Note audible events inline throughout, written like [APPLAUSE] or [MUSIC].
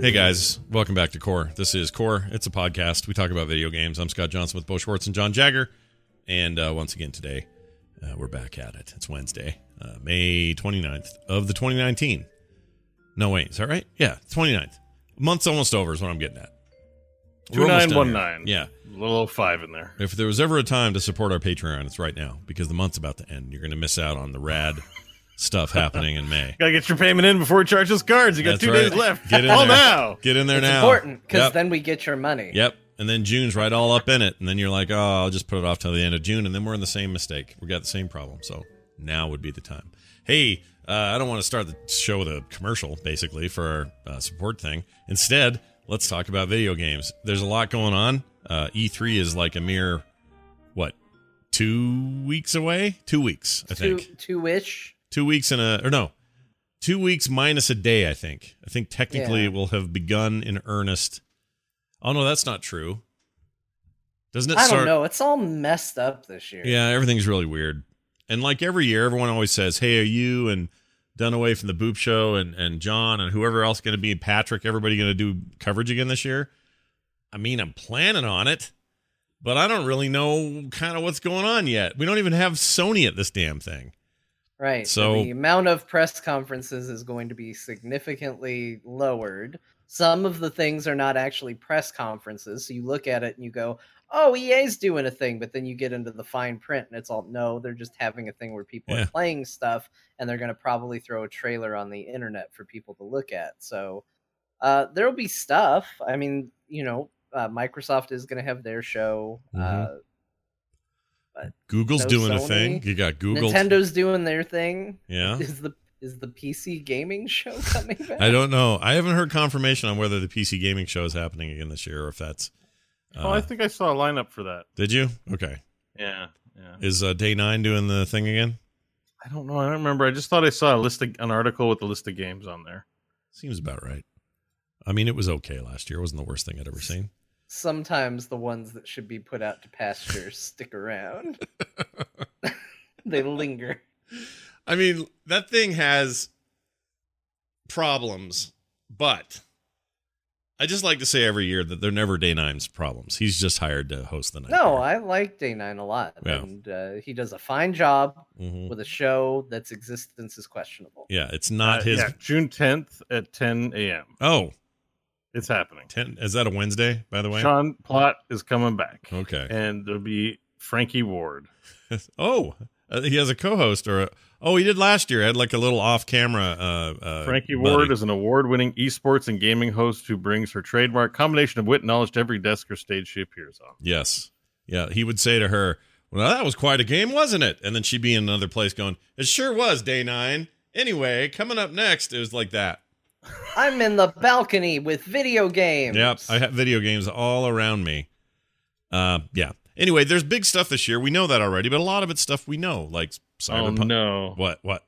Hey guys, welcome back to Core. This is Core. It's a podcast. We talk about video games. I'm Scott Johnson with Beau Schwartz and Jon Jagger. And uh, once again today, uh, we're back at it. It's Wednesday, uh, May 29th of the 2019. No, wait, is that right? Yeah, 29th. Month's almost over is what I'm getting at. Two We're almost done one here. nine. Yeah. little five in there. If there was ever a time to support our Patreon, it's right now because the month's about to end. You're going to miss out on the rad stuff happening in May. [LAUGHS] Gotta get your payment in before we charge those cards. You got That's two right. days left. Get in Call there. now. Get in there it's now. important because Yep. then we get your money. Yep. And then June's right all up in it. And then you're like, oh, I'll just put it off till the end of June. And then we're in the same mistake. We got the same problem. So now would be the time. Hey, uh, I don't want to start the show with a commercial, basically, for our uh, support thing. Instead, let's talk about video games. There's a lot going on. Uh, E3 is like a mere, what, two weeks away? Two weeks, I Two think. two ish. Two weeks and a, or no, two weeks minus a day, I think. I think technically Yeah. it will have begun in earnest. Oh, no, that's not true. Doesn't it I start? don't know. It's all messed up this year. Yeah, everything's really weird. And like every year, everyone always says, "Hey, are you and Dunaway from the Boop Show and and John and whoever else going to be Patrick? Everybody going to do coverage again this year?" I mean, I'm planning on it, but I don't really know kind of what's going on yet. We don't even have Sony at this damn thing. Right. So- the amount of press conferences is going to be significantly lowered. Some of the things are not actually press conferences. So you look at it and you go, oh, EA's doing a thing. But then you get into the fine print and it's all, no, they're just having a thing where people Yeah. are playing stuff and they're going to probably throw a trailer on the internet for people to look at. So uh, there'll be stuff. I mean, you know, uh, Microsoft is going to have their show. Mhm. Uh, Google's No doing a thing. You got Google. Nintendo's doing their thing. Yeah. Is the is the PC gaming show [LAUGHS] coming back? I don't know. I haven't heard confirmation on whether the PC gaming show is happening again this year or if that's. Uh, oh, I think I saw a lineup for that. did you? Okay. Yeah, yeah. Is uh, Day Nine doing the thing again? I don't know. I don't remember. I just thought I saw a list of, an article with a list of games on there. Seems about right. I mean, it was okay last year. It wasn't the worst thing I'd ever seen. Sometimes the ones that should be put out to pasture stick around. [LAUGHS] they linger. I mean, that thing has problems, but I just like to say every year that they're never Day Nine's problems. He's just hired to host the night. No, I like Day Nine a lot, Yeah. and uh, he does a fine job Mhm. with a show that's existence is questionable. Yeah, it's not Uh, his. yeah, June tenth at ten a.m. Oh, It's happening. Ten, is that a Wednesday, by the way? Sean Plott is coming back. Okay. And there'll be Frankie Ward. [LAUGHS] oh, uh, he has a co-host or a, oh, he did last year. I Had like a little off-camera. Uh, uh, Frankie buddy. Ward is an award-winning esports and gaming host who brings her trademark combination of wit and knowledge to every desk or stage she appears on. Yes. Yeah. He would say to her, "Well, that was quite a game, wasn't it?" And then she'd be in another place going, "It sure was, day nine. Anyway, coming up next, it was like that. I'm in the balcony with video games. Yep, I have video games all around me. Uh, yeah. Anyway, there's big stuff this year. We know that already, but a lot of it's stuff we know, like Cyberpunk. Oh no! What? What?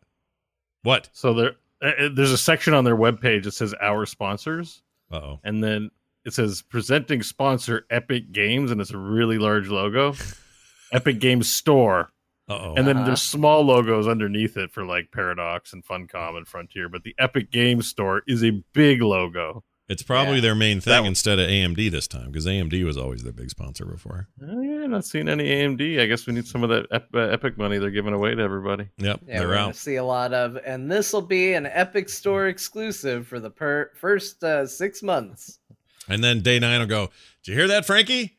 What? So there, uh, there's a section on their webpage that says "Our sponsors," Uh oh. and then it says "Presenting sponsor Epic Games," and it's a really large logo. [LAUGHS] Epic Games Store, Uh oh. and then Uh-huh. there's small logos underneath it for like Paradox and Funcom and Frontier. But the Epic Games Store is a big logo. It's probably Yeah. their main That thing one- instead of AMD this time because AMD was always their big sponsor before. Oh, yeah, not seeing any AMD. I guess we need some of that Ep- uh, Epic money they're giving away to everybody. Yep, Yeah, they're we're out. see a lot of, and this will be an Epic Store exclusive for the per- first uh, six months. And then day nine will go. Did you hear that, Frankie?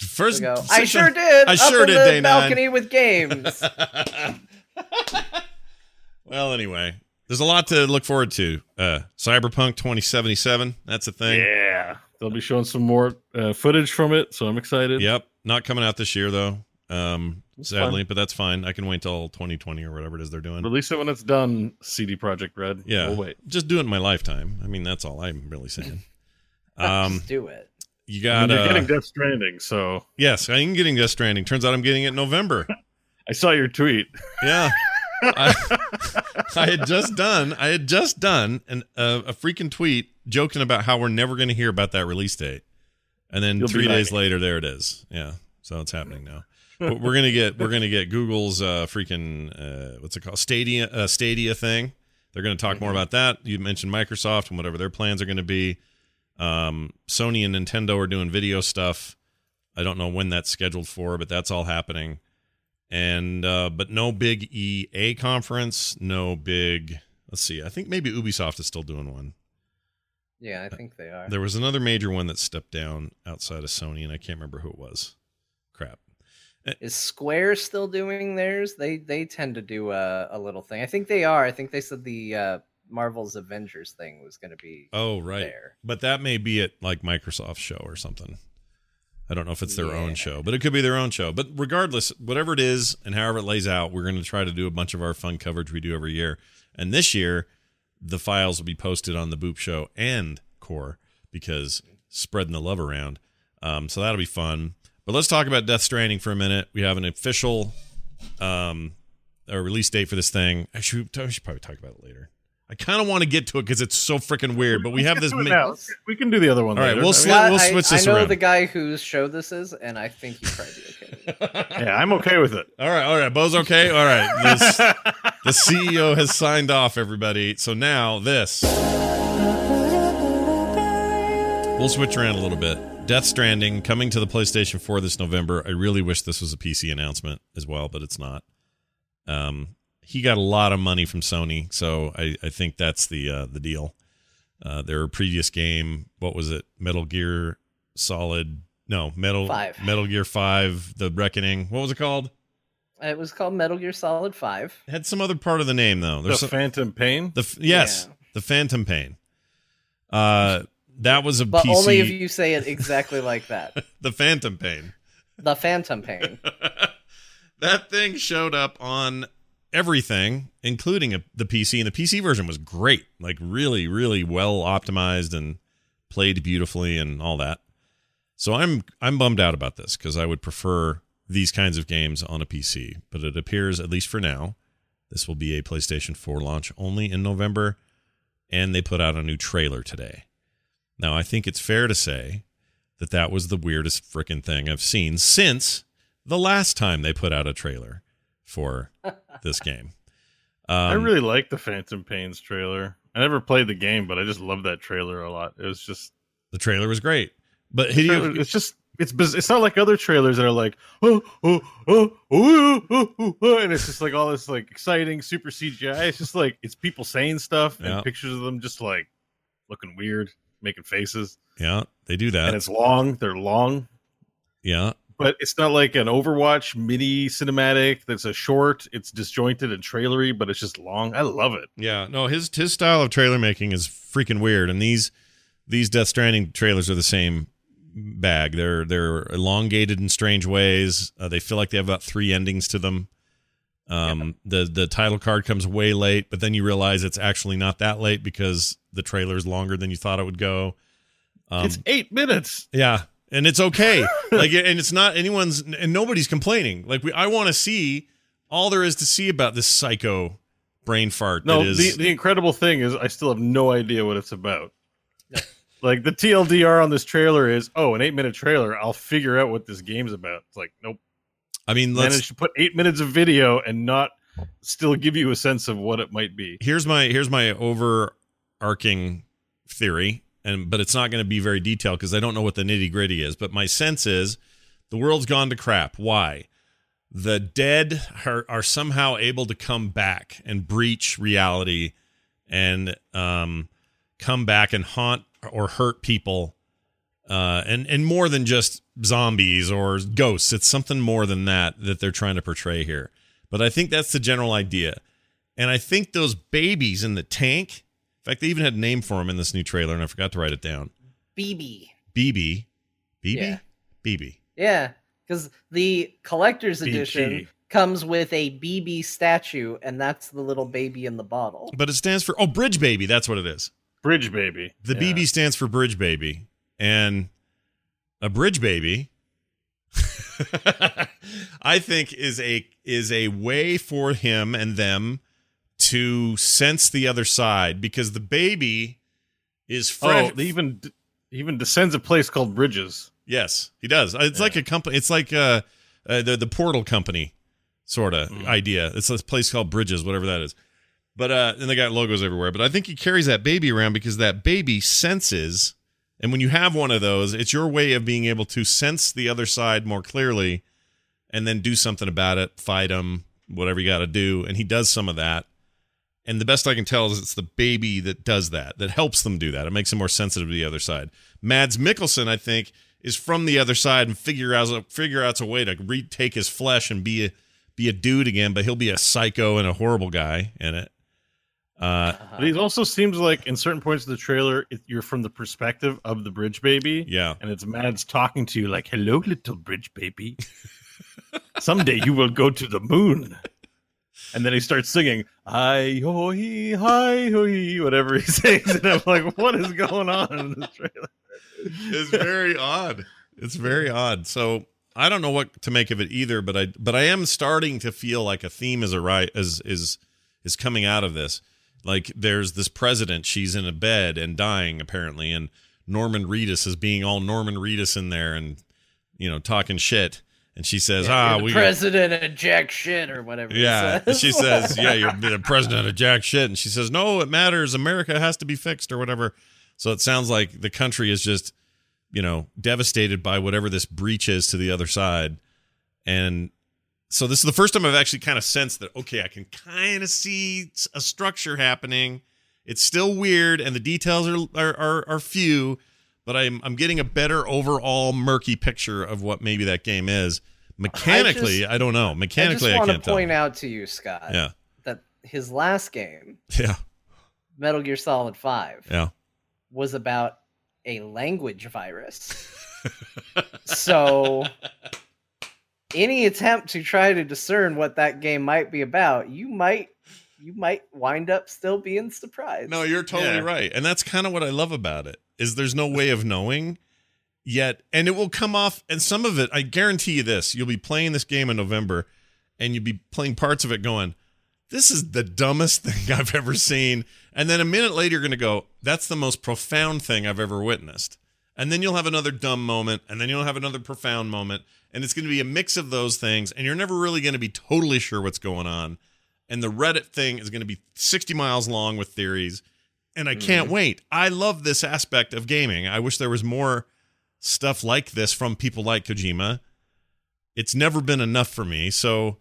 First, We'll go, I six- sure did. I up sure in did, the day nine." balcony with games. [LAUGHS] well, anyway, there's a lot to look forward to. Uh, Cyberpunk 2077. That's a thing. Yeah, they'll be showing some more uh, footage from it, so I'm excited. Yep. Not coming out this year though. Um, That's sadly, fine. but that's fine. I can wait till 2020 or whatever it is they're doing. Release it when it's done. CD Projekt Red. Yeah. we'll wait. Just do it in my lifetime. I mean, that's all I'm really saying. [LAUGHS] Um, Just do it. You I got mean, you're uh, getting Death Stranding, so yes, I am getting Death Stranding. Turns out I'm getting it in November. [LAUGHS] I saw your tweet. Yeah. I, [LAUGHS] I had just done I had just done an, uh, a freaking tweet joking about how we're never going to hear about that release date, and then You'll three days later, there it is. Yeah, so it's happening now. [LAUGHS] But we're gonna get we're gonna get Google's uh, freaking uh, what's it called Stadia uh, Stadia thing. They're going to talk more about that. You mentioned Microsoft and whatever their plans are going to be. Um, Sony and Nintendo are doing video stuff. I don't know when that's scheduled for, but that's all happening and uh, but no big EA conference, no big. Let's see. I think maybe Ubisoft is still doing one. Yeah, I think they are. There was another major one that stepped down outside of Sony, and I can't remember who it was. Crap. Is Square still doing theirs? They they tend to do a, a little thing. I think they are. I think they said the uh, Marvel's Avengers thing was going to be. Oh, right. There. But that may be at like Microsoft's show or something. I don't know if it's their own show, but it could be their own show. But regardless, whatever it is and however it lays out, we're going to try to do a bunch of our fun coverage we do every year. And this year, the files will be posted on the Boop Show and Core because spreading the love around. Um, so that'll be fun. But let's talk about Death Stranding for a minute. We have an official um, a release date for this thing. I should, I should probably talk about it later. I kind of want to get to it because it's so freaking weird. But we have this. Ma- We can do the other one. All right, later. we'll I sli- Yeah, we'll I- switch this I know around. the guy whose show this is, and I think he'd probably okay [LAUGHS] [LAUGHS] yeah, I'm okay with it. All right, all right. Beau's okay. All right. This, [LAUGHS] the CEO has signed off, everybody. So now this. We'll switch around a little bit. Death Stranding coming to the PlayStation 4 this November. I really wish this was a PC announcement as well, but it's not. Um, he got a lot of money from Sony, so I, I think that's the uh, the deal. Uh, their previous game, what was it? Metal Gear Solid? No, Metal Five. Metal Gear Five: The Reckoning. What was it called? It was called Metal Gear Solid Five. It had some other part of the name though. The There's some, Phantom Pain. the yes, Yeah. the Phantom Pain. Uh, that was a But PC. only if you say it exactly like that. [LAUGHS] the Phantom Pain. The Phantom Pain. [LAUGHS] that thing showed up on everything, including a, the PC, and the PC version was great. Like really, really well optimized and played beautifully and all that. So I'm I'm bummed out about this because I would prefer these kinds of games on a PC. But it appears, at least for now, this will be a PlayStation 4 launch only in November, and they put out a new trailer today. Now I think it's fair to say that that was the weirdest freaking thing I've seen since the last time they put out a trailer for this [LAUGHS] game. Um, I really like the Phantom Pains trailer. I never played the game, but I just love that trailer a lot. It was just the trailer was great, but trailer- Hideo, it's just it's biz- it's not like other trailers that are like oh oh oh oh, oh, oh, oh, and it's just like all this like exciting super CGI. It's just like it's people saying stuff and Yeah. pictures of them just like looking weird. making faces, Yeah, they do that. and it's long. They're long, Yeah, but it's not like an Overwatch mini cinematic that's a short. It's disjointed and trailery, but it's just long. I love it. yeah. No, his his style of trailer making is freaking weird, and these these Death Stranding trailers are the same bag. They're they're elongated in strange ways. Uh, they feel like they have about three endings to them. Um, the the title card comes way late, but then you realize it's actually not that late because the trailer is longer than you thought it would go. Um, it's eight minutes. Yeah, and it's okay. like, and it's not anyone's, and nobody's complaining. Like, we, I want to see all there is to see about this psycho brain fart. No, that is, the the incredible thing is I still have no idea what it's about. [LAUGHS] like the TLDR on this trailer is, oh, an eight minute trailer. I'll figure out what this game's about. It's like, nope. I mean, let's. Managed to put eight minutes of video and not still give you a sense of what it might be. Here's my here's my overarching theory, and but it's not going to be very detailed because I don't know what the nitty gritty is. But my sense is the world's gone to crap. Why? The dead are, are somehow able to come back and breach reality and um, come back and haunt or hurt people uh, and and more than just zombies or ghosts. It's something more than that that they're trying to portray here. But I think that's the general idea, and I think those babies in the tank. In fact, they even had a name for him in this new trailer, and I forgot to write it down. BB. BB, BB, Yeah. BB. Yeah, because the collector's BG. edition comes with a BB statue, and that's the little baby in the bottle. But it stands for oh, Bridge Baby. That's what it is. Bridge baby. The Yeah. BB stands for Bridge Baby, and a Bridge Baby, [LAUGHS] I think, is a is a way for him and them to sense the other side because the baby is fresh. Oh, even he even descends a place called Bridges. Yes, he does. It's like a company. It's like uh, uh the the Portal Company sort of Mm. idea. It's this place called Bridges, whatever that is. But uh, and they got logos everywhere. But I think he carries that baby around because that baby senses, and when you have one of those, it's your way of being able to sense the other side more clearly, and then do something about it, fight them, whatever you got to do. And he does some of that. And the best I can tell is it's the baby that does that, that helps them do that. It makes them more sensitive to the other side. Mads Mikkelsen, I think, is from the other side and figure out a, figure out a way to retake his flesh and be a be a dude again, but he'll be a psycho and a horrible guy in it. Uh, But he also seems like in certain points of the trailer, it, you're from the perspective of the Bridge baby. yeah, and it's Mads talking to you like, "Hello, little bridge baby. Someday you will go to the moon." And then he starts singing, "Hi ho hi ho he," whatever he [LAUGHS] sings, and I'm like, "What is going on in this trailer?" it's very odd. It's very odd. So I don't know what to make of it either, but I but I am starting to feel like a theme is a right is is is coming out of this. Like there's this president, she's in a bed and dying apparently, and Norman Reedus is being all Norman Reedus in there and you know talking shit, and she says, You're "Ah, we." president of jack shit or whatever. yeah, says. she says, "Yeah, you're the [LAUGHS] president of jack shit," and she says, "No, it matters. America has to be fixed or whatever." So it sounds like the country is just, you know, devastated by whatever this breach is to the other side, and so this is the first time I've actually kind of sensed that. Okay, I can kind of see a structure happening. It's still weird, and the details are are are, are few, but I'm I'm getting a better overall murky picture of what maybe that game is. Mechanically, I, don't know. I Mechanically, just I, can't to tell. point out to you, Scott, Yeah, that his last game, yeah, Metal Gear Solid Five, yeah. was about a language virus. [LAUGHS] so any attempt to try to discern what that game might be about, you might you might wind up still being surprised. No, you're totally Yeah. right. And that's kind of what I love about it. Is there's no way of knowing yet and it will come off and some of it, I guarantee you this, you'll be playing this game in November and you'll be playing parts of it going, this is the dumbest [LAUGHS] thing I've ever seen. And then a minute later you're going to go, that's the most profound thing I've ever witnessed. And then you'll have another dumb moment and then you'll have another profound moment and it's going to be a mix of those things and you're never really going to be totally sure what's going on. And the Reddit thing is going to be 60 miles long with theories and I can't mm-hmm. wait. I love this aspect of gaming. I wish there was more stuff like this from people like Kojima. It's never been enough for me. So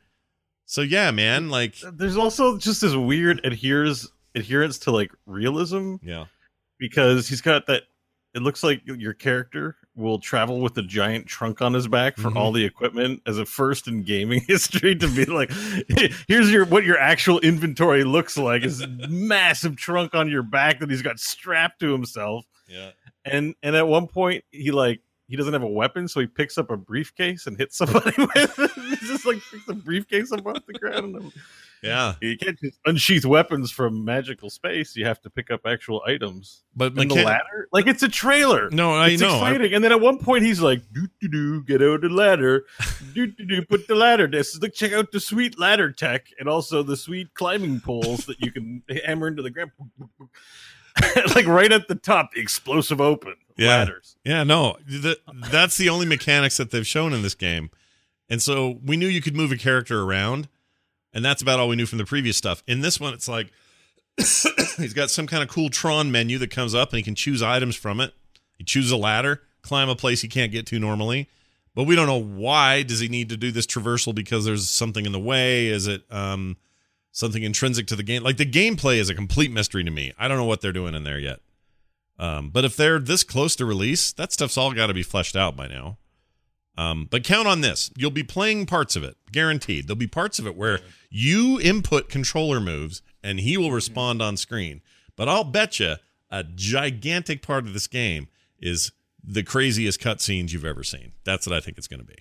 so yeah, man, like There's also just this weird adheres adherence to like realism yeah. because he's got that it looks like your character will travel with a giant trunk on his back for Mhm. all the equipment as a first in gaming [LAUGHS] history to be like, [LAUGHS] here's your what your actual inventory looks like is a massive trunk on your back that he's got strapped to himself. Yeah. And and at one point he like he doesn't have a weapon, so he picks up a briefcase and hits somebody [LAUGHS] with it. he just like picks a briefcase up off the ground. Yeah. you can't just unsheath weapons from magical space. You have to pick up actual items. But And the ladder, like it's a trailer. No, I it's know. I- exciting. and then at one point he's like, "Do do do, get out the ladder, do do do, put the ladder." This is like check out the sweet ladder tech, and also the sweet climbing poles that you can [LAUGHS] hammer into the ground. [LAUGHS] like right at the top, explosive open Yeah. ladders. Yeah, no, th- that's the only mechanics that they've shown in this game. And so we knew you could move a character around, and that's about all we knew from the previous stuff. In this one, it's like [COUGHS] he's got some kind of cool Tron menu that comes up, and he can choose items from it. He chooses a ladder, climb a place he can't get to normally, but we don't know why. Does he need to do this traversal because there's something in the way? Is it um, something intrinsic to the game? Like the gameplay is a complete mystery to me. I don't know what they're doing in there yet. Um, but if they're this close to release, that stuff's all got to be fleshed out by now. Um, but count on this. You'll be playing parts of it, guaranteed. There'll be parts of it where you input controller moves and he will respond on screen. But I'll bet you a gigantic part of this game is the craziest cutscenes you've ever seen. That's what I think it's going to be.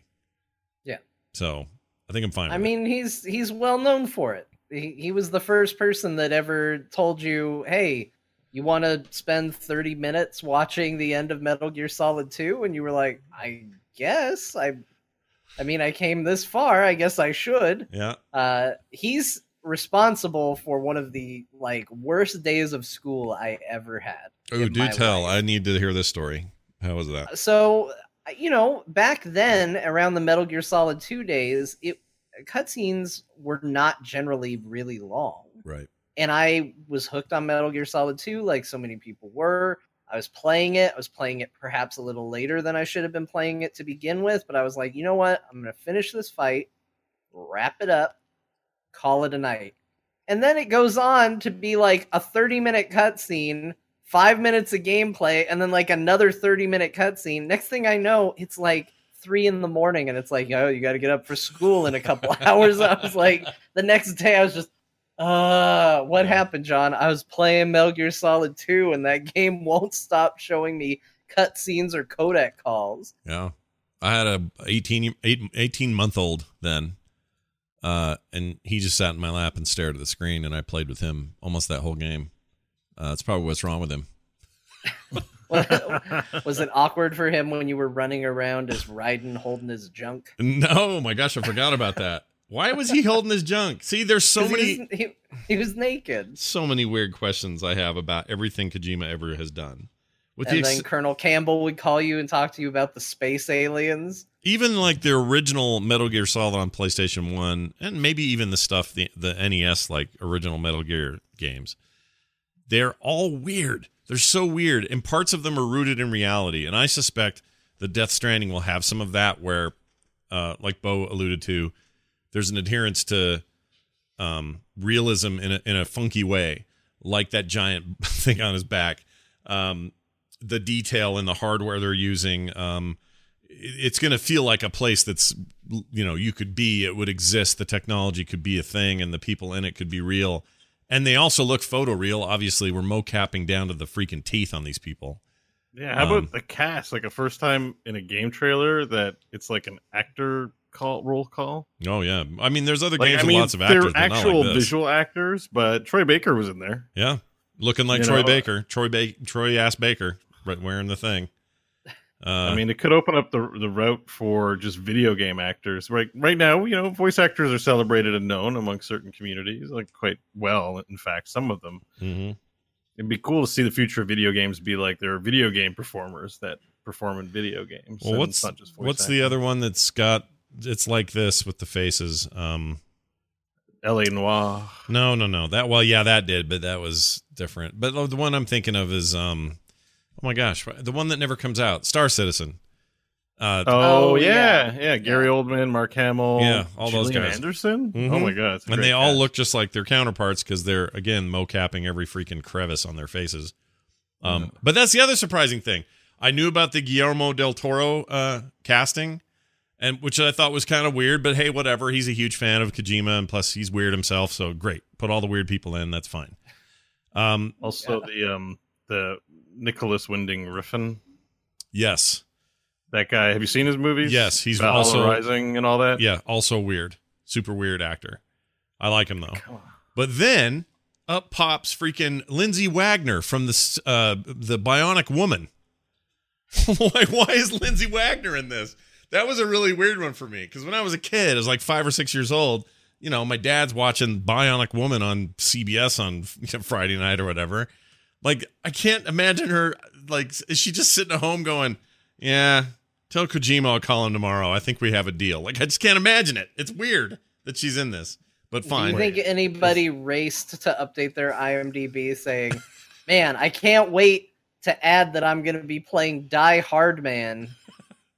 Yeah. So I think I'm fine. I with it. mean, he's he's well known for it. He, he was the first person that ever told you, "Hey, you want to spend 30 minutes watching the end of Metal Gear Solid 2?" And you were like, "I guess. I I mean, I came this far. I guess I should." yeah. Uh he's responsible for one of the like worst days of school I ever had. Oh, do tell. life. I need to hear this story. How was that? So, you know, back then, around the Metal Gear Solid 2 days, it cutscenes were not generally really long. Right. And I was hooked on Metal Gear Solid 2 like so many people were. I was playing it. I was playing it perhaps a little later than I should have been playing it to begin with, but I was like, you know what? I'm going to finish this fight, wrap it up, call it a night. And then it goes on to be like a 30 minute cutscene, five minutes of gameplay, and then like another 30 minute cutscene. Next thing I know, it's like three in the morning, and it's like, oh, you got to get up for school in a couple [LAUGHS] hours. I was like, the next day, I was just, uh, what happened, Jon? I was playing Metal Gear Solid 2, and that [LAUGHS] game won't stop showing me cutscenes or codec calls. Yeah. I had a 18, eight- 18 month old then. Uh, and he just sat in my lap and stared at the screen, and I played with him almost that whole game. Uh, that's probably what's wrong with him. [LAUGHS] was it awkward for him when you were running around as Raiden holding his junk? [LAUGHS] No, my gosh, I forgot about that. Why was he holding his junk? See, there's so many, He was, he, he was naked. so many weird questions I have about everything Kojima ever has done. With and the then Colonel Campbell would call you and talk to you about the space aliens. even like the original Metal Gear Solid on PlayStation One, and maybe even the stuff the the NES like original Metal Gear games, they're all weird. They're so weird, and parts of them are rooted in reality. And I suspect the Death Stranding will have some of that, where, uh, like Beau alluded to, there's an adherence to um, realism in a in a funky way, like that giant [LAUGHS] thing on his back. Um, the detail and the hardware they're using. Um, it's going to feel like a place that's you know you could be it would exist the technology could be a thing and the people in it could be real and they also look photoreal obviously we're mocapping down to the freaking teeth on these people Yeah, how Um, about the cast? Like a first time in a game trailer that it's like an actor call roll call. oh yeah i mean there's other Like, games I with mean, lots of actors they're actual like visual actors, but Troy Baker was in there. yeah looking like You troy know, baker troy ba- troy ass baker right wearing the thing uh, I mean, it could open up the the route for just video game actors. Right, right now, you know, voice actors are celebrated and known among certain communities, like quite well. In fact, some of them. mhm. It'd be cool to see the future of video games be like there are video game performers that perform in video games. well what's it's not just voice what's the other one that's got it's like this with the faces um L.A. Noire? No, no, no. That well, yeah, that did, but that was different. But the one I'm thinking of is um, oh my gosh, the one that never comes out, Star Citizen. Uh, Oh, Oh, yeah. yeah. yeah, Gary Oldman, Mark Hamill, Yeah, all those guys. Anderson. Mhm. Oh my god, and great they all look just like their counterparts because they're again mocapping every freaking crevice on their faces. Um, but that's the other surprising thing. I knew about the Guillermo del Toro uh, casting, and which I thought was kind of weird. But hey, whatever. He's a huge fan of Kojima, and plus he's weird himself, so great. Put all the weird people in. That's fine. Um, Also, the um the Nicolas Winding Refn, yes, that guy. Have you seen his movies? Yes, he's Valhalla also- Rising and all that. yeah, also weird, super weird actor. I like him though. But then up pops freaking Lindsay Wagner from the uh, the Bionic Woman. [LAUGHS] why, why is Lindsay Wagner in this? That was a really weird one for me because when I was a kid, I was like five or six years old. You know, my dad's watching Bionic Woman on CBS on [LAUGHS] Friday night or whatever. Like, I can't imagine her. Like, is she just sitting at home going, "Yeah, tell Kojima I'll call him tomorrow. I think we have a deal." Like, I just can't imagine it. It's weird that she's in this, but fine. Do you think anybody raced to update their IMDb saying, "Man, I can't wait to add that I'm going to be playing Die Hard Man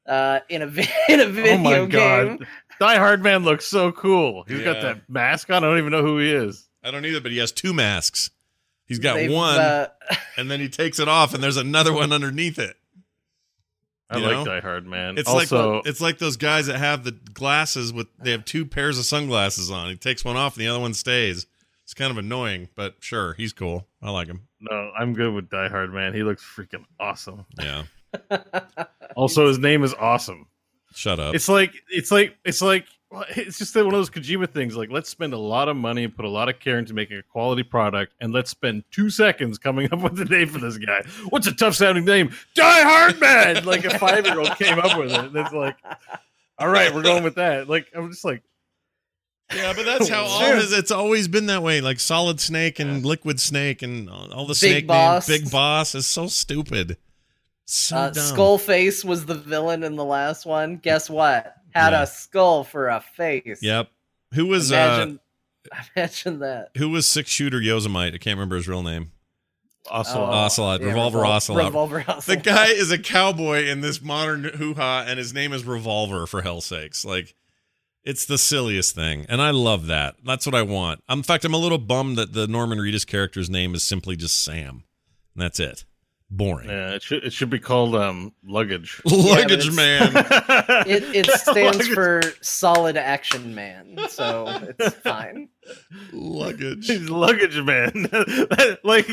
uh, in a [LAUGHS] in a video oh my game"? god, Die Hard Man looks so cool. He's got that mask on. I don't even know who he is. I don't either, but he has two masks. He's got They've, one, uh, [LAUGHS] and then he takes it off, and there's another one underneath it. I You like know? Die Hard Man. It's also, like it's like those guys that have the glasses with they have two pairs of sunglasses on. He takes one off, and the other one stays. It's kind of annoying, but sure, he's cool. I like him. no, I'm good with Die Hard Man. He looks freaking awesome. Yeah, [LAUGHS] Also, his name is awesome. shut up. It's like it's like it's like it's just one of those Kojima things. Like, let's spend a lot of money and put a lot of care into making a quality product, and let's spend two seconds coming up [LAUGHS] with the name for this guy. What's a tough sounding name? Die Hard Man. [LAUGHS] Like a five year old came up with it. And it's like, all right, we're going with that. Like, I'm just like, yeah, but that's how all Sure. his. It's always been that way. Like Solid Snake and Liquid Snake and all all the snake Boss. names. Big Boss is so stupid. So uh, dumb. Skullface was the villain in the last one. Guess what? Had Yeah. a skull for a face. Yep. Who was uh Imagine, [LAUGHS] imagine that. who was six shooter Yosemite? I can't remember his real name. Ocelot. Oh, Ocelot, yeah, Revolver Revol- Ocelot. Revolver The Ocelot. guy is a cowboy in this modern hoo ha, and his name is Revolver. For hell's sakes, like it's the silliest thing, and I love that. That's what I want. In fact, I'm a little bummed that the Norman Reedus character's name is simply just Sam. And that's it. Boring. Yeah, it should it should be called um luggage. [LAUGHS] Luggage it's- man. [LAUGHS] It, it [LAUGHS] stands Luggage. for Solid Action Man, so it's fine. Luggage. He's luggage man. like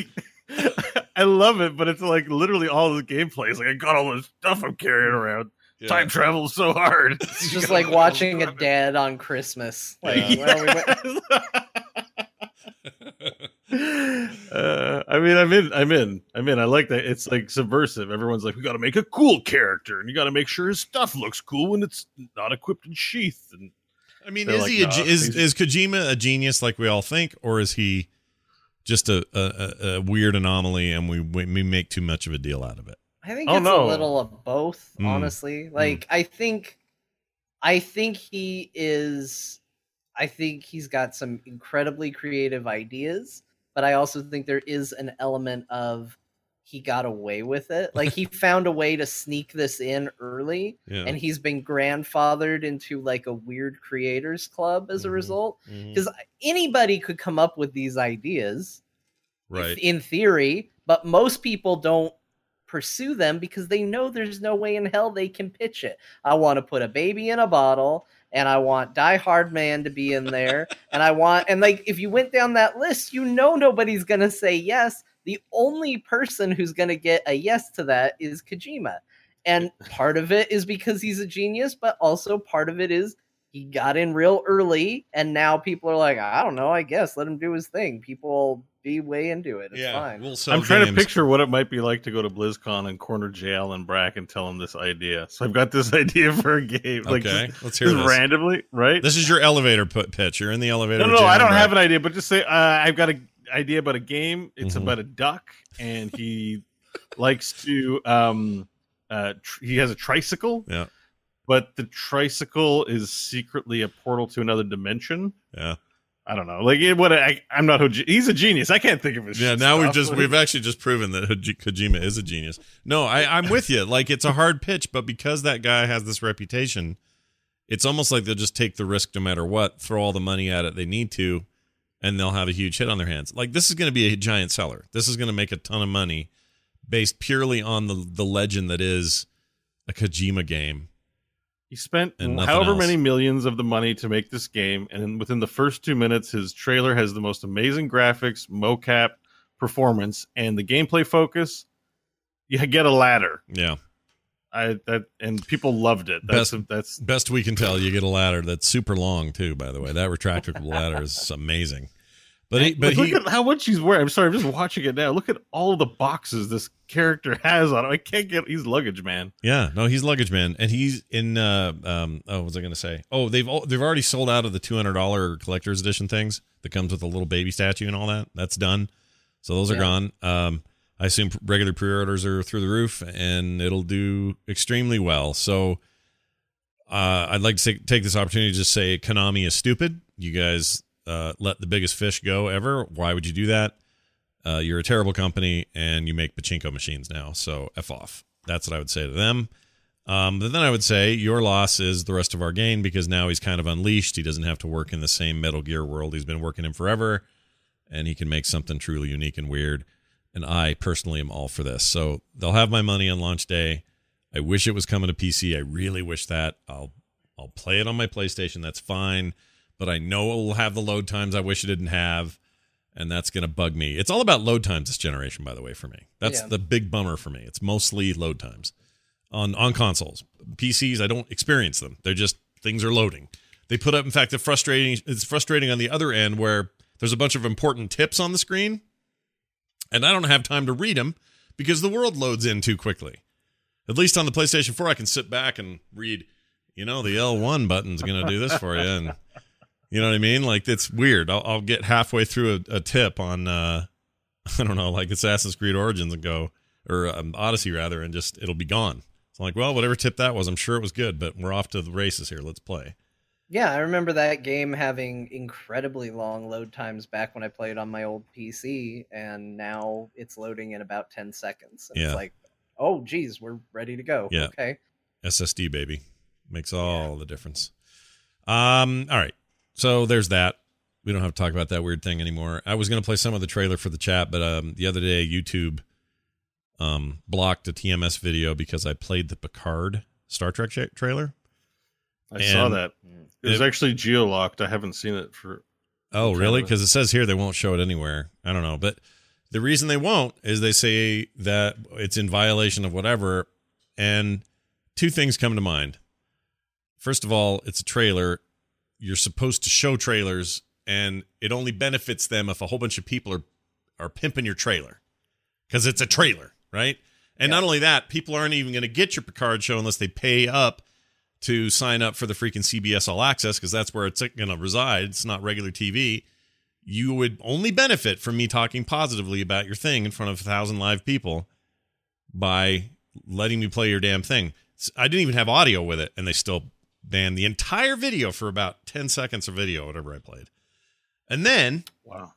I love it, but it's like literally all the gameplay. It's like I got all this stuff I'm carrying around. Yeah. Time travel is so hard. It's just like watching a dad on Christmas. Like, Yeah. well, we went- uh, I mean, I'm in. I'm in. I'm in. I like that. It's like subversive. Everyone's like, we got to make a cool character, and you got to make sure his stuff looks cool when it's not equipped in sheath. And I mean, is like, he a, nah, ge- is is Kojima a genius like we all think, or is he just a a, a- a weird anomaly and we we make too much of a deal out of it? I think Oh, it's no. a little of both, Mm. honestly. Like I think I think he is I think he's got some incredibly creative ideas, but I also think there is an element of he got away with it. Like he found a way to sneak this in early Yeah. and he's been grandfathered into like a weird creators club as a Mhm. result because anybody could come up with these ideas right. in theory, but most people don't pursue them because they know there's no way in hell they can pitch it. I want to put a baby in a bottle and I want Die Hard Man to be in there [LAUGHS] and I want and like if you went down that list, you know nobody's going to say yes. The only person who's going to get a yes to that is Kojima. And part of it is because he's a genius, but also part of it is he got in real early and now people are like, I don't know, I guess let him do his thing. People be way into it. It's yeah. fine. We'll sell I'm trying games. to picture what it might be like to go to BlizzCon and corner J. Allen Brack and tell him this idea. So I've got this [LAUGHS] idea for a game. Like Okay, just, let's hear just this. randomly, right? This is your elevator put pitch. You're in the elevator. no, no, no, I don't Brett. have an idea, but just say uh, I've got an idea about a game. It's Mhm. about a duck, and he [LAUGHS] likes to. um uh tr- He has a tricycle, Yeah. but the tricycle is secretly a portal to another dimension. Yeah. I don't know. Like what? I, I'm not. He's a genius. I can't think of his. Yeah, now we've just [LAUGHS] we've actually just proven that Kojima is a genius. No, I, I'm with you. Like it's a hard pitch, but because that guy has this reputation, it's almost like they'll just take the risk no matter what, throw all the money at it they need to, and they'll have a huge hit on their hands. Like this is going to be a giant seller. This is going to make a ton of money based purely on the the legend that is a Kojima game. He spent however else. many millions of the money to make this game, and within the first two minutes, his trailer has the most amazing graphics, mocap, performance, and the gameplay focus. You get a ladder. Yeah. I that and people loved it. That's Best- that's Best we can tell, you get a ladder that's super long too. By the way, that retractable ladder is amazing. But he, but look he, at how much he's wearing. I'm sorry, I'm just watching it now. Look at all the boxes this character has on him. I can't get. He's luggage man. yeah, no, he's luggage man, and he's in. Uh, um, oh, what was I going to say? Oh, they've al- they've already sold out of the two hundred dollar collector's edition things that comes with a little baby statue and all that. That's done. So those are Yeah. gone. Um, I assume regular pre-orders are through the roof, and it'll do extremely well. So, uh, I'd like to take this opportunity to just say Konami is stupid. You guys uh, let the biggest fish go ever. Why would you do that? Uh, you're a terrible company, and you make pachinko machines now. So f off. That's what I would say to them. Um, but then I would say your loss is the rest of our gain because now he's kind of unleashed. He doesn't have to work in the same Metal Gear world he's been working in forever, and he can make something truly unique and weird. And I personally am all for this. So they'll have my money on launch day. I wish it was coming to PC. I really wish that. I'll I'll play it on my PlayStation. That's fine. But I know it will have the load times I wish it didn't have, and that's gonna bug me. It's all about load times this generation, by the way, for me. That's Yeah. the big bummer for me. It's mostly load times on on consoles. PCs, I don't experience them. They're just things are loading. They put up, in fact, the frustrating. It's frustrating on the other end where there's a bunch of important tips on the screen, and I don't have time to read them because the world loads in too quickly. At least on the PlayStation 4, I can sit back and read. You know, the L1 button's going to do this for you, and you know what I mean. Like it's weird. I'll, I'll get halfway through a, a tip on, uh [LAUGHS] I don't know, like Assassin's Creed Origins, and go or um, Odyssey rather, and just it'll be gone. So I'm like, well, whatever tip that was, I'm sure it was good, but we're off to the races here. Let's play. Yeah, I remember that game having incredibly long load times back when I played on my old PC, and now it's loading in about 10 seconds. And Yeah. It's like, oh, geez, we're ready to go. Yeah. Okay. SSD baby makes all the difference. Um, all right, so there's that. We don't have to talk about that weird thing anymore. I was going to play some of the trailer for the chat, but um, the other day YouTube um blocked a TMS video because I played the Picard Star Trek tra- trailer. I saw that. It was it- actually geolocked. I haven't seen it for. Oh, really? Because it says here they won't show it anywhere. I don't know, but the reason they won't is they say that it's in violation of whatever. And two things come to mind. First of all, it's a trailer. You're supposed to show trailers, and it only benefits them if a whole bunch of people are are pimping your trailer because it's a trailer, right? And not only that, people aren't even going to get your Picard show unless they pay up to sign up for the freaking CBS All Access because that's where it's going to reside. It's not regular TV. You would only benefit from me talking positively about your thing in front of a thousand live people by letting me play your damn thing. i didn't even have audio with it, and they still banned the entire video for about 10 seconds of video, whatever I played. And then Wow.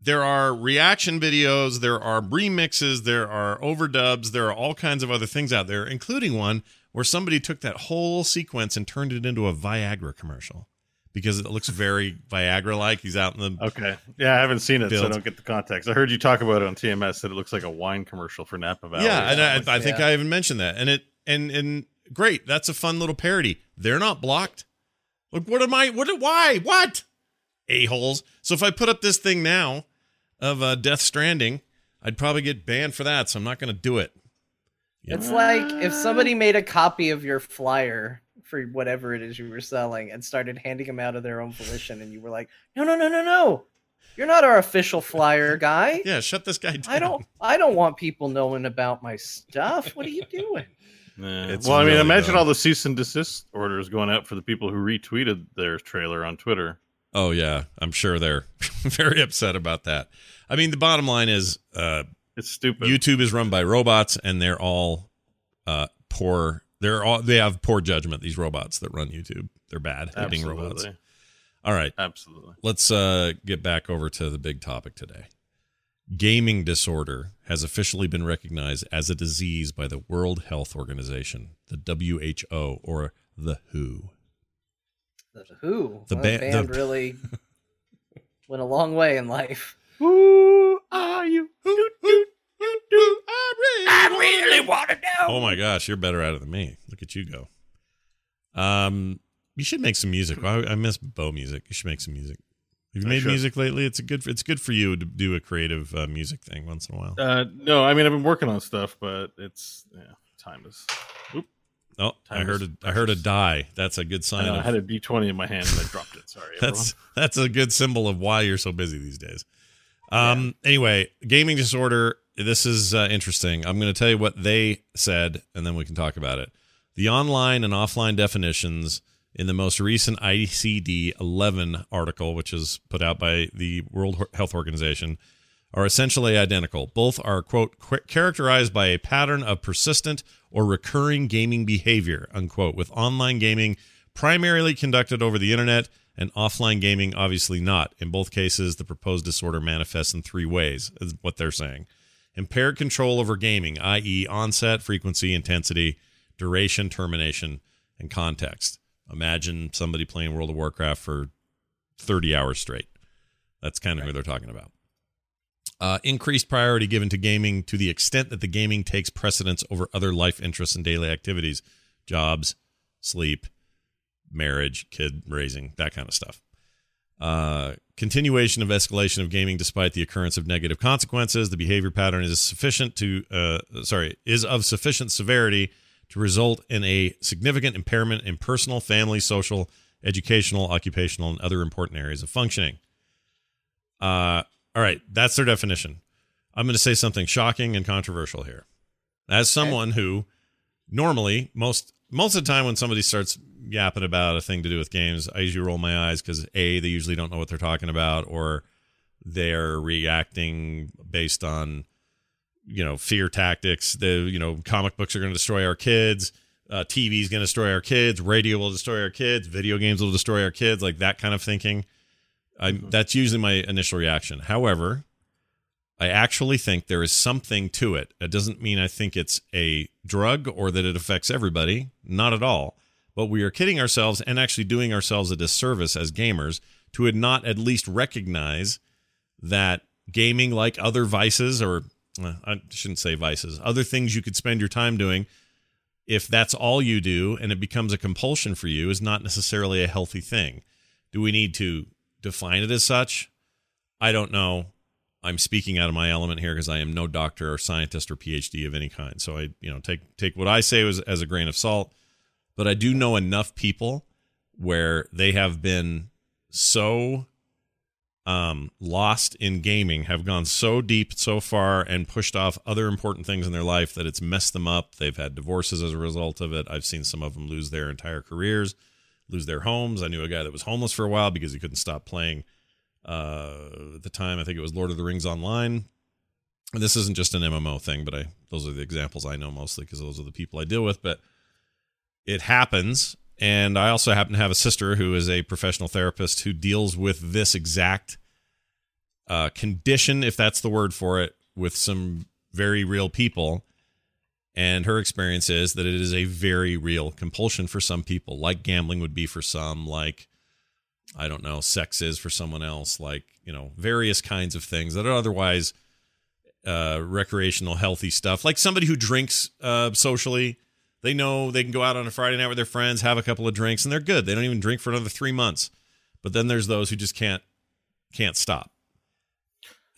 there are reaction videos, there are remixes, there are overdubs, there are all kinds of other things out there, including one where somebody took that whole sequence and turned it into a Viagra commercial because it looks very Viagra like. He's out in the Okay. Yeah, I haven't seen it, so I don't get the context. I heard you talk about it on TMS that it looks like a wine commercial for Napa Valley. Yeah, and I, I think Yeah. I even mentioned that. And it and and great, that's a fun little parody. They're not blocked. Look, what am I? What? Why? What? A holes. So if I put up this thing now of uh, Death Stranding, I'd probably get banned for that. So I'm not going to do it. Yeah. It's like if somebody made a copy of your flyer for whatever it is you were selling and started handing them out of their own volition, and you were like, "No, no, no, no, no! You're not our official flyer guy. Yeah, shut this guy down. I don't, I don't want people knowing about my stuff. What are you doing?" Yeah. It's well, I mean, really imagine dumb. all the cease and desist orders going out for the people who retweeted their trailer on Twitter. Oh yeah, I'm sure they're [LAUGHS] very upset about that. I mean, the bottom line is, uh, It's stupid. YouTube is run by robots, and they're all uh, poor. They're all they have poor judgment. These robots that run YouTube, they're bad at Absolutely. robots. All right, Absolutely. let's uh, get back over to the big topic today. Gaming disorder has officially been recognized as a disease by the World Health Organization, the WHO, or the WHO. The Who? The Well, ba- band the- really [LAUGHS] went a long way in life. Who are you? Who, who, who, who are we? Oh my gosh, you're better at it than me. Look at you go. Um, you should make some music. I, I miss Beau music. You should make some music. Have you I made should. music lately? It's a good. It's good for you to do a creative uh, music thing once in a while. Uh, no, I mean I've been working on stuff, but it's yeah, time is. Oop, oh, I heard a. I heard a die. That's a good I, sign. know, I had a D twenty in my hand and I dropped it. Sorry, [LAUGHS] that's that's a good symbol of why you're so busy these days. Um. Anyway, gaming disorder. This is uh, interesting. I'm going to tell you what they said, and then we can talk about it. The online and offline definitions in the most recent ICD 11 article, which is put out by the World Health Organization, are essentially identical. Both are, quote, characterized by a pattern of persistent or recurring gaming behavior, unquote, with online gaming primarily conducted over the internet and offline gaming obviously not. In both cases, the proposed disorder manifests in three ways, is what they're saying. Impaired control over gaming, i.e., onset, frequency, intensity, duration, termination, and context. Imagine somebody playing World of Warcraft for 30 hours straight. That's kind of who they're talking about. Uh, increased priority given to gaming to the extent that the gaming takes precedence over other life interests and daily activities, jobs, sleep, marriage, kid raising, that kind of stuff. Uh, continuation of escalation of gaming despite the occurrence of negative consequences. The behavior pattern is sufficient to, uh, sorry, is of sufficient severity to result in a significant impairment in personal, family, social, educational, occupational, and other important areas of functioning. Uh, all right, that's their definition. I'm going to say something shocking and controversial here. As someone who normally most most of the time when somebody starts yapping about a thing to do with games, I usually roll my eyes because a they usually don't know what they're talking about, or they're reacting based on you know fear tactics. The you know comic books are going to destroy our kids. Uh, TV is going to destroy our kids. Radio will destroy our kids. Video games will destroy our kids. Like that kind of thinking. I, That's usually my initial reaction. However, I actually think there is something to it. It doesn't mean I think it's a drug or that it affects everybody. Not at all. But we are kidding ourselves and actually doing ourselves a disservice as gamers to not at least recognize that gaming, like other vices, or Uh, I shouldn't say vices, other things you could spend your time doing, if that's all you do and it becomes a compulsion for you, is not necessarily a healthy thing. Do we need to define it as such? I don't know. I'm speaking out of my element here because I am no doctor or scientist or PhD of any kind. So I, you know, take take what I say as, as a grain of salt. But I do know enough people where they have been so um, lost in gaming, have gone so deep so far, and pushed off other important things in their life that it's messed them up. They've had divorces as a result of it. I've seen some of them lose their entire careers, lose their homes. I knew a guy that was homeless for a while because he couldn't stop playing uh, at the time I think it was Lord of the Rings Online. And this isn't just an MMO thing, but I those are the examples I know mostly because those are the people I deal with. But it happens, and I also happen to have a sister who is a professional therapist who deals with this exact uh, condition, if that's the word for it, with some very real people. And her experience is that it is a very real compulsion for some people, like gambling would be for some, like I don't know, sex is for someone else, like, you know, various kinds of things that are otherwise uh, recreational, healthy stuff. Like somebody who drinks uh, socially, they know they can go out on a Friday night with their friends, have a couple of drinks, and they're good. They don't even drink for another three months. But then there's those who just can't can't stop.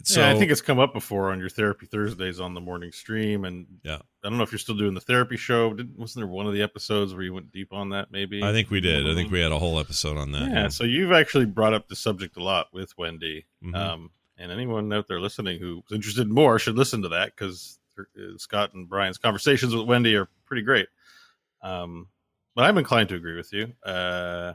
So yeah, I think it's come up before on your therapy Thursdays on the morning stream, and yeah, I don't know if you're still doing the therapy show. Did, wasn't there one of the episodes where you went deep on that? Maybe I think we did. I think we had a whole episode on that. Yeah, so you've actually brought up the subject a lot with Wendy. Mhm. Um, and anyone out there listening who's interested more should listen to that because Scott and Brian's conversations with Wendy are pretty great. Um, but I'm inclined to agree with you uh,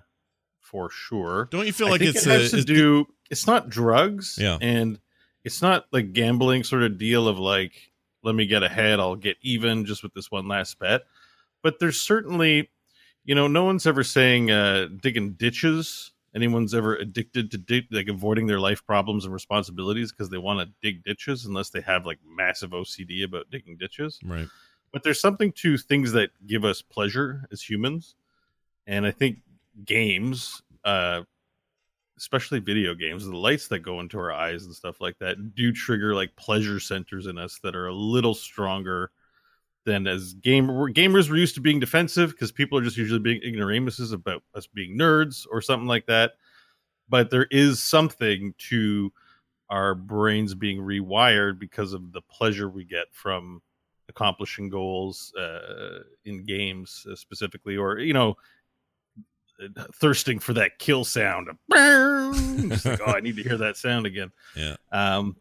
for sure. Don't you feel I like it's it has a- to is- do? It's not drugs, Yeah. and it's not like gambling sort of deal of like, let me get ahead, I'll get even just with this one last bet. But there's certainly, you know, no one's ever saying uh, digging ditches. Anyone's ever addicted to dig, like avoiding their life problems and responsibilities because they want to dig ditches, unless they have like massive OCD about digging ditches. Right. But there's something to things that give us pleasure as humans, and I think games, uh, especially video games, the lights that go into our eyes and stuff like that do trigger like pleasure centers in us that are a little stronger than as game gamers were used to being defensive because people are just usually being ignoramuses about us being nerds or something like that. But there is something to our brains being rewired because of the pleasure we get from accomplishing goals uh, in games uh, specifically, or you know, thirsting for that kill sound. Just like, oh, I need to hear that sound again. Yeah. Um,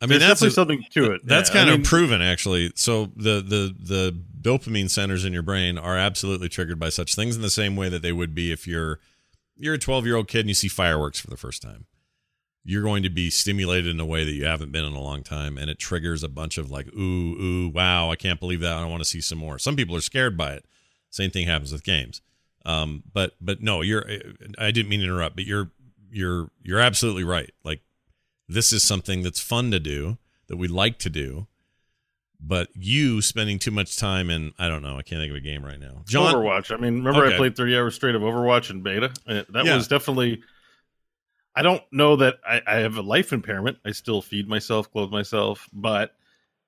I mean, that's definitely a- something to it. That's Yeah, I kind of proven, actually. So the the the dopamine centers in your brain are absolutely triggered by such things in the same way that they would be if you're you're a 12 year old kid and you see fireworks for the first time. You're going to be stimulated in a way that you haven't been in a long time, and it triggers a bunch of like, ooh, ooh, wow, I can't believe that. I want to see some more. Some people are scared by it. Same thing happens with games. Um, but but no, you're. I didn't mean to interrupt, but you're you're you're absolutely right. Like this is something that's fun to do that we like to do but you spending too much time in i don't know i can't think of a game right now Jon Overwatch. I mean, remember Okay. I played 30 hours straight of Overwatch in beta? Uh, That Yeah. was definitely. I don't know that I, I have a life impairment. I still feed myself, clothe myself, but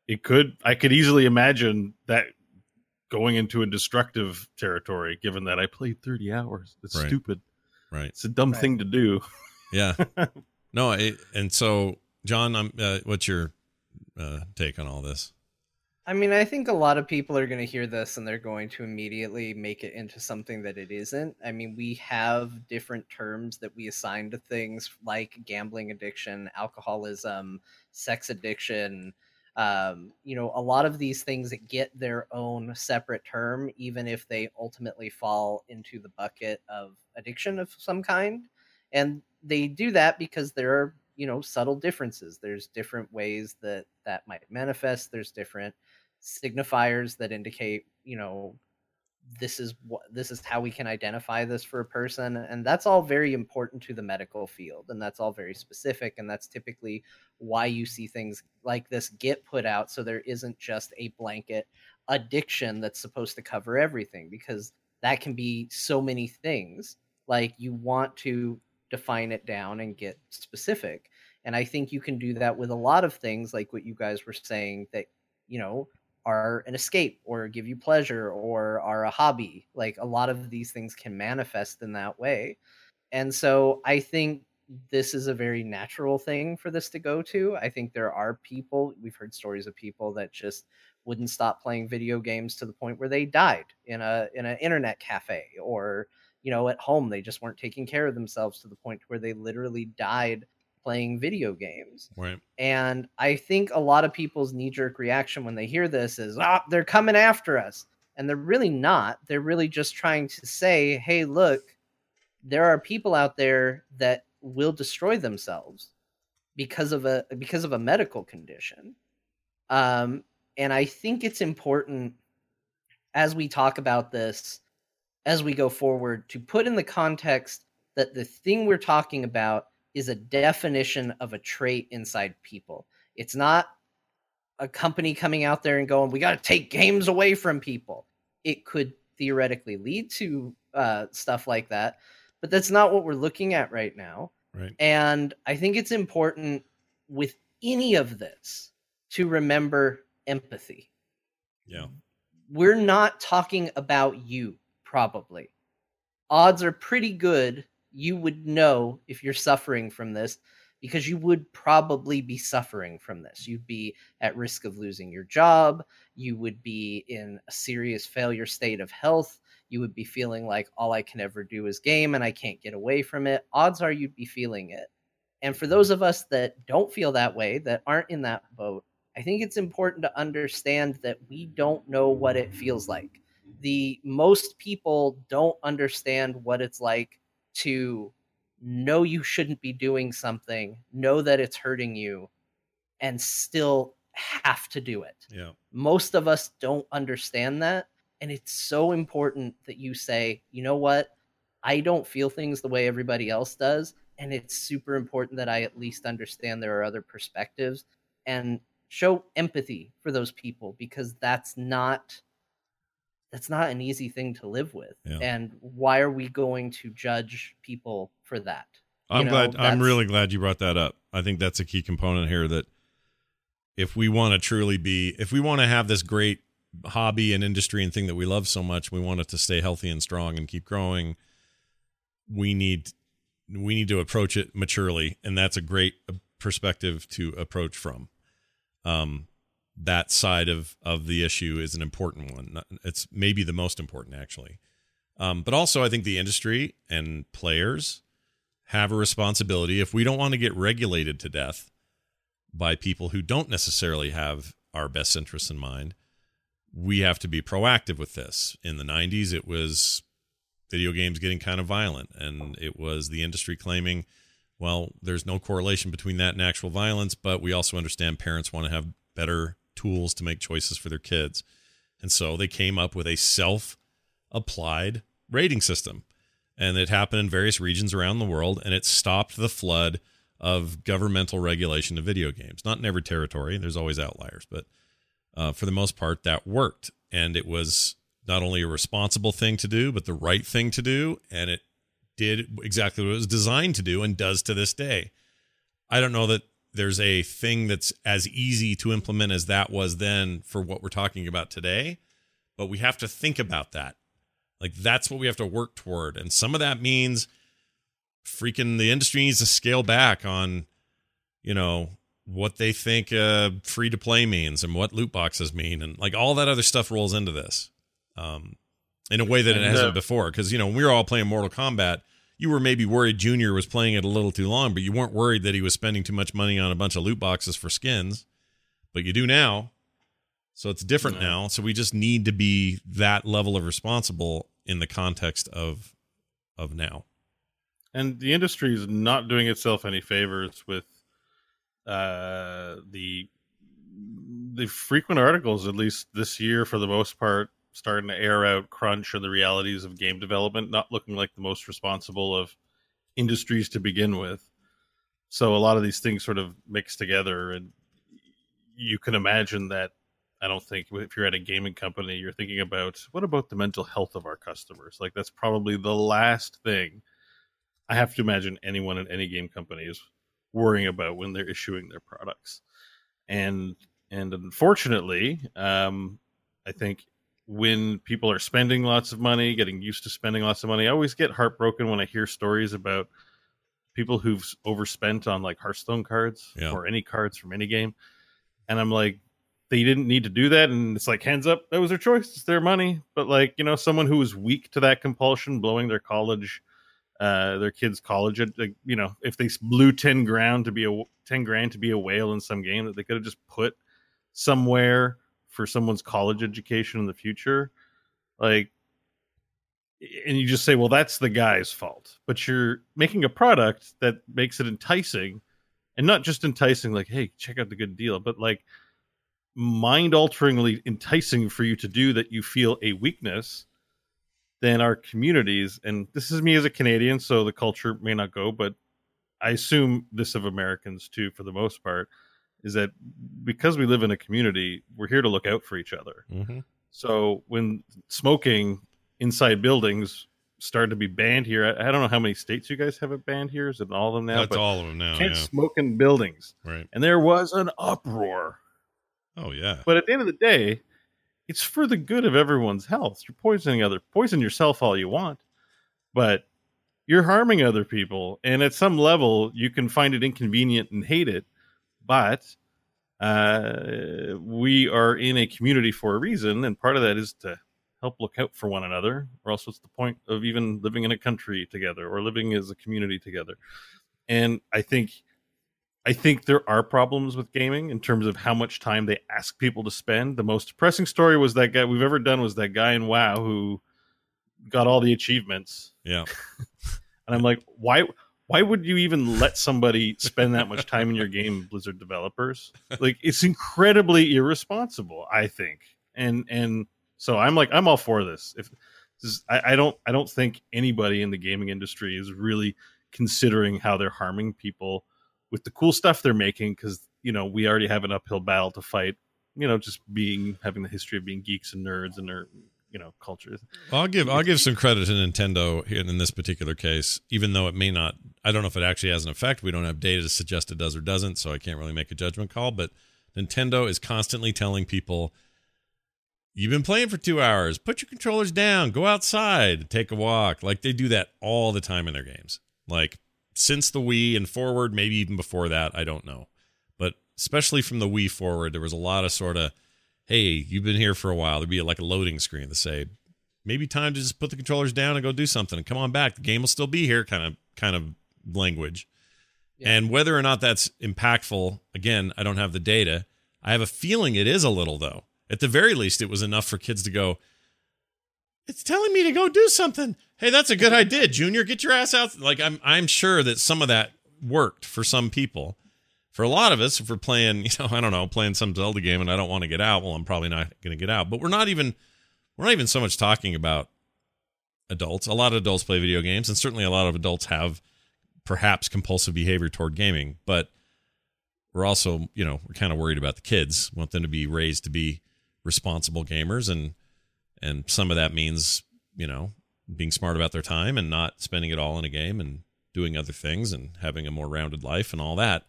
it could. I could easily imagine that going into a destructive territory, given that I played 30 hours. It's Right. stupid. right It's a dumb Right. thing to do. yeah [LAUGHS] no it, and so Jon i'm uh, what's your uh, take on all this I mean, I think a lot of people are going to hear this and they're going to immediately make it into something that it isn't. I mean, we have different terms that we assign to things like gambling addiction, alcoholism, sex addiction. Um, you know, a lot of these things that get their own separate term, even if they ultimately fall into the bucket of addiction of some kind. And they do that because there are, you know, subtle differences. There's different ways that that might manifest. There's different signifiers that indicate you know this is what this is how we can identify this for a person and that's all very important to the medical field and that's all very specific and that's typically why you see things like this get put out so there isn't just a blanket addiction that's supposed to cover everything because that can be so many things like you want to define it down and get specific and i think you can do that with a lot of things like what you guys were saying that you know are an escape or give you pleasure or are a hobby. Like a lot of these things can manifest in that way. And so I think this is a very natural thing for this to go to. I think there are people, we've heard stories of people that just wouldn't stop playing video games to the point where they died in a in an internet cafe or you know at home they just weren't taking care of themselves to the point where they literally died playing video games. right And I think a lot of people's knee jerk reaction when they hear this is, ah, they're coming after us. And they're really not. They're really just trying to say, hey, look, there are people out there that will destroy themselves because of a because of a medical condition. Um, and I think it's important as we talk about this, as we go forward, to put in the context that the thing we're talking about is a definition of a trait inside people. It's not a company coming out there and going, we got to take games away from people. It could theoretically lead to uh, stuff like that, but that's not what we're looking at right now. right And I think it's important with any of this to remember empathy. yeah We're not talking about you, probably. Odds are pretty good you would know if you're suffering from this because you would probably be suffering from this. You'd be at risk of losing your job. You would be in a serious failure state of health. You would be feeling like all I can ever do is game and I can't get away from it. Odds are you'd be feeling it. And for those of us that don't feel that way, that aren't in that boat, I think it's important to understand that we don't know what it feels like. The most people don't understand what it's like to know you shouldn't be doing something, know that it's hurting you, and still have to do it. yeah Most of us don't understand that. And it's so important that you say, you know what? I don't feel things the way everybody else does. And it's super important that I at least understand there are other perspectives and show empathy for those people because that's not that's not an easy thing to live with. Yeah. And why are we going to judge people for that? You I'm know, glad. I'm really glad you brought that up. I think that's a key component here. That if we want to truly be, if we want to have this great hobby and industry and thing that we love so much, we want it to stay healthy and strong and keep growing. We need we need to approach it maturely, and that's a great perspective to approach from. Um, that side of of the issue is an important one. It's maybe the most important actually. Um, but also, I think the industry and players have a responsibility if we don't want to get regulated to death by people who don't necessarily have our best interests in mind. We have to be proactive with this. In the 90s, it was video games getting kind of violent, and it was the industry claiming, well, there's no correlation between that and actual violence, but we also understand parents want to have better tools to make choices for their kids. And so they came up with a self applied rating system. And it happened in various regions around the world, and it stopped the flood of governmental regulation of video games. Not in every territory, there's always outliers, but uh, for the most part, that worked. And it was not only a responsible thing to do, but the right thing to do. And it did exactly what it was designed to do and does to this day. I don't know that there's a thing that's as easy to implement as that was then for what we're talking about today, but we have to think about that. Like that's what we have to work toward. And some of that means freaking the industry needs to scale back on, you know, what they think uh, free to play means and what loot boxes mean. And like all that other stuff rolls into this um, in a way that it hasn't uh, before. Because, you know, when we were all playing Mortal Kombat, you were maybe worried Junior was playing it a little too long, but you weren't worried that he was spending too much money on a bunch of loot boxes for skins. But you do now. So it's different no. now. So we just need to be that level of responsible in the context of of now. And the industry is not doing itself any favors with uh, the the frequent articles, at least this year for the most part, starting to air out crunch and the realities of game development, not looking like the most responsible of industries to begin with. So a lot of these things sort of mix together, and you can imagine that. I don't think if you're at a gaming company, you're thinking about what about the mental health of our customers? Like that's probably the last thing I have to imagine anyone in any game company is worrying about when they're issuing their products. And and unfortunately, um, I think when people are spending lots of money, getting used to spending lots of money. I always get heartbroken when I hear stories about people who've overspent on like Hearthstone cards yeah. or any cards from any game. And I'm like, they didn't need to do that. And it's like, hands up, that was their choice. It's their money. But like, you know, someone who was weak to that compulsion, blowing their college, uh, their kids' college, like, you know, if they blew 10 grand to be a 10 grand to be a whale in some game that they could have just put somewhere for someone's college education in the future like and you just say well that's the guy's fault but you're making a product that makes it enticing and not just enticing like hey check out the good deal but like mind alteringly enticing for you to do that you feel a weakness then our communities and this is me as a canadian so the culture may not go but i assume this of americans too for the most part is that because we live in a community, we're here to look out for each other. Mm-hmm. So when smoking inside buildings started to be banned here, I, I, don't know how many states you guys have it banned here. Is it all of them now? That's but all of them now. Can't yeah. smoke in buildings. Right. And there was an uproar. Oh yeah. But at the end of the day, it's for the good of everyone's health. You're poisoning other poison yourself all you want, but you're harming other people. And at some level, you can find it inconvenient and hate it but uh, we are in a community for a reason, and part of that is to help look out for one another, or else what's the point of even living in a country together or living as a community together? And I think I think there are problems with gaming in terms of how much time they ask people to spend. The most depressing story was that guy we've ever done was that guy in WoW who got all the achievements. Yeah. [LAUGHS] and I'm like, why why would you even let somebody spend that much time in your game blizzard developers? Like it's incredibly irresponsible i think. And and so i'm like i'm all for this. If this I, I don't i don't think anybody in the gaming industry is really considering how they're harming people with the cool stuff they're making because you know we already have an uphill battle to fight you know just being having the history of being geeks and nerds and they're you know cultures. I'll give I'll give some credit to Nintendo here in this particular case, even though it may not. I don't know if it actually has an effect. We don't have data to suggest it does or doesn't, so I can't really make a judgment call. But Nintendo is constantly telling people You've been playing for two hours. Put your controllers down. Go outside. Take a walk. Like they do that all the time in their games. Like since the Wii and forward, maybe even before that, I don't know. But especially from the Wii forward, there was a lot of sort of, hey, you've been here for a while. There'd be like a loading screen to say, maybe time to just put the controllers down and go do something and come on back. The game will still be here, kind of kind of language. Yeah. And whether or not that's impactful, again, I don't have the data. I have a feeling it is a little though. At the very least, it was enough for kids to go, it's telling me to go do something. Hey, that's a good idea, Junior. Get your ass out. Like I'm I'm sure that some of that worked for some people. For a lot of us, if we're playing, [LAUGHS] you know, I don't know, playing some Zelda game and I don't want to get out, well, I'm probably not going to get out. But we're not even we're not even so much talking about adults. A lot of adults play video games, and certainly a lot of adults have perhaps compulsive behavior toward gaming. But we're also, you know, we're kind of worried about the kids. We want them to be raised to be responsible gamers and and some of that means you know being smart about their time and not spending it all in a game and doing other things and having a more rounded life and all that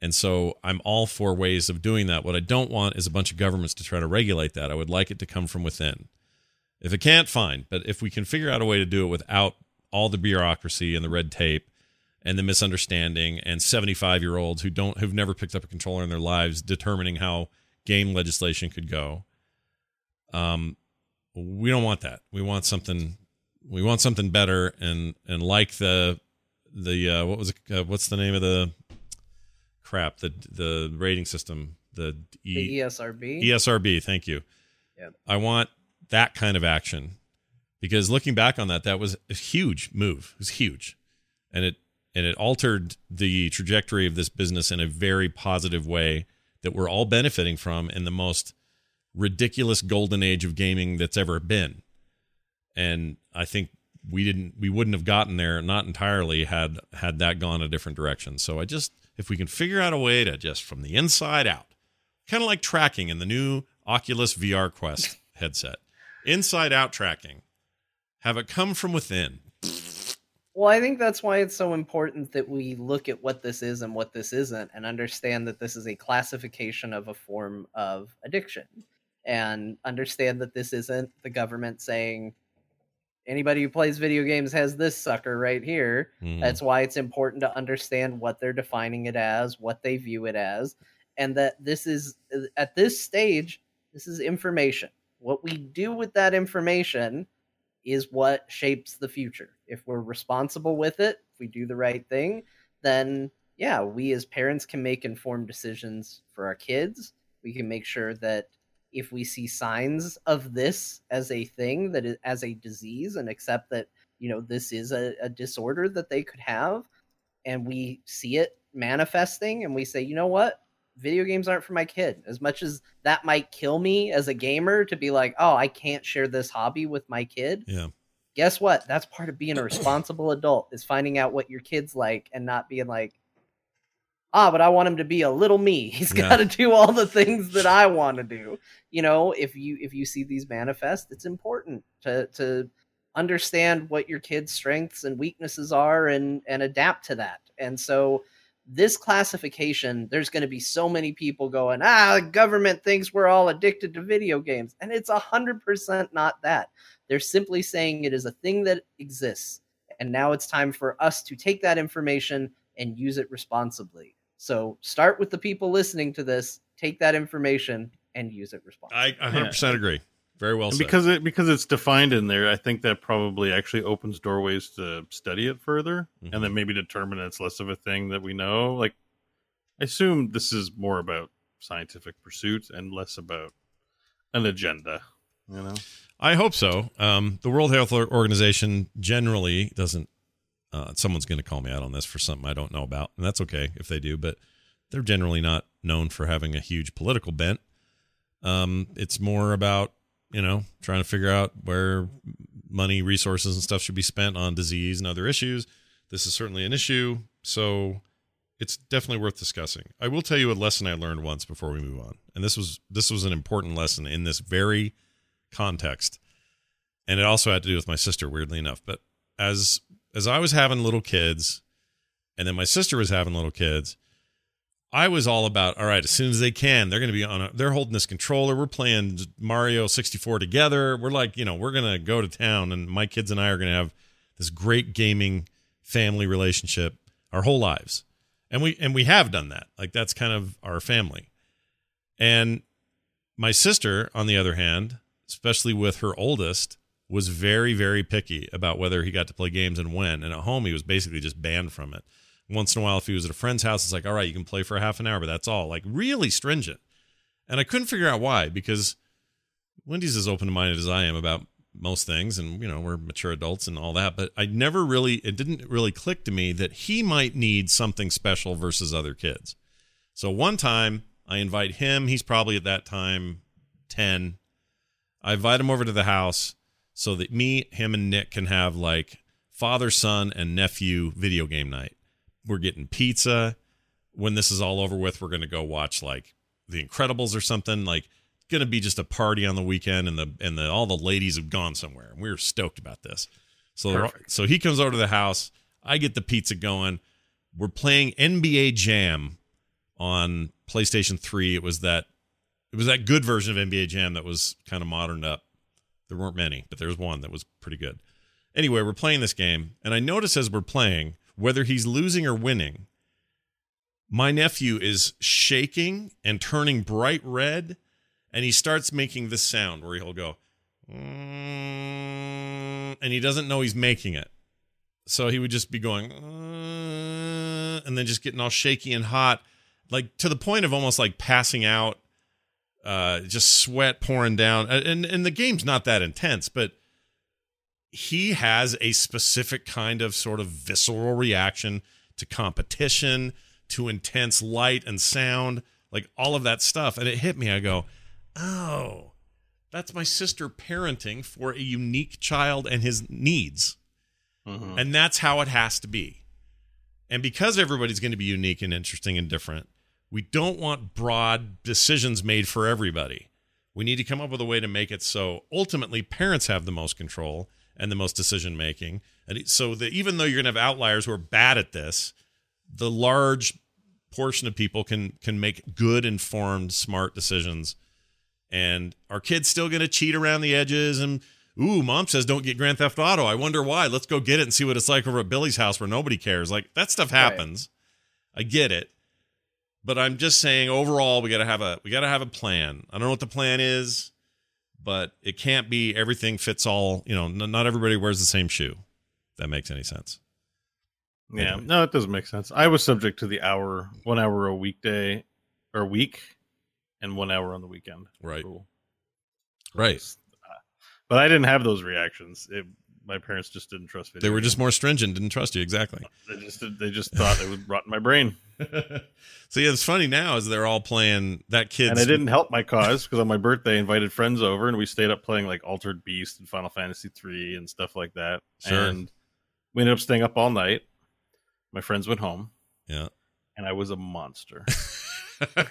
and so i'm all for ways of doing that what i don't want is a bunch of governments to try to regulate that i would like it to come from within if it can't fine but if we can figure out a way to do it without all the bureaucracy and the red tape and the misunderstanding and 75 year olds who don't who've never picked up a controller in their lives determining how game legislation could go. Um, we don't want that. We want something. We want something better, and and like the the uh, what was it, uh, what's the name of the crap the the rating system the, e- the ESRB ESRB. Thank you. Yeah. I want that kind of action because looking back on that, that was a huge move. It was huge, and it and it altered the trajectory of this business in a very positive way that we're all benefiting from in the most ridiculous golden age of gaming that's ever been. And I think we didn't we wouldn't have gotten there not entirely had had that gone a different direction. So I just if we can figure out a way to just from the inside out, kind of like tracking in the new Oculus VR Quest [LAUGHS] headset. Inside out tracking. Have it come from within. Well, I think that's why it's so important that we look at what this is and what this isn't and understand that this is a classification of a form of addiction and understand that this isn't the government saying anybody who plays video games has this sucker right here. Mm. That's why it's important to understand what they're defining it as, what they view it as, and that this is at this stage, this is information. What we do with that information is what shapes the future. If we're responsible with it, if we do the right thing, then yeah, we as parents can make informed decisions for our kids. We can make sure that if we see signs of this as a thing that is as a disease and accept that you know this is a, a disorder that they could have and we see it manifesting and we say you know what video games aren't for my kid. As much as that might kill me as a gamer to be like, oh, I can't share this hobby with my kid. Yeah. Guess what? That's part of being a [CLEARS THROAT] responsible adult is finding out what your kids like and not being like, ah, but I want him to be a little me. [LAUGHS] He's yeah. got to do all the things that I [LAUGHS] want to do. You know, if you if you see these manifest, it's important to to understand what your kid's strengths and weaknesses are and and adapt to that. And so this classification, there's going to be so many people going, ah, the government thinks we're all addicted to video games. And it's 100% not that. They're simply saying it is a thing that exists. And now it's time for us to take that information and use it responsibly. So start with the people listening to this, take that information and use it responsibly. I 100% yeah. agree. Very well said. Because it because it's defined in there, I think that probably actually opens doorways to study it further, mm-hmm. and then maybe determine it's less of a thing that we know. Like, I assume this is more about scientific pursuit and less about an agenda. You know, I hope so. Um, the World Health Organization generally doesn't. Uh, someone's going to call me out on this for something I don't know about, and that's okay if they do. But they're generally not known for having a huge political bent. Um, it's more about you know, trying to figure out where money, resources, and stuff should be spent on disease and other issues. This is certainly an issue, so it's definitely worth discussing. I will tell you a lesson I learned once before we move on, and this was this was an important lesson in this very context, and it also had to do with my sister, weirdly enough. But as as I was having little kids, and then my sister was having little kids, I was all about, all right, as soon as they can, they're going to be on a, they're holding this controller. We're playing Mario 64 together. We're like, you know, we're going to go to town and my kids and I are going to have this great gaming family relationship our whole lives. And we and we have done that. Like that's kind of our family. And my sister, on the other hand, especially with her oldest, was very, very picky about whether he got to play games and when. And at home, he was basically just banned from it. Once in a while, if he was at a friend's house, it's like, all right, you can play for a half an hour, but that's all. Like, really stringent. And I couldn't figure out why, because Wendy's as open minded as I am about most things. And, you know, we're mature adults and all that. But I never really, it didn't really click to me that he might need something special versus other kids. So one time, I invite him. He's probably at that time 10. I invite him over to the house so that me, him, and Nick can have like father, son, and nephew video game night. We're getting pizza. When this is all over with, we're going to go watch like The Incredibles or something. Like, going to be just a party on the weekend, and the and the all the ladies have gone somewhere, and we are stoked about this. So so he comes over to the house. I get the pizza going. We're playing NBA Jam on PlayStation 3. It was that it was that good version of NBA Jam that was kind of moderned up. There weren't many, but there's one that was pretty good. Anyway, we're playing this game, and I notice as we're playing, whether he's losing or winning, my nephew is shaking and turning bright red, and he starts making this sound where he'll go, "Mm," and he doesn't know he's making it. So he would just be going, "Uh," and then just getting all shaky and hot, like to the point of almost like passing out, uh, just sweat pouring down. And and the game's not that intense, but he has a specific kind of sort of visceral reaction to competition, to intense light and sound, like all of that stuff. And it hit me. I go, oh, that's my sister parenting for a unique child and his needs. Mhm. And that's how it has to be. And because everybody's going to be unique and interesting and different, we don't want broad decisions made for everybody. We need to come up with a way to make it so ultimately parents have the most control and the most decision making. And so that even though you're going to have outliers who are bad at this, the large portion of people can can make good informed smart decisions. And our kids still going to cheat around the edges and ooh mom says don't get grand theft auto. I wonder why. Let's go get it and see what it's like over at billy's house where nobody cares. Like that stuff happens. I get it but i'm just saying overall we got to have a we got to have a plan i don't know what the plan is but it can't be everything fits all you know n- not everybody wears the same shoe if that makes any sense Yeah, Anyway. no, it doesn't make sense. I was subject to the hour, one hour a weekday or week, and one hour on the weekend. Right. rule. right Uh, But I didn't have those reactions. It, my parents just didn't trust video. they were just more stringent didn't trust you exactly They just they just thought it would rot my brain, [LAUGHS] so yeah, it's funny now is they're all playing that kid. and it didn't help my cause because on my birthday, I invited friends over, and we stayed up playing like Altered Beast and Final Fantasy three and stuff like that. Sure. And we ended up staying up all night. My friends went home, Yeah. and I was a monster. [LAUGHS]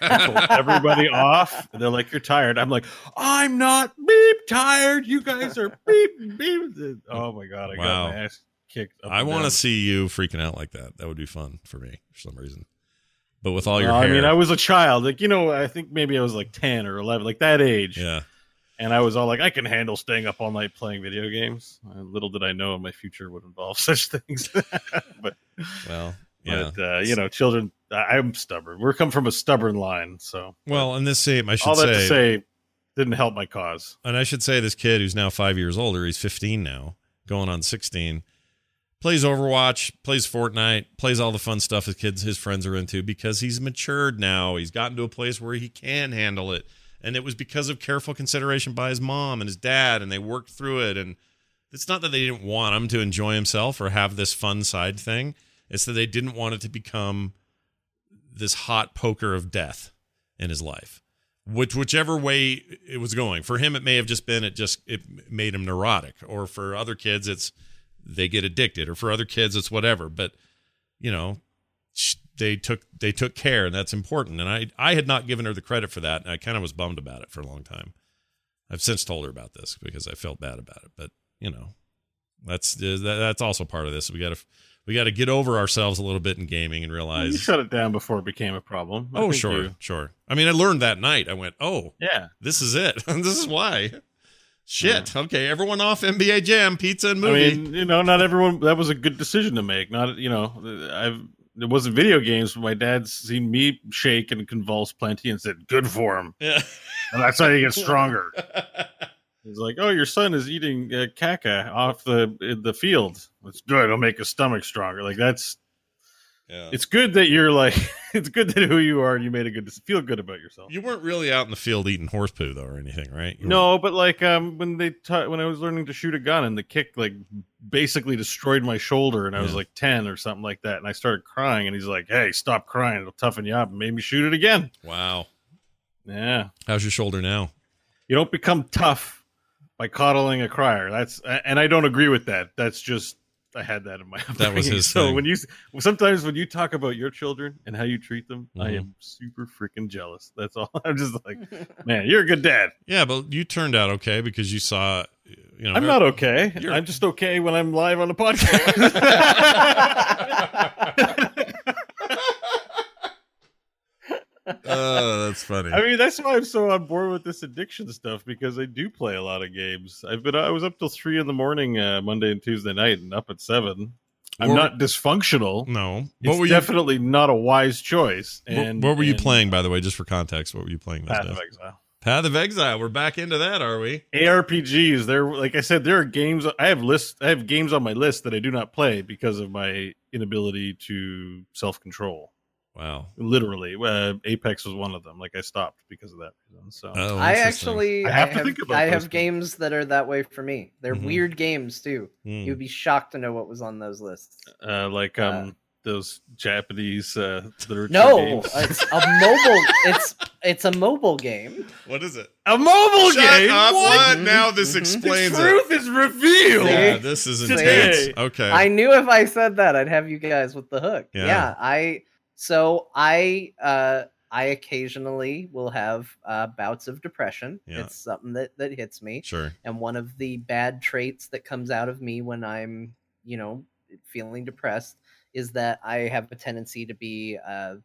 Everybody off. And they're like, "You're tired." I'm like, "I'm not beep tired. You guys are beep beep." Oh my god, I Wow. got my ass kicked. up I want to see you freaking out like that. That would be fun for me for some reason. But with all your No, hair, I mean, I was a child. Like you know, I think maybe I was like ten or eleven, like that age. yeah, And I was all like, I can handle staying up all night playing video games. Uh, little did I know my future would involve [LAUGHS] such things. [LAUGHS] but well, yeah. but uh, you know, children. I- I'm stubborn. We're come from a stubborn line, so well, and this same I should all that say, to say didn't help my cause. and I should say this kid who's now five years older, he's 15 now, going on 16, plays Overwatch, plays Fortnite, plays all the fun stuff his kids, his friends are into because he's matured now. He's gotten to a place where he can handle it. And it was because of careful consideration by his mom and his dad, and they worked through it. And it's not that they didn't want him to enjoy himself or have this fun side thing. It's that they didn't want it to become this hot poker of death in his life. Which whichever way it was going. For him it may have just been it just it made him neurotic. Or for other kids it's they get addicted. Or for other kids it's whatever. But you know they took they took care and that's important. And i i had not given her the credit for that and i kind of was bummed about it for a long time. I've since told her about this because i felt bad about it. But you know that's that, that's also part of this we got to we got to get over ourselves a little bit in gaming and realize You shut it down before it became a problem. I oh, sure, you- sure. I mean, I learned that night. I went, oh, yeah. this is it. [LAUGHS] this is why. Shit. Okay, everyone off NBA Jam, pizza and movie. I mean, you know, not everyone. That was a good decision to make. Not, you know, I've. It wasn't video games, but my dad's seen me shake and convulse plenty and said, "Good for him," yeah. and that's how you get [LAUGHS] stronger. [LAUGHS] He's like, "Oh, your son is eating uh, caca off the the field. It's good. It'll make his stomach stronger." Like that's. yeah. It's good that you're like. [LAUGHS] It's good that who you are you made a good. Feel good about yourself. you weren't really out in the field eating horse poo though, or anything, right? You No, but like um, when they ta- when I was learning to shoot a gun and the kick like basically destroyed my shoulder and I was like ten or something like that and I started crying and he's like, "Hey, stop crying! It'll toughen you up." And made me shoot it again. Wow. Yeah, How's your shoulder now? you don't become tough by coddling a crier. That's and I don't agree with that. That's just I had that in my. That [LAUGHS] was his So thing. when you sometimes when you talk about your children and how you treat them, I Mhm. am super freaking jealous. That's all. [LAUGHS] I'm just like, [LAUGHS] man, you're a good dad. Yeah, but you turned out okay because you saw. You know, I'm not okay. I'm just okay when I'm live on a podcast. Oh, that's funny. I mean, that's why I'm so on board with this addiction stuff because I do play a lot of games. I've been I was up till three in the morning uh, Monday and Tuesday night, and up at seven. I'm What- not dysfunctional. no. It's What were you? definitely not a wise choice. what- And what were you playing, by the way, just for context? What were you playing? Path of Exile. Path of Exile. We're back into that, are we? ARPGs. There, like I said, there are games. I have lists. I have games on my list that I do not play because of my inability to self control. Wow. literally uh, apex was one of them like i stopped because of that reason so Oh, I actually I I have have, to think about I those have things. games that are that way for me. They're Mhm. weird games too. Hmm. You'd be shocked to know what was on those lists. uh, like um those japanese uh literature No, games. it's a mobile. It's it's a mobile game. What is it? a mobile Shut game up! What? Mhm, Now this mhm. explains the truth is revealed it. Yeah, this is See? intense. Okay. I knew if I said that, I'd have you guys with the hook. Yeah. Yeah, I. So I uh I occasionally will have uh, bouts of depression. Yeah. It's something that that hits me. sure. and one of the bad traits that comes out of me when i'm you know feeling depressed is that i have a tendency to be uh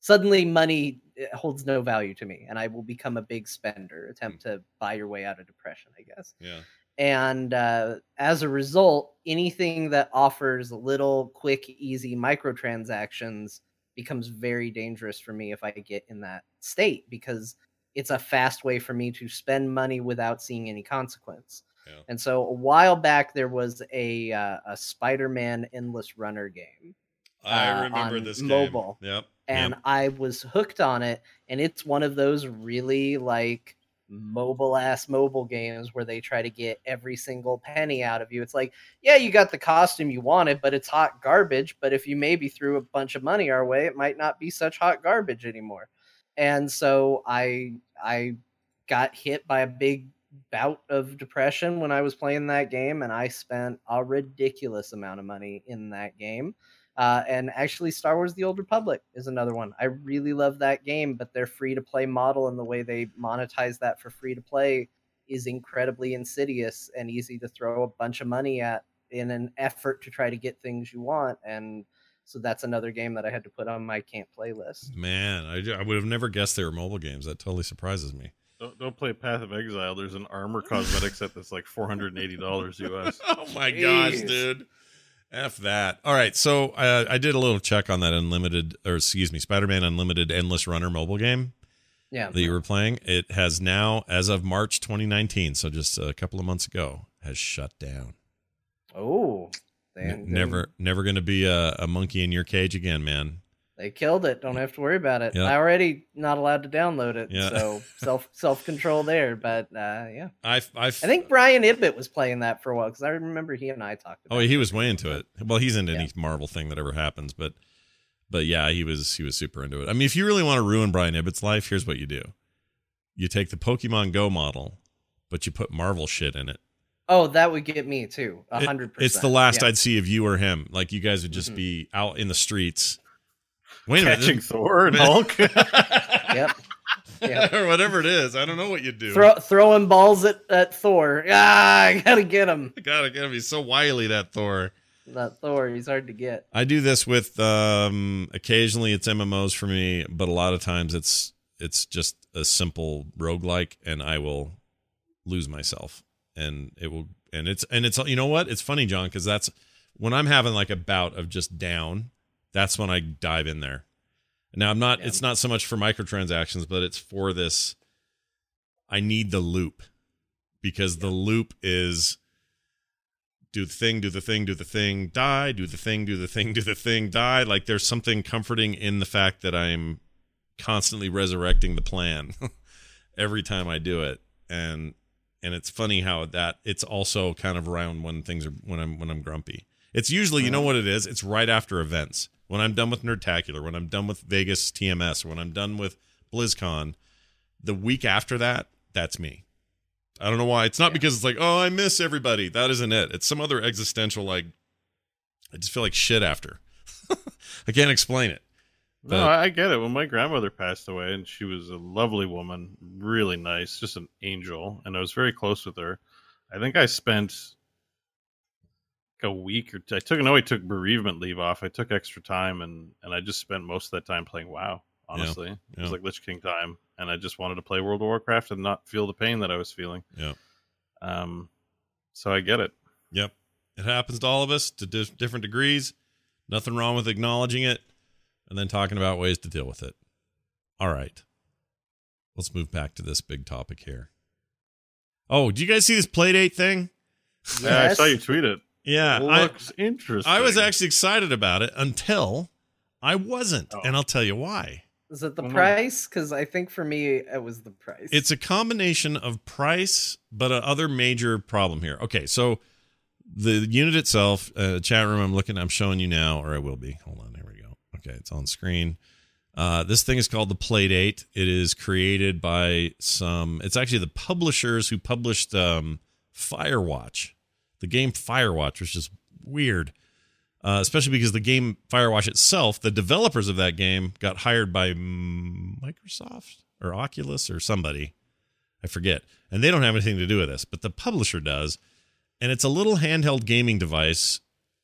suddenly money eh, holds no value to me and i will become a big spender attempt to buy your way out of depression i guess Yeah. and uh, as a result anything that offers little quick easy microtransactions becomes very dangerous for me if i get in that state because it's a fast way for me to spend money without seeing any consequence Yeah. and so a while back there was a uh, a spider-man endless runner game I uh, remember this game. mobile. Yep. and yep. I was hooked on it. And it's one of those really like mobile ass mobile games where they try to get every single penny out of you. It's like, yeah, you got the costume you wanted, but it's hot garbage. But if you maybe threw a bunch of money our way, it might not be such hot garbage anymore. And so I I got hit by a big bout of depression when I was playing that game, and I spent a ridiculous amount of money in that game. Uh, and actually, Star Wars: The Old Republic is another one. I really love that game, but their free to play model and the way they monetize that for free to play is incredibly insidious and easy to throw a bunch of money at in an effort to try to get things you want. And so that's another game that I had to put on my can't play list. Man, I, I would have never guessed they were mobile games. That totally surprises me. don't, don't play path of exile there's an armor cosmetic set that's like $480 us [LAUGHS] Oh my gosh, dude. F that. All right, so uh, I did a little check on that unlimited, or excuse me, Spider-Man Unlimited Endless Runner mobile game Yeah. that you were playing. It has now, as of March 2019, so just a couple of months ago, has shut down. Oh, N- never, never going to be a, a monkey in your cage again, man. They killed it. Don't have to worry about it. Yeah. I already not allowed to download it, Yeah. so [LAUGHS] self self control there. But uh, yeah, I, I, I think Brian Ibbott was playing that for a while because I remember he and I talked about. Oh, it. he was way into it. Well, he's into any Marvel thing that ever happens, but but yeah, he was he was super into it. I mean, if you really want to ruin Brian Ibbott's life, here's what you do: you take the Pokemon Go model, but you put Marvel shit in it. Oh, that would get me too. A hundred percent. It's the last Yeah. I'd see of you or him. Like you guys would just Mhm. be out in the streets. Wait a catching minute, thor and hulk [LAUGHS] Yep. Yep. or whatever it is. I don't know what you do. Throw, throwing balls at, at Thor. Ah, I gotta get him. God, I gotta be so wily that Thor. That Thor. He's hard to get. I do this with um occasionally it's MMOs for me, but a lot of times it's it's just a simple roguelike and I will lose myself and it will and it's and it's you know what? It's funny, Jon, because that's when I'm having like a bout of just down, that's when I dive in there. Now I'm not Yeah. it's not so much for microtransactions, but it's for this I need the loop because the loop is do the thing, do the thing, do the thing, die, do the thing, do the thing, do the thing, die. Like there's something comforting in the fact that I'm constantly resurrecting the plan [LAUGHS] every time I do it. And and it's funny how that it's also kind of around when things are when I'm when I'm grumpy. It's usually, you know what it is? It's right after events. When I'm done with Nerdtacular, when I'm done with Vegas TMS, when I'm done with BlizzCon, the week after that, that's me. I don't know why. It's not because it's like, oh, I miss everybody. That isn't it. It's some other existential like I just feel like shit after. [LAUGHS] I can't explain it. No, But- I I get it. When my grandmother passed away, and she was a lovely woman, really nice, just an angel, and I was very close with her. I think I spent a week or two. I took no, I took bereavement leave off. I took extra time, and and I just spent most of that time playing WoW. Honestly, it was like Lich King time, and I just wanted to play World of Warcraft and not feel the pain that I was feeling. Yeah. Um, so I get it. Yep. It happens to all of us to di- different degrees. Nothing wrong with acknowledging it and then talking about ways to deal with it. All right. Let's move back to this big topic here. Oh, do you guys see this Playdate thing? Yeah, I saw you tweet it. Yeah. I, looks interesting. I was actually excited about it until I wasn't. Oh. And I'll tell you why. Is it the Well, no. price? Because I think for me it was the price. It's a combination of price, but a other major problem here. Okay, so the unit itself, uh, chat room, I'm looking, I'm showing you now, or I will be. Hold on, here we go. Okay, it's on screen. Uh, this thing is called the Playdate. It is created by some. It's actually the publishers who published um, Firewatch, the game Firewatch, which is weird. Uh, especially because the game Firewatch itself, the developers of that game got hired by Microsoft or Oculus or somebody. I forget. And they don't have anything to do with this, but the publisher does. And it's a little handheld gaming device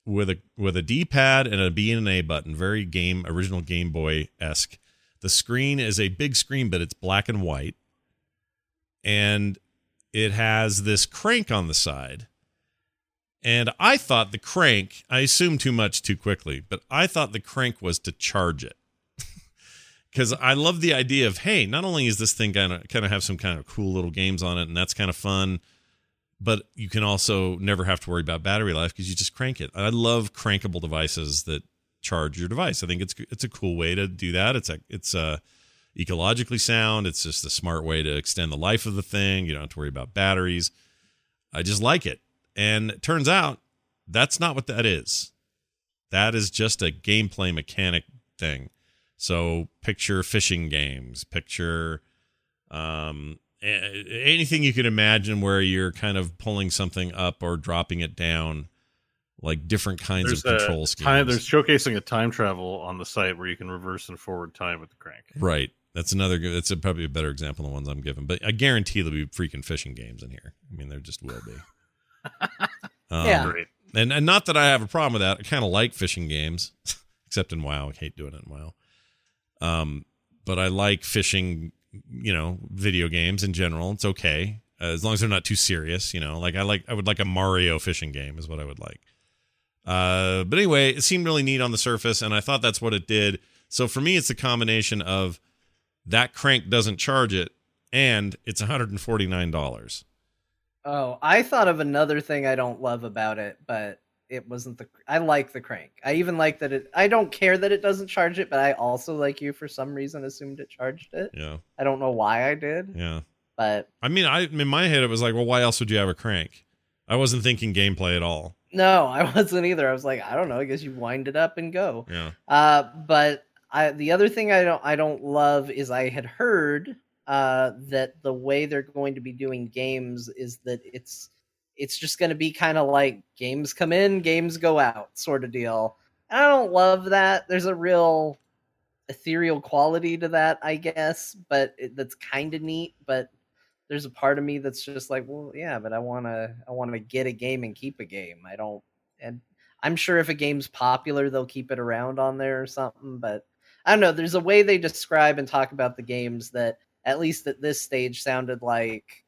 with a with a D-pad and a B and an A button, very game original Game Boy esque. The screen is a big screen, but it's black and white, and it has this crank on the side. And I thought the crank, I assumed too much too quickly, but I thought the crank was to charge it. [LAUGHS] Because I love the idea of, hey, not only is this thing going to kind of have some kind of cool little games on it, and that's kind of fun, but you can also never have to worry about battery life because you just crank it. I love crankable devices that charge your device. I think it's it's a cool way to do that. It's a it's uh ecologically sound. It's just a smart way to extend the life of the thing. You don't have to worry about batteries. I just like it. And it turns out that's not what that is. That is just a gameplay mechanic thing. So picture fishing games, picture um anything you could imagine where you're kind of pulling something up or dropping it down like different kinds There's of control schemes. time, there's showcasing a time travel on the site where you can reverse and forward time with the crank. Right. That's another good. That's a, probably a better example than the ones I'm giving. But I guarantee there'll be freaking fishing games in here. I mean, there just will be. Um, Yeah. Great. And and not that I have a problem with that. I kind of like fishing games, [LAUGHS] except in WoW. I hate doing it in WoW. Um, but I like fishing. You know, video games in general. It's okay uh, as long as they're not too serious. You know, like I like I would like a Mario fishing game is what I would like. Uh, but anyway, it seemed really neat on the surface, and I thought that's what it did. So for me, it's a combination of that crank doesn't charge it, and it's one hundred and forty nine dollars. Oh, I thought of another thing I don't love about it, but it wasn't the. I like the crank. I even like that it. I don't care that it doesn't charge it, but I also like you for some reason assumed it charged it. Yeah, I don't know why I did, yeah. but I mean, I in my head it was like, well, why else would you have a crank? I wasn't thinking gameplay at all. no, I [LAUGHS] wasn't either. I was like, I don't know. I guess you wind it up and go. Yeah, Uh, but I the other thing I don't I don't love is I had heard uh that the way they're going to be doing games is that it's it's just going to be kind of like games come in, games go out sort of deal. And I don't love that. There's a real ethereal quality to that, I guess, but it, that's kind of neat, but there's a part of me that's just like, well, yeah, but I want to I want to get a game and keep a game. I don't and I'm sure if a game's popular, they'll keep it around on there or something. But I don't know. There's a way they describe and talk about the games that, at least at this stage, sounded like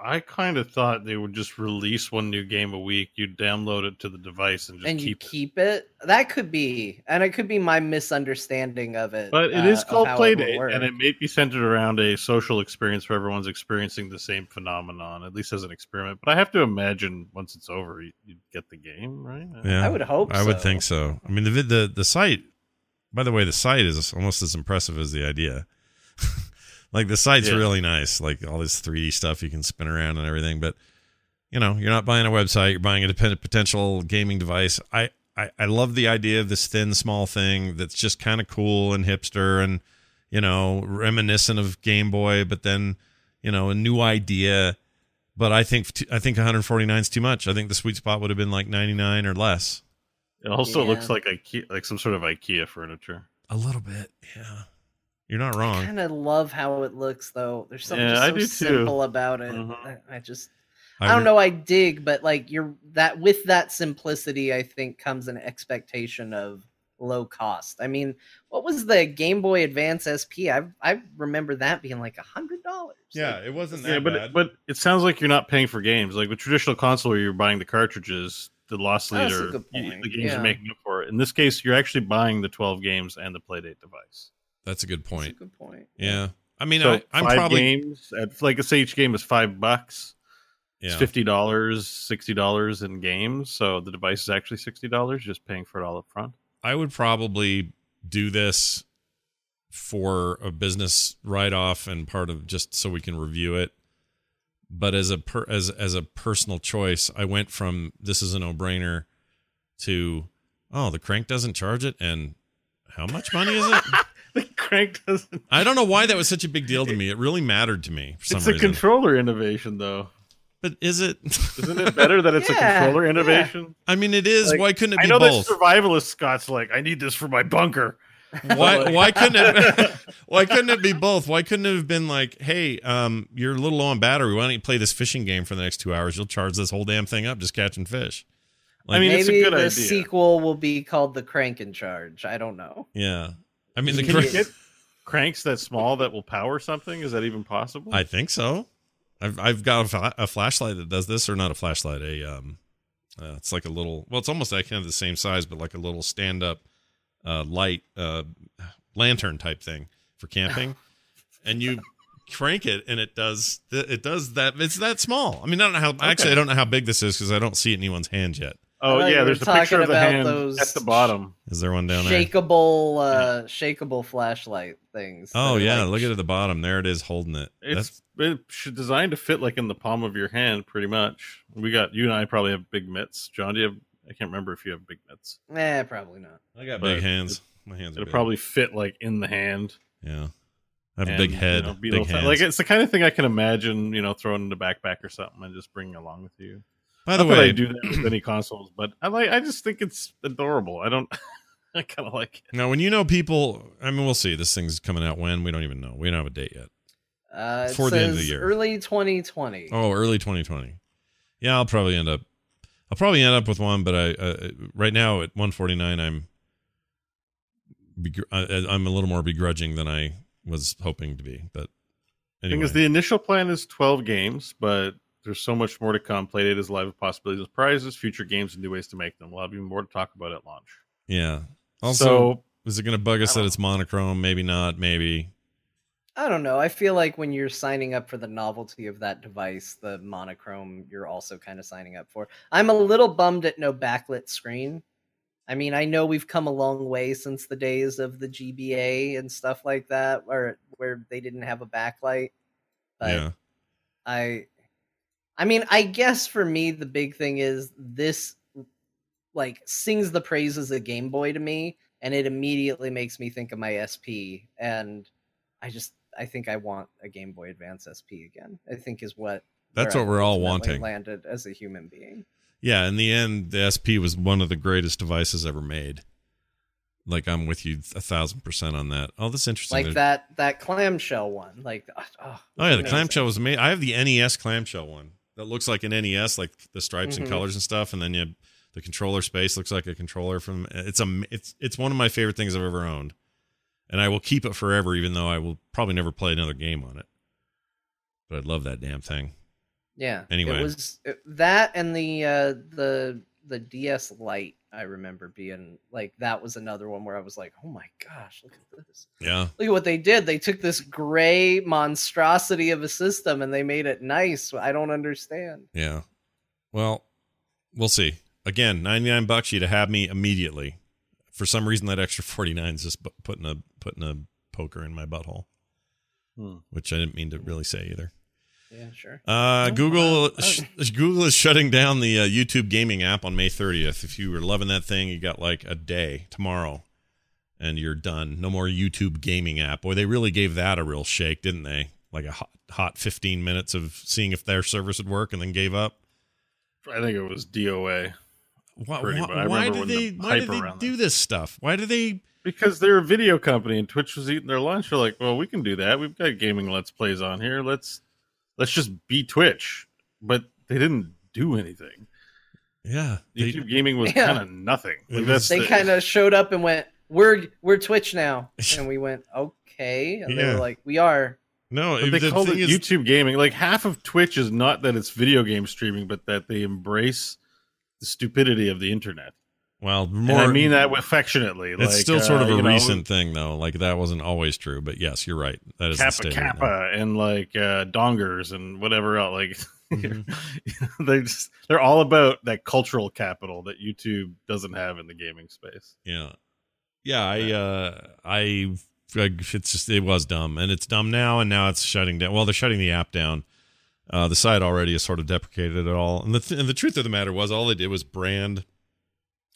I kind of thought they would just release one new game a week. You download it to the device and just and keep you it. keep it. That could be, and it could be my misunderstanding of it. But it uh, is called how it Playdate, and it may be centered around a social experience where everyone's experiencing the same phenomenon, at least as an experiment. But I have to imagine once it's over, you, you get the game, right? Yeah, I would hope I would think so. I mean, the the the site. By the way, the site is almost as impressive as the idea. [LAUGHS] like the site's Yeah. really nice. Like all this 3D stuff you can spin around and everything. But you know, you're not buying a website. You're buying a depend- potential gaming device. I, I I love the idea of this thin, small thing that's just kind of cool and hipster and you know reminiscent of Game Boy, but then you know a new idea. But I think I think 149 is too much. I think the sweet spot would have been like 99 or less. It also Yeah. looks like IKEA, like some sort of IKEA furniture. A little bit, yeah. You're not wrong. I kind of love how it looks, though. There's something Yeah, just I so do too. simple about it. Mhm. I, I just, I, don't re- know. I dig, but like you're that with that simplicity, I think comes an expectation of low cost. I mean, what was the Game Boy Advance SP? I I remember that being like a hundred dollars. Yeah, it wasn't that Yeah, but bad. but it sounds like you're not paying for games. Like with traditional console, where you're buying the cartridges, the loss That's a leader, good y- point, the games yeah. are making up for it. In this case, you're actually buying the 12 games and the Playdate device. That's a good That's a point. good point. Yeah, I mean, so I, I'm five probably games at like say each game is five bucks. It's yeah. fifty dollars, sixty dollars in games. So the device is actually sixty dollars, just paying for it all up front. I would probably do this for a business write off and part of just so we can review it. But as a per, as as a personal choice, I went from this is a no brainer to oh the crank doesn't charge it and how much money is it? [LAUGHS] the crank doesn't. I don't know why that was such a big deal to me. It really mattered to me for some It's a reason. controller innovation, though. but is it? [LAUGHS] Isn't it better that it's Yeah, a controller yeah. innovation? I mean, it is. Like, why couldn't it I be know both? that survivalist Scott's like, I need this for my bunker. why why couldn't it [LAUGHS] [LAUGHS] why couldn't it be both why couldn't it have been like hey um you're a little low on battery why don't you play this fishing game for the next two hours you'll charge this whole damn thing up just catching fish I mean, it's a Maybe good the idea. sequel will be called The Crank in Charge. I don't know. yeah i mean the Can you get cranks that small that will power something? Is that even possible? i think so. I've i've got a, a flashlight that does this or not a flashlight a um uh, it's like a little well it's almost like kind of the same size but like a little stand up uh light uh lantern type thing for camping. [LAUGHS] And you crank it and it does it does that it's that small. I mean i don't know how actually i don't know how big this is because i don't see it in anyone's hand yet oh I thought you yeah, there's a picture of the hand those at the bottom. is there one down there Shakeable, uh, shakeable flashlight things. oh yeah like- look at it at the bottom there it is holding it It's it should designed to fit like in the palm of your hand, pretty much. We got you and I probably have big mitts. Jon, do you have? I can't remember if you have big mitts. Eh, probably not. i got but big hands my hands It'll big. probably fit like in the hand. yeah i have a and, big you head know, big hands Like it's the kind of thing I can imagine, you know, throwing in the backpack or something and just bringing along with you. By the Not that I do that with [CLEARS THROAT] any consoles, but I like. I just think it's adorable. I don't. [LAUGHS] I kind of like it. now when you know people i mean we'll see this thing's coming out when we don't even know we don't have a date yet Uh, it Before the end of the year. early 2020. Oh, early 2020. Yeah, I'll probably end up. I'll probably end up with one, but I uh, right now at 149, I'm. I, I'm a little more begrudging than I was hoping to be, but Thing anyway. is, the initial plan is 12 games, but there's so much more to come. Playdate is live with possibilities of prizes, future games, and new ways to make them. We'll have even more to talk about at launch. yeah. Also, so is it going to bug us that it's monochrome? Maybe not. Maybe. I don't know. I feel like when you're signing up for the novelty of that device, the monochrome, you're also kind of signing up for. I'm a little bummed at no backlit screen. I mean, I know we've come a long way since the days of the GBA and stuff like that, where where they didn't have a backlight. But yeah. I I mean, I guess for me the big thing is this like sings the praises of Game Boy to me and it immediately makes me think of my SP and I just I think I want a Game Boy Advance SP again. I think is what That's what I've we're all wanting. Landed as a human being. Yeah. In the end, the SP was one of the greatest devices ever made. Like I'm with you a thousand percent on that. Oh, that's interesting. Like There's- that that clamshell one. Like oh, Oh, oh yeah, the amazing. clamshell was amazing. I have the NES clamshell one that looks like an NES, like the stripes Mhm. and colors and stuff, and then you The controller space looks like a controller from it's a it's it's one of my favorite things I've ever owned, and I will keep it forever, even though I will probably never play another game on it. But I love that damn thing. Yeah. Anyway. it was it, that and the uh, the the DS Lite. I remember being like that was another one where I was like, oh my gosh, look at this. Yeah, Look at what they did. They took this gray monstrosity of a system and they made it nice. I don't understand. yeah. Well, we'll see. Again, ninety nine bucks. you to have me immediately. For some reason, that extra forty nine is just putting a putting a poker in my butthole, Hmm. which I didn't mean to really say either. Yeah, sure. Uh, Oh, Google wow. sh- Google is shutting down the uh, YouTube gaming app on May 30th. If you were loving that thing, you got like a day tomorrow, and you're done. No more YouTube gaming app. Boy, they really gave that a real shake, didn't they? Like a hot, hot 15 minutes of seeing if their service would work, and then gave up. I think it was DOA. Why, why, why did they? the Why did they around do this stuff? Why do they? Because they're a video company and Twitch was eating their lunch. They're like, well, we can do that. We've got gaming let's plays on here. Let's let's just be Twitch. But they didn't do anything. Yeah, they, YouTube gaming was Yeah. kind of nothing. Like, was- They the- kind of showed up and went, "We're we're Twitch now," and we went, "Okay," and they were like, "We are." no. It- they the call it thing is- YouTube gaming. Like half of Twitch is not that it's video game streaming, but that they embrace the stupidity of the internet. Well, And more. I mean that affectionately. It's like, still sort of uh, a you know, recent thing, though. Like that wasn't always true, but yes, you're right. That is the Kappa state right now. Kappa and like uh, dongers and whatever else. Like [LAUGHS] Mm-hmm. [LAUGHS] they just they're all about that cultural capital that YouTube doesn't have in the gaming space. Yeah. Yeah, I uh I like, it's just it was dumb and it's dumb now and now it's shutting down. Well, they're shutting the app down. Uh the site already is sort of deprecated at all. And the th- and the truth of the matter was all they did was brand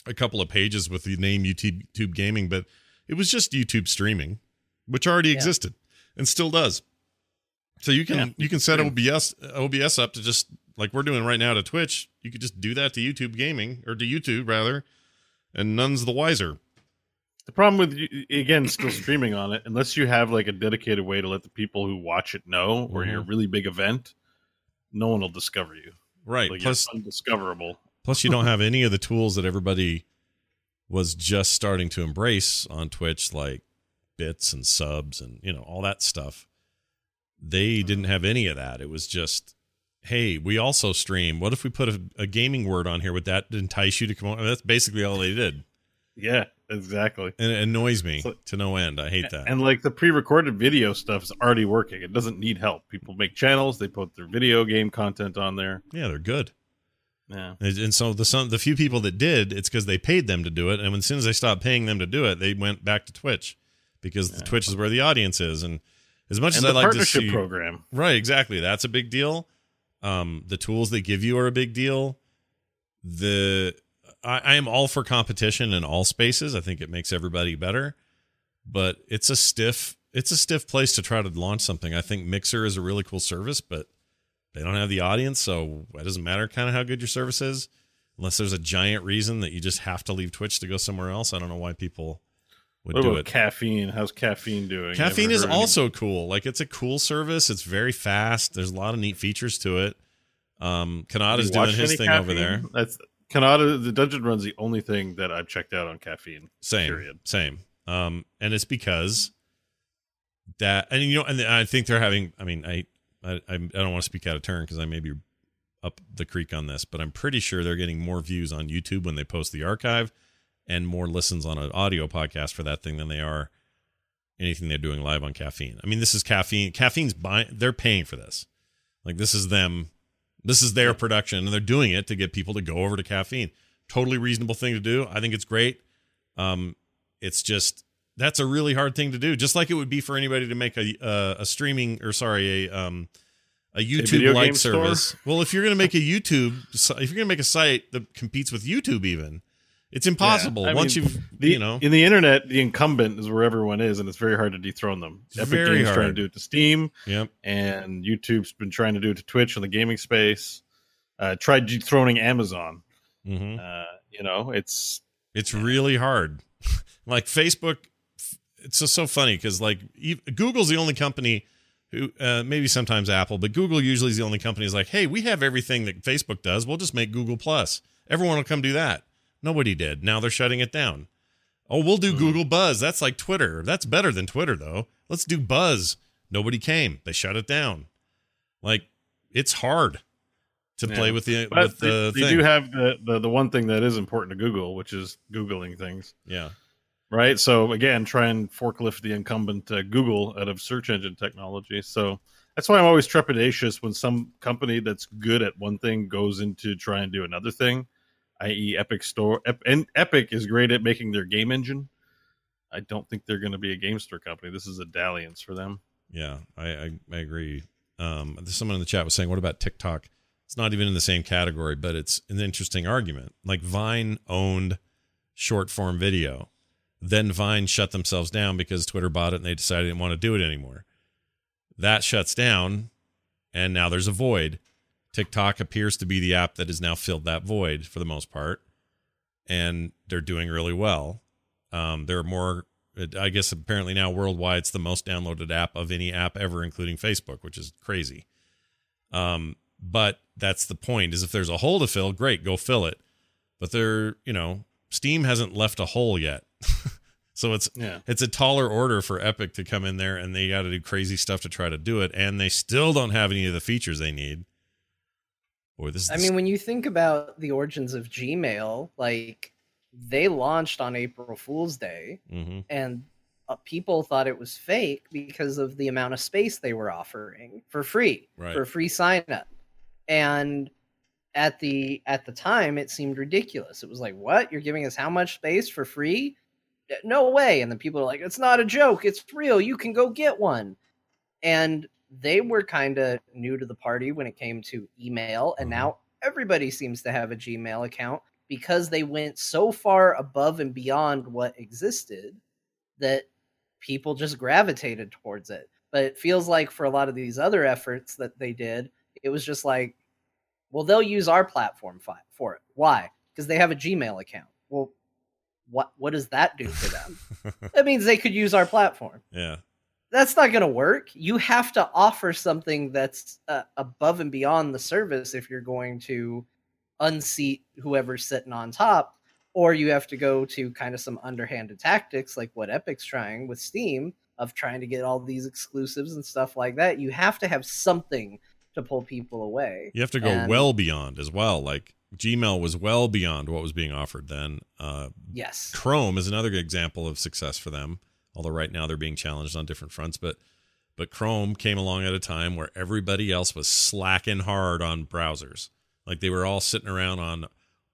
a couple of pages with the name YouTube, YouTube Gaming, but it was just YouTube streaming, which already Yeah. existed and still does. So you can Yeah. you can set OBS OBS up to just like we're doing right now to Twitch. You could just do that to YouTube Gaming or to YouTube rather, and none's the wiser. The problem with again still streaming on it, unless you have like a dedicated way to let the people who watch it know, or you're a mm-hmm. really big event, no one will discover you. Right. Like Plus, you're undiscoverable. Plus you don't have any of the tools that everybody was just starting to embrace on Twitch, like bits and subs and you know all that stuff. They didn't have any of that. It was just, hey, we also stream. What if we put a, a gaming word on here? Would that entice you to come on? That's basically all they did, Yeah, exactly. and it annoys me So- to no end. I hate that. And like the pre-recorded video stuff is already working. It doesn't need help. People make channels, they put their video game content on there. yeah, they're good. Yeah. And so the some the few people that did, it's because they paid them to do it, and as soon as they stopped paying them to do it, they went back to Twitch because Twitch is where the audience is. And as much And as I like to partnership see, program. right, exactly, that's a big deal. Um, the tools they give you are a big deal. The I, I am all for competition in all spaces. I think it makes everybody better, but it's a stiff it's a stiff place to try to launch something. I think Mixer is a really cool service, but they don't have the audience, so it doesn't matter kind of how good your service is, unless there's a giant reason that you just have to leave Twitch to go somewhere else. I don't know why people would What do about it. caffeine? How's caffeine doing? Caffeine is heard any- also cool. Like it's a cool service. It's very fast. There's a lot of neat features to it. Um, Kanada's doing his thing over there. That's Kanata. The Dungeon Run's the only thing that I've checked out on caffeine. Same, Period. same. Um, and it's because that, and you know, and I think they're having. I mean, I, I, I don't want to speak out of turn because I may be up the creek on this, but I'm pretty sure they're getting more views on YouTube when they post the archive, and more listens on an audio podcast for that thing than they are anything they're doing live on caffeine. I mean, this is caffeine. Caffeine's buying. They're paying for this. Like this is them. This is their production, and they're doing it to get people to go over to caffeine. Totally reasonable thing to do. I think it's great. Um, it's just that's a really hard thing to do. Just like it would be for anybody to make a uh, a streaming or sorry a um a YouTube like game store? service. Well, if you're going to make a YouTube, if you're going to make a site that competes with YouTube, even it's impossible. Yeah, Once mean, you've The, you know in the internet, the incumbent is where everyone is, and it's very hard to dethrone them. It's Epic Games trying to do it to Steam, Yep. and YouTube's been trying to do it to Twitch in the gaming space. Uh, tried dethroning Amazon. hmm Uh, you know, it's It's really hard. [LAUGHS] like Facebook, it's just so funny because like Google's the only company who uh, maybe sometimes Apple, but Google usually is the only company is like, hey, we have everything that Facebook does. We'll just make Google Plus. Everyone will come do that. Nobody did. Now they're shutting it down. Oh, we'll do Google Buzz. That's like Twitter. That's better than Twitter, though. Let's do Buzz. Nobody came. They shut it down. Like it's hard to Yeah. play with the But with the they, they thing. do have the, the the one thing that is important to Google, which is googling things, yeah. Right? So again, try and forklift the incumbent uh, Google out of search engine technology. So that's why I'm always trepidatious when some company that's good at one thing goes into try and do another thing, i.e., Epic Store. Ep- and Epic is great at making their game engine. I don't think they're going to be a game store company. This is a dalliance for them. Yeah, I, I, I agree. Um, someone in the chat was saying, what about TikTok? It's not even in the same category, but it's an interesting argument. Like Vine owned short form video. Then Vine shut themselves down because Twitter bought it and they decided they didn't want to do it anymore. That shuts down, and now there's a void. TikTok appears to be the app that has now filled that void for the most part, and they're doing really well. Um, there are more I guess apparently now worldwide it's the most downloaded app of any app ever, including Facebook, which is crazy. Um, but that's the point: is if there's a hole to fill, great, go fill it. But there, you know, Steam hasn't left a hole yet, [LAUGHS] so it's Yeah. it's a taller order for Epic to come in there, and they got to do crazy stuff to try to do it, and they still don't have any of the features they need. Boy, this is I mean, when you think about the origins of Gmail, like they launched on April Fool's Day, hmm and uh, people thought it was fake because of the amount of space they were offering for free Right. for free sign up and at the at the time it seemed ridiculous it was like what you're giving us how much space for free no way and then people are like it's not a joke it's real you can go get one and they were kind of new to the party when it came to email and Mhm. now everybody seems to have a gmail account because they went so far above and beyond what existed that people just gravitated towards it. But it feels like for a lot of these other efforts that they did, it was just like, well, they'll use our platform for it. Why? Because they have a Gmail account. Well, what what does that do for them? [LAUGHS] that means they could use our platform. yeah, That's not going to work. You have to offer something that's uh, above and beyond the service if you're going to unseat whoever's sitting on top or you have to go to kind of some underhanded tactics like what Epic's trying with Steam of trying to get all these exclusives and stuff like that. You have to have something to pull people away. You have to go And- well beyond as well. Like Gmail was well beyond what was being offered then. Uh, Yes. Chrome is another good example of success for them. Although right now they're being challenged on different fronts, but but Chrome came along at a time where everybody else was slacking hard on browsers. Like they were all sitting around on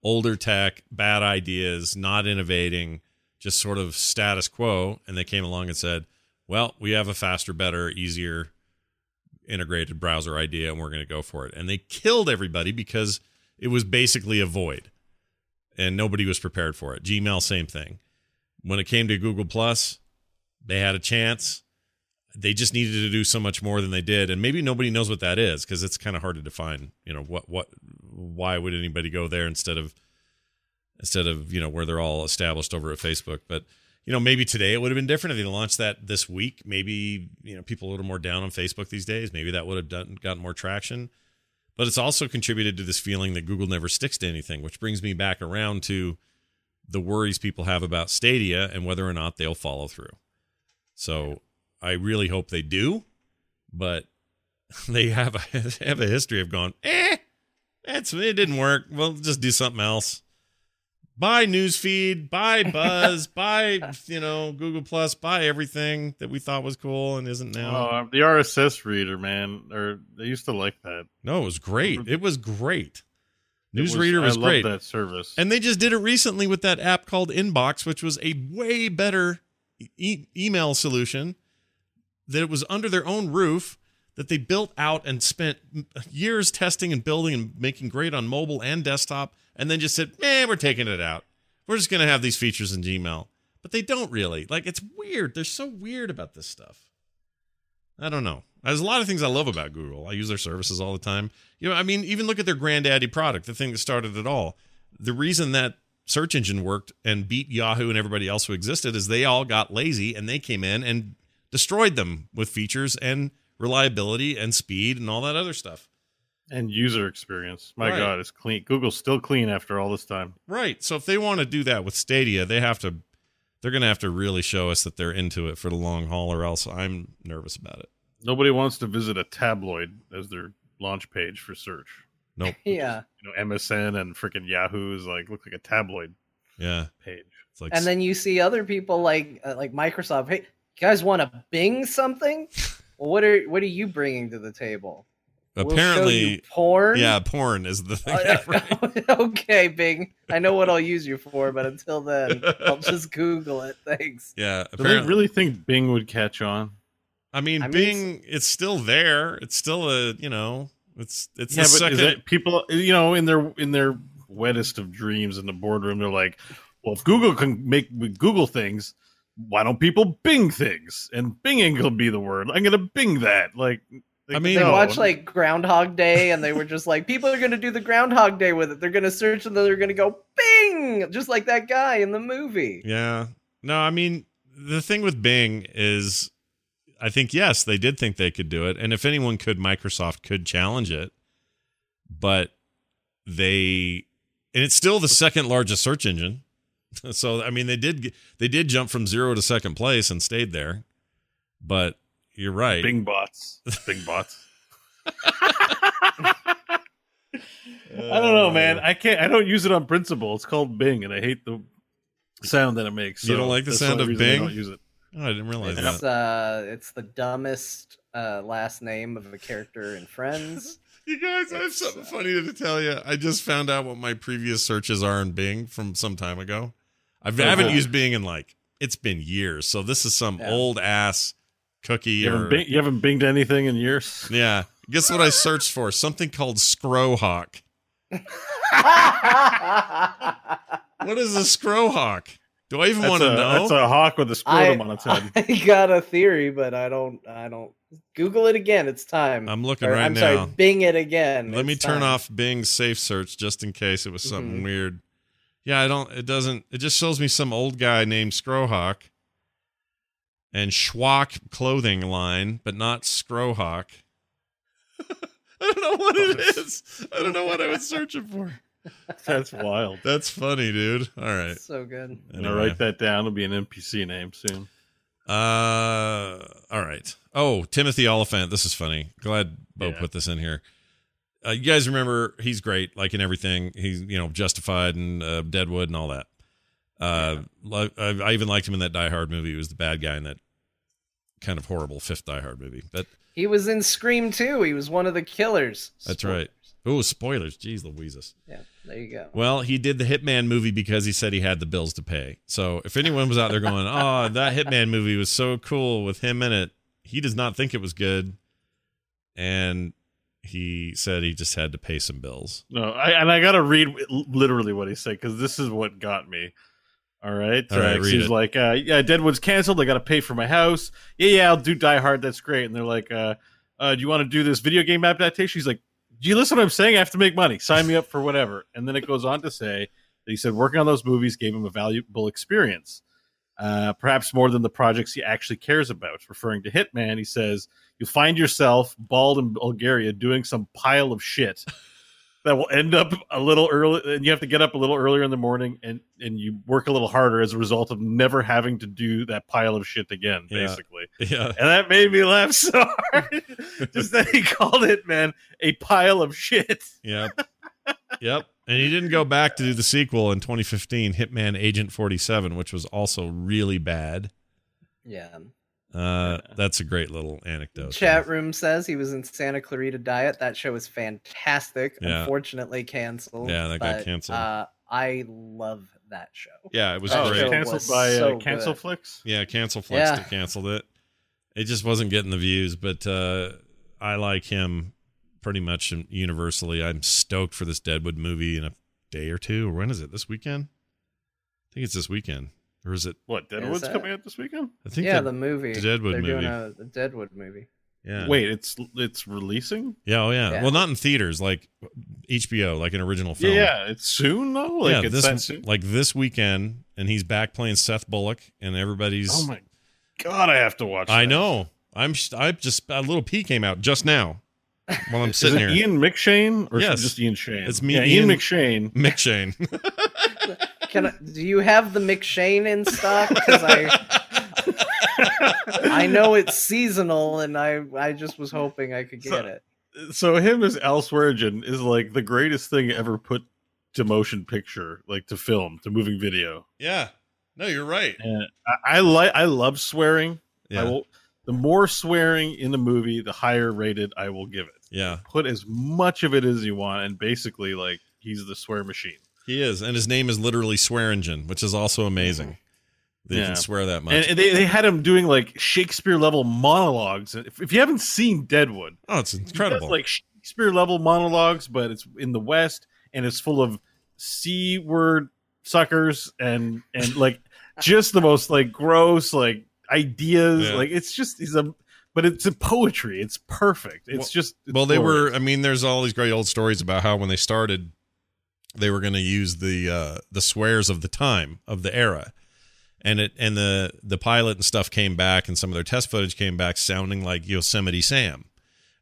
older tech, bad ideas, not innovating, just sort of status quo. And they came along and said, "Well, we have a faster, better, easier integrated browser idea, and we're going to go for it." And they killed everybody because it was basically a void and nobody was prepared for it. Gmail, same thing. When it came to Google Plus, they had a chance. They just needed to do so much more than they did, and maybe nobody knows what that is because it's kind of hard to define. You know what what why would anybody go there instead of instead of you know where they're all established over at Facebook? But you know maybe today it would have been different if they launched that this week. Maybe you know people a little more down on Facebook these days. Maybe that would have done gotten more traction but it's also contributed to this feeling that Google never sticks to anything, which brings me back around to the worries people have about Stadia and whether or not they'll follow through. So I really hope they do, but [LAUGHS] they have a [LAUGHS] they have a history of going, eh, it didn't work. We'll just do something else. Buy newsfeed, buy Buzz, [LAUGHS] buy you know Google Plus, buy everything that we thought was cool and isn't now. Oh, the RSS reader, man, or they used to like that. No, it was great. Mm-hmm. It was great. It was- Newsreader was, I love great. that service. And they just did it recently with that app called Inbox, which was a way better e- email solution that it was under their own roof that they built out and spent years testing and building and making great on mobile and desktop and then just said, "Man, we're taking it out. We're just going to have these features in Gmail." But they don't really. Like it's weird. They're so weird about this stuff. I don't know. There's a lot of things I love about Google. I use their services all the time. You know, I mean, even look at their granddaddy product, the thing that started it all. The reason that search engine worked and beat Yahoo and everybody else who existed is they all got lazy and they came in and destroyed them with features and reliability and speed and all that other stuff. And user experience. My Right. God, it's clean. Google's still clean after all this time. Right. So if they want to do that with Stadia, they have to they're going to have to really show us that they're into it for the long haul or else I'm nervous about it. Nobody wants to visit a tabloid as their launch page for search. Nope. [LAUGHS] Yeah. You know, MSN and freaking Yahoo is like look like a tabloid Yeah. page. It's like and then you see other people like uh, like Microsoft. Hey, you guys want to Bing something? [LAUGHS] well, what are what are you bringing to the table? We'll apparently porn. yeah, porn is the thing. Uh, [LAUGHS] okay, Bing. I know what I'll use you for, but until then, I'll [LAUGHS] just Google it. Thanks. yeah, Do they really think Bing would catch on? I mean I mean, Bing it's still there. It's still a, you know, it's it's yeah, the but second is that people you know in their in their wettest of dreams in the boardroom, they're like, well, if Google can make Google things, why don't people Bing things? And Binging will be the word. I'm gonna Bing that. Like, I mean- They No. watch like Groundhog Day, and they were just like, people are going to do the Groundhog Day with it. They're going to search, and then they're going to go Bing, just like that guy in the movie. Yeah. No, I mean, the thing with Bing is I think yes, they did think they could do it. And if anyone could, Microsoft could challenge it. But they and it's still the second largest search engine. [LAUGHS] So I mean, they did they did jump from 0 to second place and stayed there. But you're right. Bing bots, Bing bots. [LAUGHS] I don't know, man. I can't. I don't use it on principle. It's called Bing, and I hate the sound that it makes. You don't like the sound only of reason I Bing? don't use it. Oh, I didn't realize It's that. uh, it's the dumbest uh, last name of a character in Friends. [LAUGHS] You guys, I have something funny to tell you. I just found out what my previous searches are in Bing from some time ago. I've, I haven't Okay. used Bing in like it's been years, so this is some Yeah. old ass cookie. You haven't, bing, you haven't binged anything in years. yeah, guess what I searched for? Something called Skrohawk. [LAUGHS] What is a Skrohawk? Do I even want to a- know? That's a hawk with a scrotum on its head. [LAUGHS] I got a theory, but I don't. I don't. Google it again. It's time. I'm looking Or, right I'm now. sorry. Bing it again. Let me turn time. off Bing's safe search just in case it was something Mhm. weird. Yeah, I don't. It doesn't. It just shows me some old guy named Scrowhawk and Schwak clothing line, but not Skrohawk. [LAUGHS] I don't know what it is. I don't know what I was searching for. [LAUGHS] That's wild. That's funny, dude. All right. So good. And I'm gonna Anyway. write that down. It'll be an NPC name soon. Uh, all right. Oh, Timothy Olyphant. This is funny. Glad Beau Yeah. put this in here. Uh, you guys remember he's great, like in everything. He's you know Justified and uh, Deadwood and all that. Uh, li- I, I even liked him in that Die Hard movie. He was the bad guy in that kind of horrible fifth Die Hard movie. But He was in Scream too. He was one of the killers. that's right. Oh, spoilers! Jeez, Louises. Yeah, there you go. Well, he did the Hitman movie because he said he had the bills to pay. So if anyone was out there going, [LAUGHS] "Oh, that Hitman movie was so cool with him in it," he does not think it was good, and he said he just had to pay some bills. No, I, and I gotta read literally what he said because this is what got me. All right, All right, Uh, he's it. like, uh, "Yeah, Deadwood's canceled. I got to pay for my house. Yeah, yeah, I'll do Die Hard. That's great." And they're like, uh, uh, "Do you want to do this video game adaptation?" He's like, "Do you listen to what I'm saying? I have to make money. Sign me up for whatever." And then it goes on to say that he said working on those movies gave him a valuable experience, uh, perhaps more than the projects he actually cares about. Referring to Hitman, he says, "You'll find yourself bald in Bulgaria doing some pile of shit." [LAUGHS] that will end up a little early and you have to get up a little earlier in the morning and and you work a little harder as a result of never having to do that pile of shit again Yeah. basically Yeah, and that made me laugh so hard [LAUGHS] just that he called it man a pile of shit yep, yep. And he didn't go back to do the sequel in 2015, Hitman Agent 47, which was also really bad. Yeah. Uh, [LAUGHS] that's a great little anecdote. Chat room says he was in Santa Clarita Diet. That show is fantastic. Yeah. Unfortunately, canceled. Yeah, that got canceled. Uh, I love that show. Yeah, it was That oh, great. canceled was by so uh, cancel good. flicks Yeah, cancel Flex Yeah. canceled it. It just wasn't getting the views, but uh, I like him pretty much universally. I'm stoked for this Deadwood movie in a day or two. When is it? This weekend? I think it's this weekend. Or is it? what deadwood's that- coming out this weekend I think yeah, that- the movie. the Deadwood They're movie. doing a, a Deadwood movie. yeah. wait it's it's releasing Yeah, oh yeah. Yeah. Well, not in theaters, like HBO, like an original film. yeah it's soon though like yeah, it's this that soon like this weekend, and he's back playing Seth Bullock, and everybody's. oh my god i have to watch I that. know. I'm. I just a little P came out just now. while I'm [LAUGHS] Is sitting it here. Ian McShane or Yes. just Ian Shane? It's me, Yeah, Ian, Ian- McShane. [LAUGHS] Mick Shane. [LAUGHS] Can I, do you have the McShane in stock? Because I I know it's seasonal, and I I just was hoping I could get So- it. So him as Al Swearengen is like the greatest thing ever put to motion picture, like to film, to moving video. yeah. No, you're right. And I, I like I love swearing. Yeah. I will the more swearing in the movie, the higher rated I will give it. Yeah. Put as much of it as you want, and basically like he's the swear machine. He is. And his name is literally Swearengen, which is also amazing. You Yeah. can swear that much. And, and they, they had him doing like Shakespeare level monologues. If, if you haven't seen Deadwood, oh, it's he does, incredible. like Shakespeare level monologues, but it's in the West and it's full of c word suckers and and like [LAUGHS] just the most like gross like ideas. Yeah. Like it's just he's a but it's a poetry. It's perfect. It's Well- just it's well, they were. I mean, there's all these great old stories about how when they started, they were going to use the uh, the swears of the time of the era, and it and the the pilot and stuff came back, and some of their test footage came back sounding like Yosemite Sam,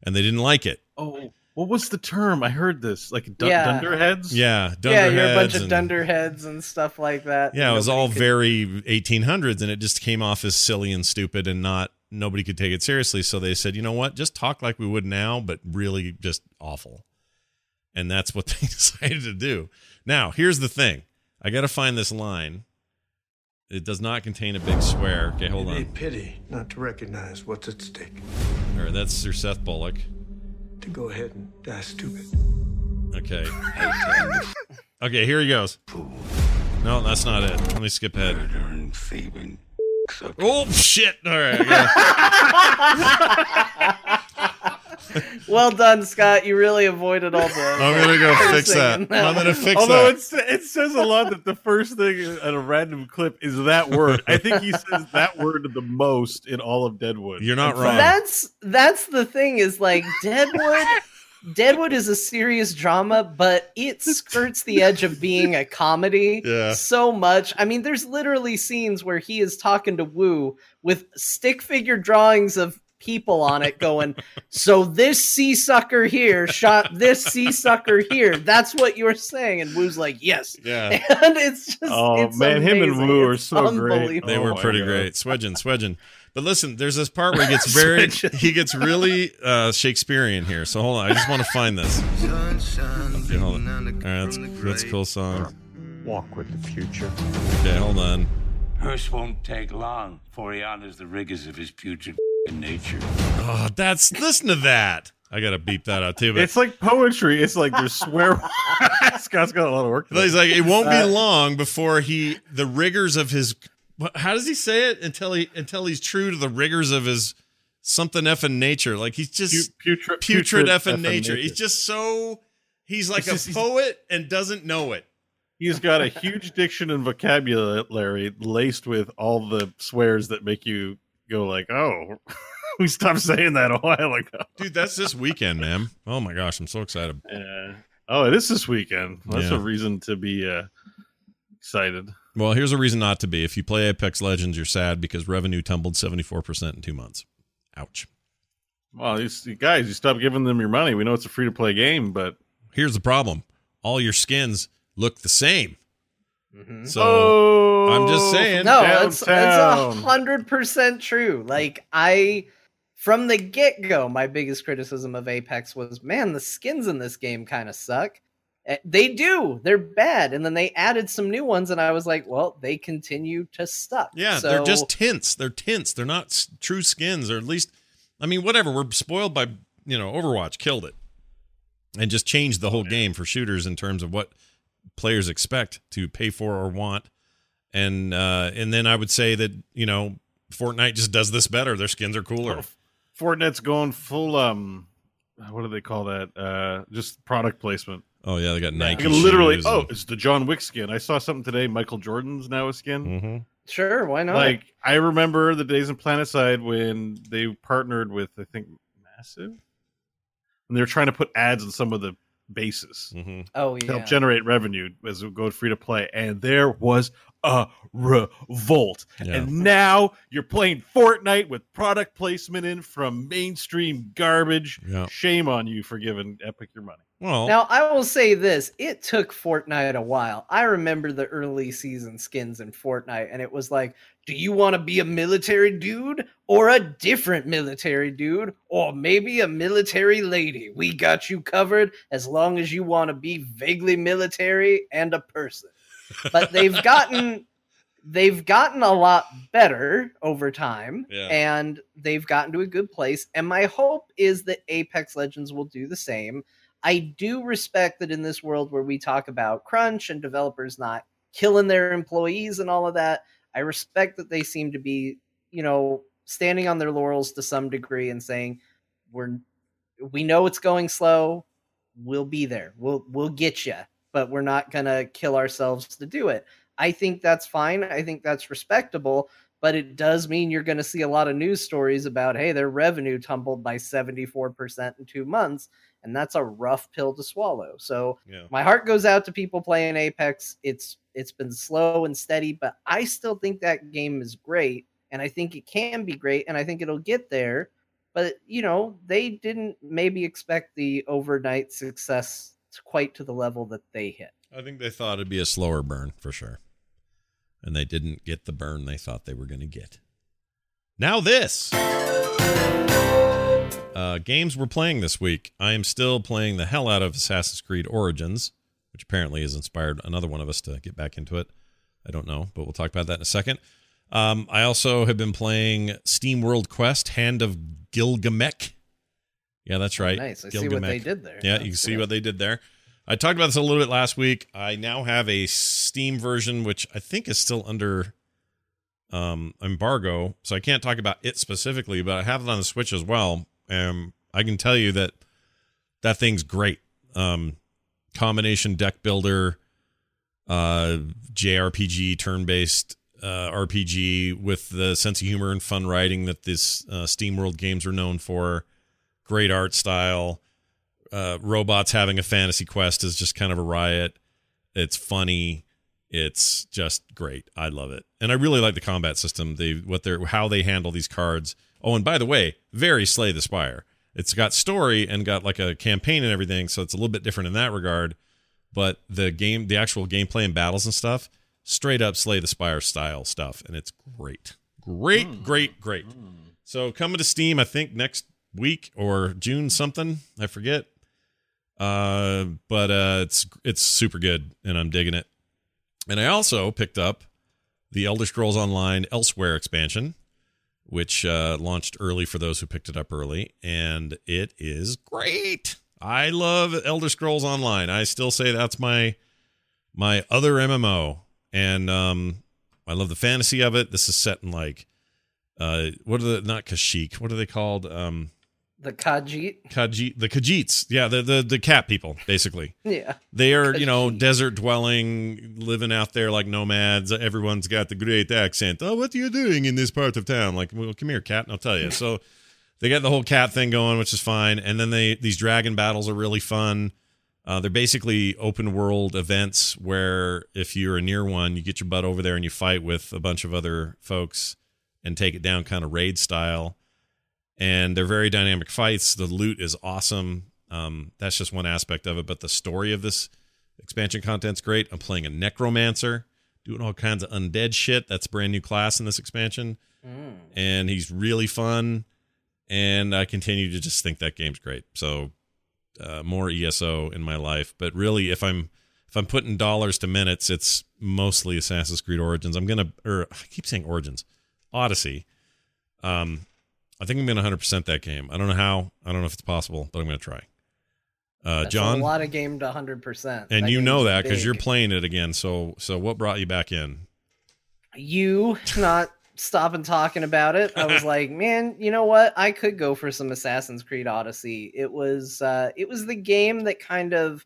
and they didn't like it. oh. What was the term? I heard this like dun- Yeah. dunderheads. Yeah, yeah, you're a bunch dunderheads of and- dunderheads and stuff like that. Yeah, it was all could- very 1800s, and it just came off as silly and stupid, and not nobody could take it seriously. So they said, you know what, just talk like we would now, but really just awful. And that's what [LAUGHS] they decided to do. Now, here's the thing: I got to find this line. It does not contain a big swear. Okay, hold It'd on. be pity not to recognize what's at stake. All right, that's Sir Seth Bullock. To go ahead and die stupid. Okay. [LAUGHS] okay, here he goes. No, that's not it. Let me skip ahead. Murdering, thieving, Oh shit! All right. I gotta- [LAUGHS] [LAUGHS] Well done, Scott. You really avoided all the. I'm gonna go fix cursing that. I'm gonna fix that. Although that. it's, it says a lot that the first thing at a random clip is that word. I think he says that word the most in all of Deadwood. You're not wrong. That's that's the thing is like Deadwood. Deadwood is a serious drama, but it skirts the edge of being a comedy Yeah. so much. I mean, there's literally scenes where he is talking to Wu with stick figure drawings of people on it going, So this sea sucker here shot this sea sucker here. That's what you're saying. And Wu's like, Yes. Yeah. [LAUGHS] And it's just Oh it's man, him and amazing. Wu are so great. They Oh were my pretty God. great. Swedgen, Swedgen. But listen, there's this part where he gets [LAUGHS] very he gets really uh Shakespearean here. So hold on, I just want to find this. Okay, hold on. All right, that's that's a cool song. Walk with the future. Okay, hold on. Hearst won't take long before he honors the rigors of his putrid nature. Oh, that's listen to that. I gotta beep that out too. But It's like poetry. It's like there's swear. Scott's [LAUGHS] got a lot of work. he's like, it won't be Uh, long before he the rigors of his. How does he say it until he until he's true to the rigors of his something effing nature? Like he's just Pu- putrid, putrid, effing effing nature. nature. He's just so he's like He's a just- poet and doesn't know it. He's got a huge diction and vocabulary laced with all the swears that make you go like, "Oh, [LAUGHS] we stopped saying that a while ago." Dude, that's this weekend, man. Oh my gosh, I'm so excited. Yeah. Oh, it is this weekend. That's Yeah. a reason to be uh, excited. Well, here's a reason not to be. If you play Apex Legends, you're sad because revenue tumbled 74% in two months. Ouch. Well, you, you guys, you stop giving them your money. We know it's a free to play game, but Here's the problem all your skins look the same. So oh, I'm just saying. No, it's it's a hundred percent true. Like I, from the get go, my biggest criticism of Apex was, man, the skins in this game kind of suck. Eh, They do, they're bad, and then they added some new ones, and I was like, well, they continue to suck. Yeah, so, they're just tints. They're tints. They're not s- true skins, or at least, I mean, whatever. We're spoiled by, you know, Overwatch killed it and just changed the whole game for shooters in terms of what players expect to pay for or want. And uh, and then I would say that you know Fortnite just does this better. Their skins are cooler. Fortnite's going full. Um, what do they call that? Uh, just product placement. Oh yeah, they got Nike. You can literally. shoes Oh, and- it's the John Wick skin. I saw something today. Michael Jordan's now a skin. Mm-hmm. sure, why not? Like I remember the days in Planetside when they partnered with I think Massive, and they were trying to put ads on some of the bases Mhm. oh to yeah, help generate revenue as we go free to play. And there was a revolt. Yeah. And now you're playing Fortnite with product placement in from mainstream garbage. Yeah. Shame on you for giving Epic your money. Well, Now, I will say this it took Fortnite a while. I remember the early season skins in Fortnite, and it was like, do you want to be a military dude or a different military dude or maybe a military lady? We got you covered as long as you want to be vaguely military and a person. But they've [LAUGHS] gotten. They've gotten a lot better over time, Yeah. and they've gotten to a good place. And my hope is that Apex Legends will do the same. I do respect that in this world where we talk about crunch and developers not killing their employees and all of that, I respect that they seem to be, you know, standing on their laurels to some degree and saying, "We're we know it's going slow. We'll be there. We'll we'll get you, but we're not gonna kill ourselves to do it." I think that's fine. I think that's respectable. But it does mean you're going to see a lot of news stories about, hey, their revenue tumbled by 74% in two months and that's a rough pill to swallow. So Yeah. my heart goes out to people playing Apex. It's it's been slow and steady, but I still think that game is great and I think it can be great and I think it'll get there. But you know, they didn't maybe expect the overnight success quite to the level that they hit. I think they thought it'd be a slower burn for sure. And they didn't get the burn they thought they were going to get. Now, this uh, games we're playing this week. I am still playing the hell out of Assassin's Creed Origins, which apparently has inspired another one of us to get back into it. I don't know, but we'll talk about that in a second. Um, I also have been playing Steam World Quest Hand of Gilgamech. Yeah, that's right. Oh, nice. I see what they did there. Yeah, That's you can see what they did there. I talked about this a little bit last week. I now have a Steam version, which I think is still under um, embargo, so I can't talk about it specifically. But I have it on the Switch as well, and I can tell you that that thing's great. Um, combination deck builder, uh, JRPG, turn-based uh, RPG with the sense of humor and fun writing that this uh, Steam World games are known for. Great art style uh, robots having a fantasy quest is just kind of a riot. It's funny. It's just great. I love it, and I really like the combat system. They what they're how they handle these cards. Oh, and by the way, very Slay the Spire. It's got story and got like a campaign and everything, so it's a little bit different in that regard. But the game, the actual gameplay and battles and stuff, straight up Slay the Spire style stuff, and it's great, great, great, great. So coming to Steam, I think next week or June something, I forget. Uh, but uh, it's it's super good, and I'm digging it. And I also picked up the Elder Scrolls Online Elsweyr expansion, which uh, launched early for those who picked it up early, and it is great. I love Elder Scrolls Online. I still say that's my my other MMO, and um, I love the fantasy of it. This is set in like uh, what are the not Kashyyyk? What are they called? Um, The Khajiit. Khajiit, the Khajiits. Yeah, the the the cat people, basically. [LAUGHS] Yeah. They are, you know, desert dwelling, living out there like nomads. Everyone's got the great accent. Oh, what are you doing in this part of town? Like, well, come here, cat, and I'll tell you. So they got the whole cat thing going, which is fine. And then they these dragon battles are really fun. Uh, they're basically open world events where if you're a near one, you get your butt over there and you fight with a bunch of other folks and take it down, kind of raid style and they're very dynamic fights. The loot is awesome. Um, that's just one aspect of it, but the story of this expansion content's great. I'm playing a necromancer, doing all kinds of undead shit. That's a brand new class in this expansion, and he's really fun. And I continue to just think that game's great. So uh, more ESO in my life, but really, if I'm if I'm putting dollars to minutes, it's mostly Assassin's Creed Origins. I'm gonna, or I keep saying Origins, Odyssey. Um, I think I'm going to 100% that game. I don't know how. I don't know if it's possible, but I'm going to try. Uh, Jon, a lot of game to 100%. and you know that because you're playing it again. So, so what brought you back in? you [LAUGHS] not stopping talking about it. I was [LAUGHS] like, man, you know what? I could go for some Assassin's Creed Odyssey. It was uh it was the game that kind of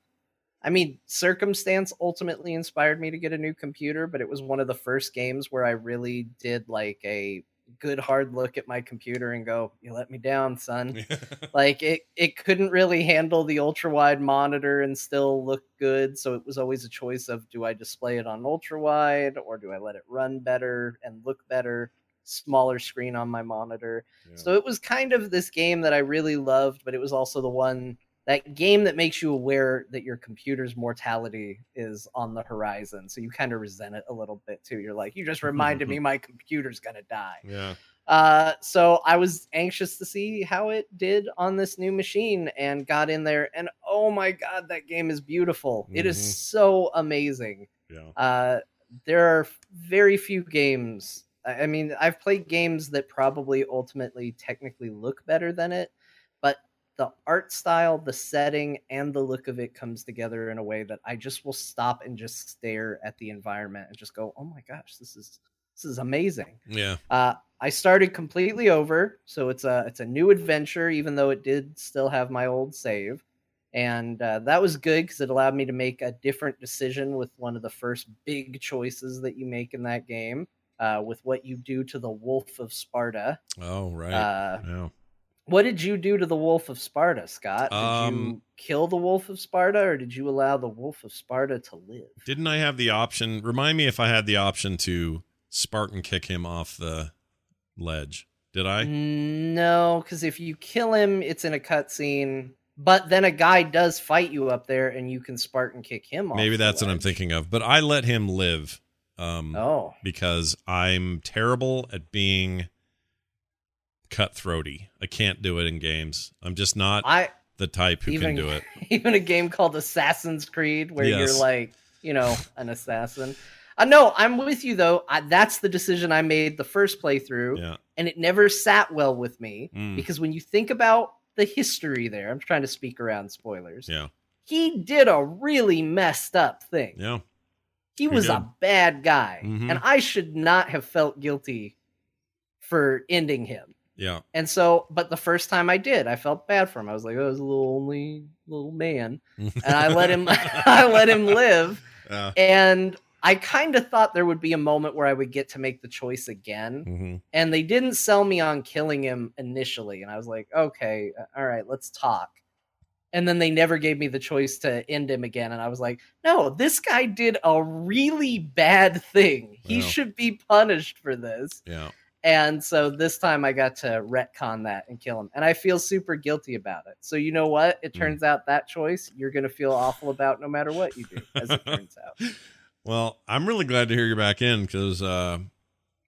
I mean, circumstance ultimately inspired me to get a new computer, but it was one of the first games where I really did like a good hard look at my computer and go, "You let me down, son." [LAUGHS] like it it couldn't really handle the ultra wide monitor and still look good, so it was always a choice of do I display it on ultra wide or do I let it run better and look better? Smaller screen on my monitor. So it was kind of this game that I really loved, but it was also the one that game that makes you aware that your computer's mortality is on the horizon. So you kind of resent it a little bit too. You're like, you just [LAUGHS] reminded me my computer's gonna die. Yeah. Uh, so I was anxious to see how it did on this new machine and got in there. And oh my god, that game is beautiful! It is Mhm. so amazing. Yeah. Uh, there are very few games. I mean, I've played games that probably ultimately technically look better than it, the art style, the setting, and the look of it comes together in a way that I just will stop and just stare at the environment and just go, "Oh my gosh, this is this is amazing." Yeah. Uh, I started completely over, so it's a it's a new adventure, even though it did still have my old save, and uh, that was good because it allowed me to make a different decision with one of the first big choices that you make in that game, uh, with what you do to the Wolf of Sparta. Oh, right. Uh, yeah. What did you do to the Wolf of Sparta, Scott? Did you Um, kill the Wolf of Sparta, or did you allow the Wolf of Sparta to live? Didn't I have the option? Remind me if I had the option to Spartan kick him off the ledge. Did I? No, because if you kill him, it's in a cutscene. But then a guy does fight you up there, and you can Spartan kick him off. Maybe that's what I'm thinking of. But I let him live. Um, Oh. because I'm terrible at being cutthroaty. I can't do it in games. I'm just not I the type who even can do it. [LAUGHS] even a game called Assassin's Creed, where Yes. you're like, you know, an assassin. Uh, no, I'm with you though. I, that's the decision I made the first playthrough, Yeah. and it never sat well with me Mm. because when you think about the history there, I'm trying to speak around spoilers. Yeah. He did a really messed up thing. Yeah. He He was did. a bad guy, Mhm. and I should not have felt guilty for ending him. Yeah. And so, but the first time I did, I felt bad for him. I was like, "Oh, he's a little only little man," and I let him, [LAUGHS] I let him live. [LAUGHS] Yeah. And I kind of thought there would be a moment where I would get to make the choice again, hmm and they didn't sell me on killing him initially. And I was like, "Okay, all right, let's talk." And then they never gave me the choice to end him again, and I was like, "No, this guy did a really bad thing. He should be punished for this." Yeah. And so this time I got to retcon that and kill him. And I feel super guilty about it. So you know what? It Mm. turns out that choice you're going to feel awful about no matter what you do, as it [LAUGHS] turns out. Well, I'm really glad to hear you're back in because uh,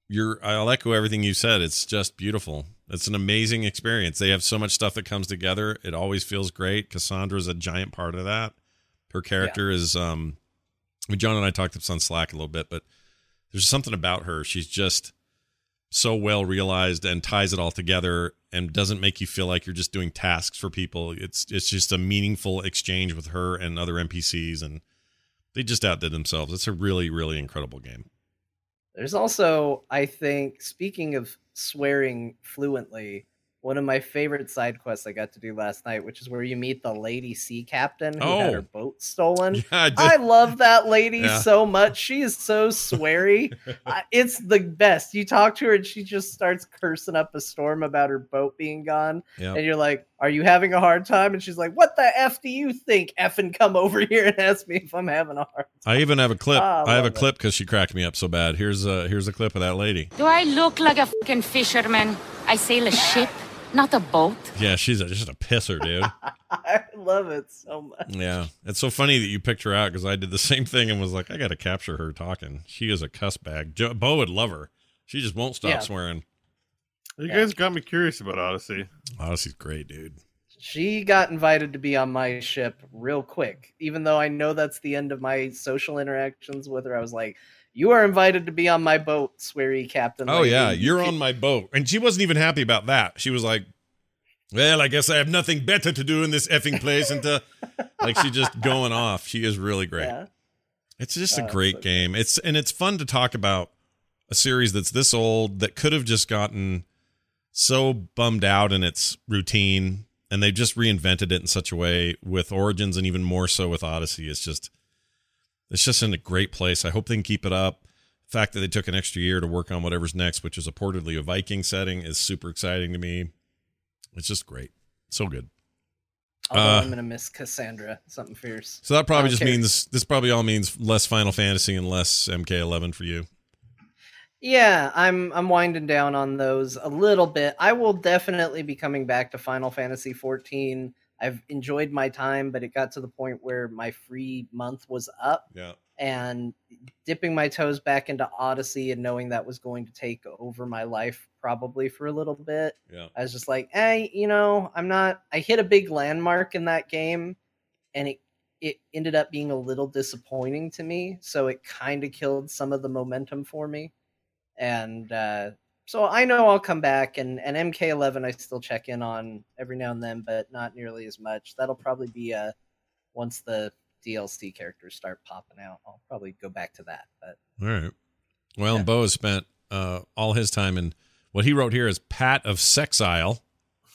you're. I'll echo everything you said. It's just beautiful. It's an amazing experience. They have so much stuff that comes together. It always feels great. Cassandra's a giant part of that. Her character is. Um, I mean, Jon and I talked this on Slack a little bit, but there's something about her. She's just so well realized and ties it all together and doesn't make you feel like you're just doing tasks for people. It's it's just a meaningful exchange with her and other NPCs and they just outdid themselves. It's a really, really incredible game. There's also, I think, speaking of swearing fluently, one of my favorite side quests I got to do last night, which is where you meet the lady sea captain who had her Oh. boat stolen. [LAUGHS] Yeah, I. I love that lady Yeah. so much. She is so sweary. [LAUGHS] I- it's the best. You talk to her and she just starts cursing up a storm about her boat being gone. Yeah. And you're like, Are you having a hard time? And she's like, What the F do you think? Effing come over [LAUGHS] here and ask me if I'm having a hard I even have a clip. Ah, I I have a it. clip because she cracked me up so bad. Here's a here's a clip of that lady. Do I look like a fucking fisherman? I sail a ship, not the boat. Yeah, she's a, just a pisser, dude. [LAUGHS] I love it so much. yeah, it's so funny that you picked her out because I did the same thing and was like, I got to capture her talking. She is a cuss bag. Jo- Beau would love her. She just won't stop Yeah. swearing. You guys got me curious about Odyssey. Odyssey's great, dude. She got invited to be on my ship real quick, even though I know that's the end of my social interactions with her. I was like, "You are invited to be on my boat, sweary captain." Oh lady. yeah, You you're on my boat, and she wasn't even happy about that. She was like, "Well, I guess I have nothing better to do in this effing place," and to [LAUGHS] like she just going off. She is really great. Yeah. It's just Oh, a great so game. It's and it's fun to talk about a series that's this old that could have just gotten so bummed out in its routine, and they've just reinvented it in such a way with Origins, and even more so with Odyssey. It's just it's just in a great place. I hope they can keep it up. The fact that they took an extra year to work on whatever's next, which is reportedly a Viking setting, is super exciting to me. It's just great. So good. Although Uh, I'm gonna miss Cassandra, something fierce. So that probably just care. means this probably all means less Final Fantasy and less MK11 for you. Yeah, I'm I'm winding down on those a little bit. I will definitely be coming back to Final Fantasy 14. I've enjoyed my time, but it got to the point where my free month was up Yeah. and dipping my toes back into Odyssey and knowing that was going to take over my life probably for a little bit. Yeah. I was just like, hey, you know, I'm not. I hit a big landmark in that game, and it it ended up being a little disappointing to me. So it kind of killed some of the momentum for me, and uh, so I know I'll come back. And and MK11 I still check in on every now and then, but not nearly as much. That'll probably be uh once the DLC characters start popping out. I'll probably go back to that. But All right. Well, Beau has spent uh, all his time in what he wrote here is Pat of Sexile.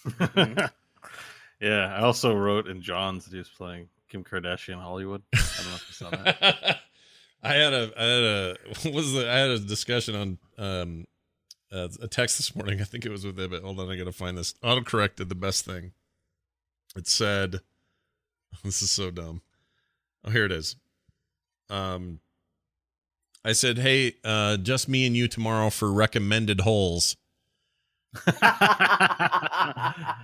[LAUGHS] yeah, I also wrote in Jon's that he was playing Kim Kardashian Hollywood. I don't know if you saw that. [LAUGHS] I had a I had a [LAUGHS] what was the I had a discussion on um uh, a text this morning. I think it was with Ibbott. Hold on, I gotta find this. Autocorrect did the best thing. It said, [LAUGHS] "This is so dumb." Oh, here it is. Um, I said, "Hey, uh, just me and you tomorrow for recommended holes." [LAUGHS]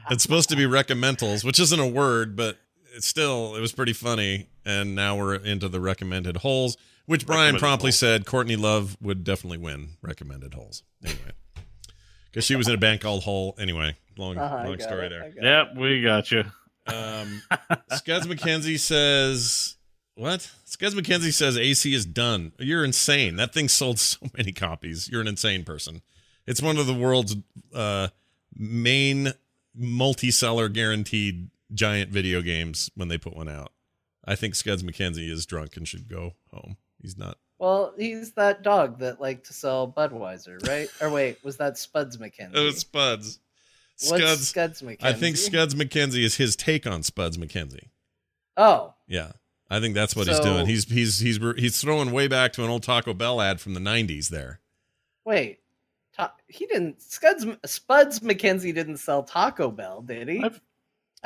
it's supposed to be recommendals, which isn't a word, but it's still it was pretty funny. And now we're into the recommended holes, which Brian promptly holes. said Courtney Love would definitely win recommended holes. Anyway, [LAUGHS] because she was in a bank called Hole. Anyway, long Uh-huh, long story it, there. got Yep, we got you. Um, [LAUGHS] Scuzz McKenzie says, "What?" Scuzz McKenzie says AC is done. You're insane. That thing sold so [LAUGHS] many copies. You're an insane person. It's one of the world's uh, main multi-seller guaranteed giant video games when they put one out. I think Scuds McKenzie is drunk and should go home. He's not. well, he's that dog that liked to sell Budweiser, right? or wait, was that Spuds [LAUGHS] McKenzie? Oh, Spuds. What's Scuds. Scuds McKenzie? I think Scuds McKenzie is his take on Spuds McKenzie. Oh, Yeah, I think that's what he's doing. He's he's he's he's throwing way back to an old Taco Bell ad from the '90s. There, wait. Ta- he didn't. Scuds Spuds McKenzie didn't sell Taco Bell, did he? I've-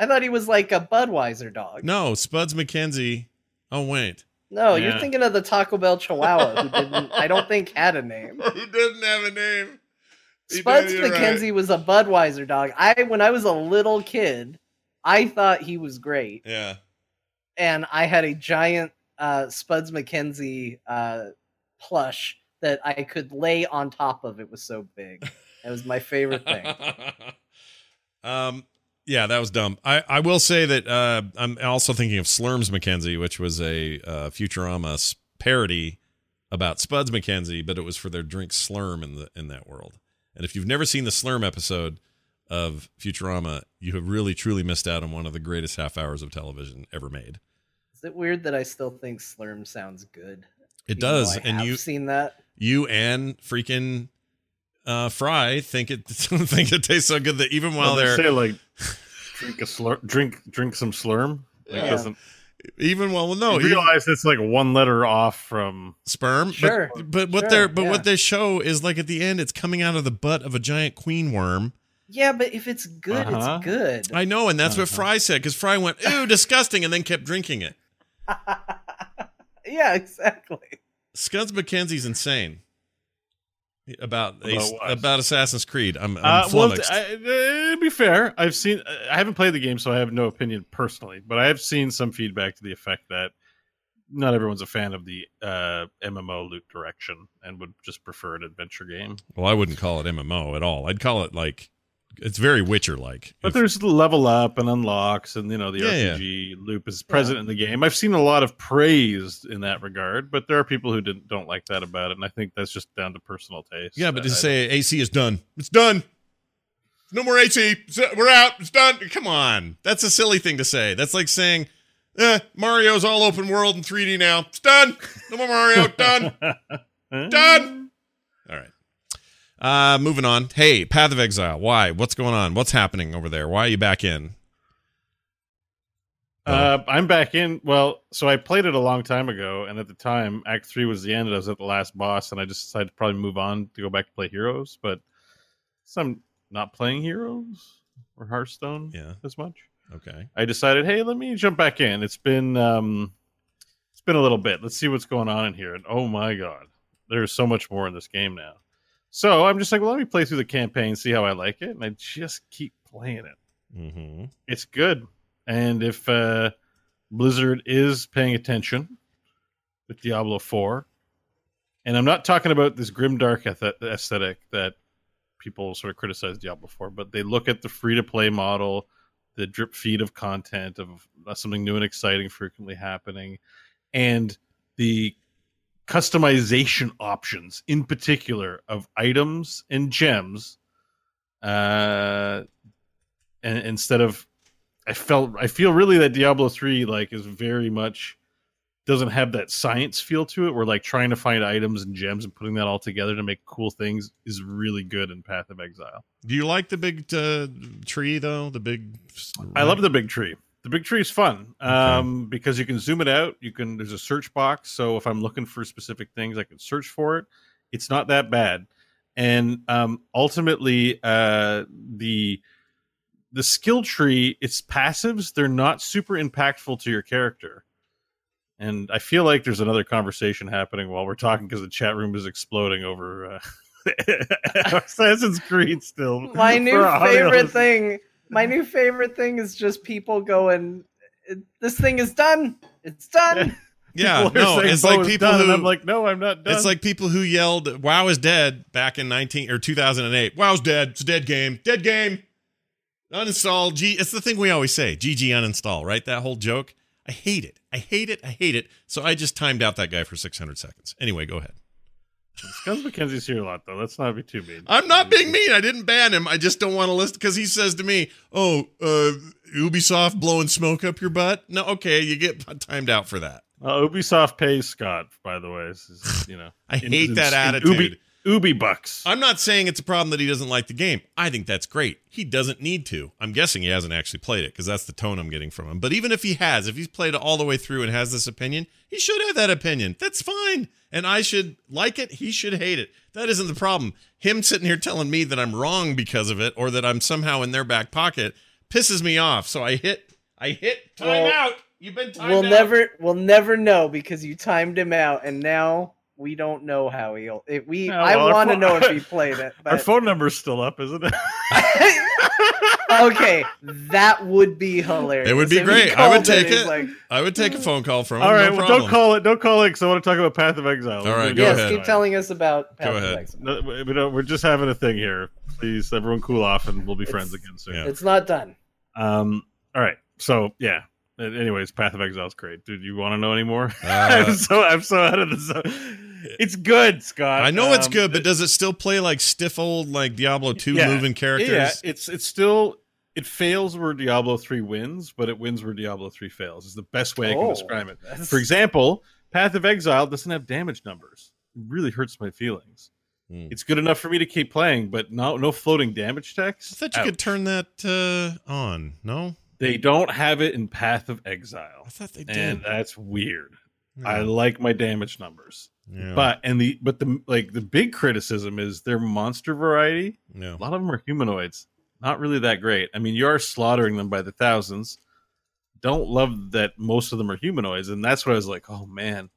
I thought he was like a Budweiser dog. no Spuds McKenzie. Oh wait, No, Yeah. you're thinking of the Taco Bell Chihuahua, who didn't. I don't think had a name. [LAUGHS] he didn't have a name. He Spuds did, you're right. McKenzie was a Budweiser dog. I when I was a little kid, I thought he was great, Yeah, and I had a giant uh, Spuds McKenzie uh, plush that I could lay on top of. It was so big. [LAUGHS] It was my favorite thing. [LAUGHS] um, yeah, that was dumb. I I will say that uh, I'm also thinking of Slurms McKenzie, which was a uh, Futurama parody about Spuds McKenzie, but it was for their drink Slurm in the in that world. And if you've never seen the Slurm episode of Futurama, you have really truly missed out on one of the greatest half hours of television ever made. Is it weird that I still think Slurm sounds good? It does, and have you seen that. you and freaking uh, Fry think it [LAUGHS] think it tastes so good that even while Well, they they're say like drink a slur, drink drink some slurm. Like, Yeah. doesn't even well no you even- realize it's like one letter off from sperm. but- Sure, But, what sure, they're but yeah. what they show is like at the end, it's coming out of the butt of a giant queen worm. Yeah, but if it's good, Uh-huh. it's good. I know, and that's what Fry said because Fry went, "Ew, [LAUGHS] disgusting," and then kept drinking it. [LAUGHS] yeah, exactly. Scuds McKenzie's insane about About about Assassin's Creed. I'm, I'm Uh, well, flummoxed. I, uh, to be fair, I've seen. I haven't played the game, so I have no opinion personally. But I have seen some feedback to the effect that not everyone's a fan of the uh, MMO loot direction and would just prefer an adventure game. well, I wouldn't call it MMO at all. I'd call it like it's very Witcher like. But there's the level up and unlocks, and you know the Yeah, yeah. RPG loop is present in the game. I've seen a lot of praise in that regard, but there are people who didn't, don't like that about it, and I think that's just down to personal taste. Yeah, but to I- say AC is done, it's done. No more AC. We're out. It's done. Come on, that's a silly thing to say. That's like saying, eh, Mario's all open world in 3D now. It's done. No more Mario. [LAUGHS] done. Done. Uh, moving on. Hey, Path of Exile. Why? What's going on? What's happening over there? Why are you back in? Uh, I'm back in. Well, so I played it a long time ago, and at the time, Act Three was the end. I was at the last boss, and I just decided to probably move on to go back to play Heroes. But I'm not playing Heroes or Hearthstone Yeah. as much. Okay. I decided, hey, let me jump back in. It's been um, it's been a little bit. Let's see what's going on in here. And oh my god, there's so much more in this game now. So I'm just like, well, let me play through the campaign, see how I like it, and I just keep playing it. Mm-hmm. It's good, and if uh, Blizzard is paying attention with Diablo Four, and I'm not talking about this grimdark ath- aesthetic that people sort of criticize Diablo Four, but they look at the free to play model, the drip feed of content of something new and exciting frequently happening, and the customization options in particular of items and gems uh and instead of i felt i feel really that diablo 3 like is very much doesn't have that science feel to it where like trying to find items and gems and putting that all together to make cool things is really good in path of exile Do you like the big uh, tree though? The big. I love the big tree. The big tree is fun um, because you can zoom it out. You can there's a search box, so if I'm looking for specific things, I can search for it. It's not that bad, and um, ultimately, uh, the the skill tree, its passives, they're not super impactful to your character. And I feel like there's another conversation happening while we're talking because the chat room is exploding over uh, [LAUGHS] Assassin's Creed. Still, My new favorite thing. My new favorite thing is just people going, "This thing is done. It's done." Yeah, [LAUGHS] no, it's oh, like people done, who. I'm like, no, I'm not done. It's like people who yelled "WoW is dead" back in nineteen or two thousand and eight. WoW's dead. It's a dead game. Dead game. Uninstall. G. It's the thing we always say. GG uninstall. Right? That whole joke. I hate it. I hate it. I hate it. So I just timed out that guy for six hundred seconds. Anyway, go ahead. Scuzz McKenzie's here a lot, though. Let's not be too mean. I'm not being mean. I didn't ban him. I just don't want to list because he says to me, "Oh, uh, Ubisoft blowing smoke up your butt." No, okay, you get [LAUGHS] timed out for that. Uh, Ubisoft pays Scott, by the way. Is, you know, [LAUGHS] I hate in- that in attitude. Ubi, Ubi bucks. I'm not saying it's a problem that he doesn't like the game. I think that's great. He doesn't need to. I'm guessing he hasn't actually played it because that's the tone I'm getting from him. But even if he has, if he's played it all the way through and has this opinion, he should have that opinion. That's fine. And I should like it. He should hate it. That isn't the problem. Him sitting here telling me that I'm wrong because of it or that I'm somehow in their back pocket pisses me off. So I hit, I hit time Well, out. You've been timed we'll out. never, we'll never know because you timed him out, and now we don't know how he'll. It, we, No, I well, our want to know if he [LAUGHS] played it. But... Our But, phone number's still up, isn't it? [LAUGHS] [LAUGHS] okay, that would be hilarious. It would be If great. I would take he's it. Like, I would take a phone call from him. All right, no well, problem. don't call it. Don't call it because I want to talk about Path of Exile. All right, go yes, ahead. keep telling us about. Path Go of ahead. Exile. No, we don't, we're just having a thing here. Please, everyone, cool off, and we'll be friends again soon. Yeah. It's not done. Um. All right. So yeah. Anyways, Path of Exile is great, dude. You want to know anymore? Uh, I'm so I'm so out of the zone. [LAUGHS] It's good, Scott. I know it's Um, good, but does it still play like stiff old like Diablo 2 Yeah. moving characters? Yeah, it's it's still it fails where Diablo three wins, but it wins where Diablo three fails. Is the best way I can Oh, describe it. that's- For example, Path of Exile doesn't have damage numbers. It really hurts my feelings. Hmm. It's good enough for me to keep playing, but no no floating damage text. I thought you could turn that uh, on. No? They don't have it in Path of Exile, I thought they did. and that's weird. Yeah. I like my damage numbers, Yeah. but and the but the like the big criticism is their monster variety. Yeah. A lot of them are humanoids. Not really that great. I mean, you are slaughtering them by the thousands. Don't love that most of them are humanoids, and that's what I was like. Oh man,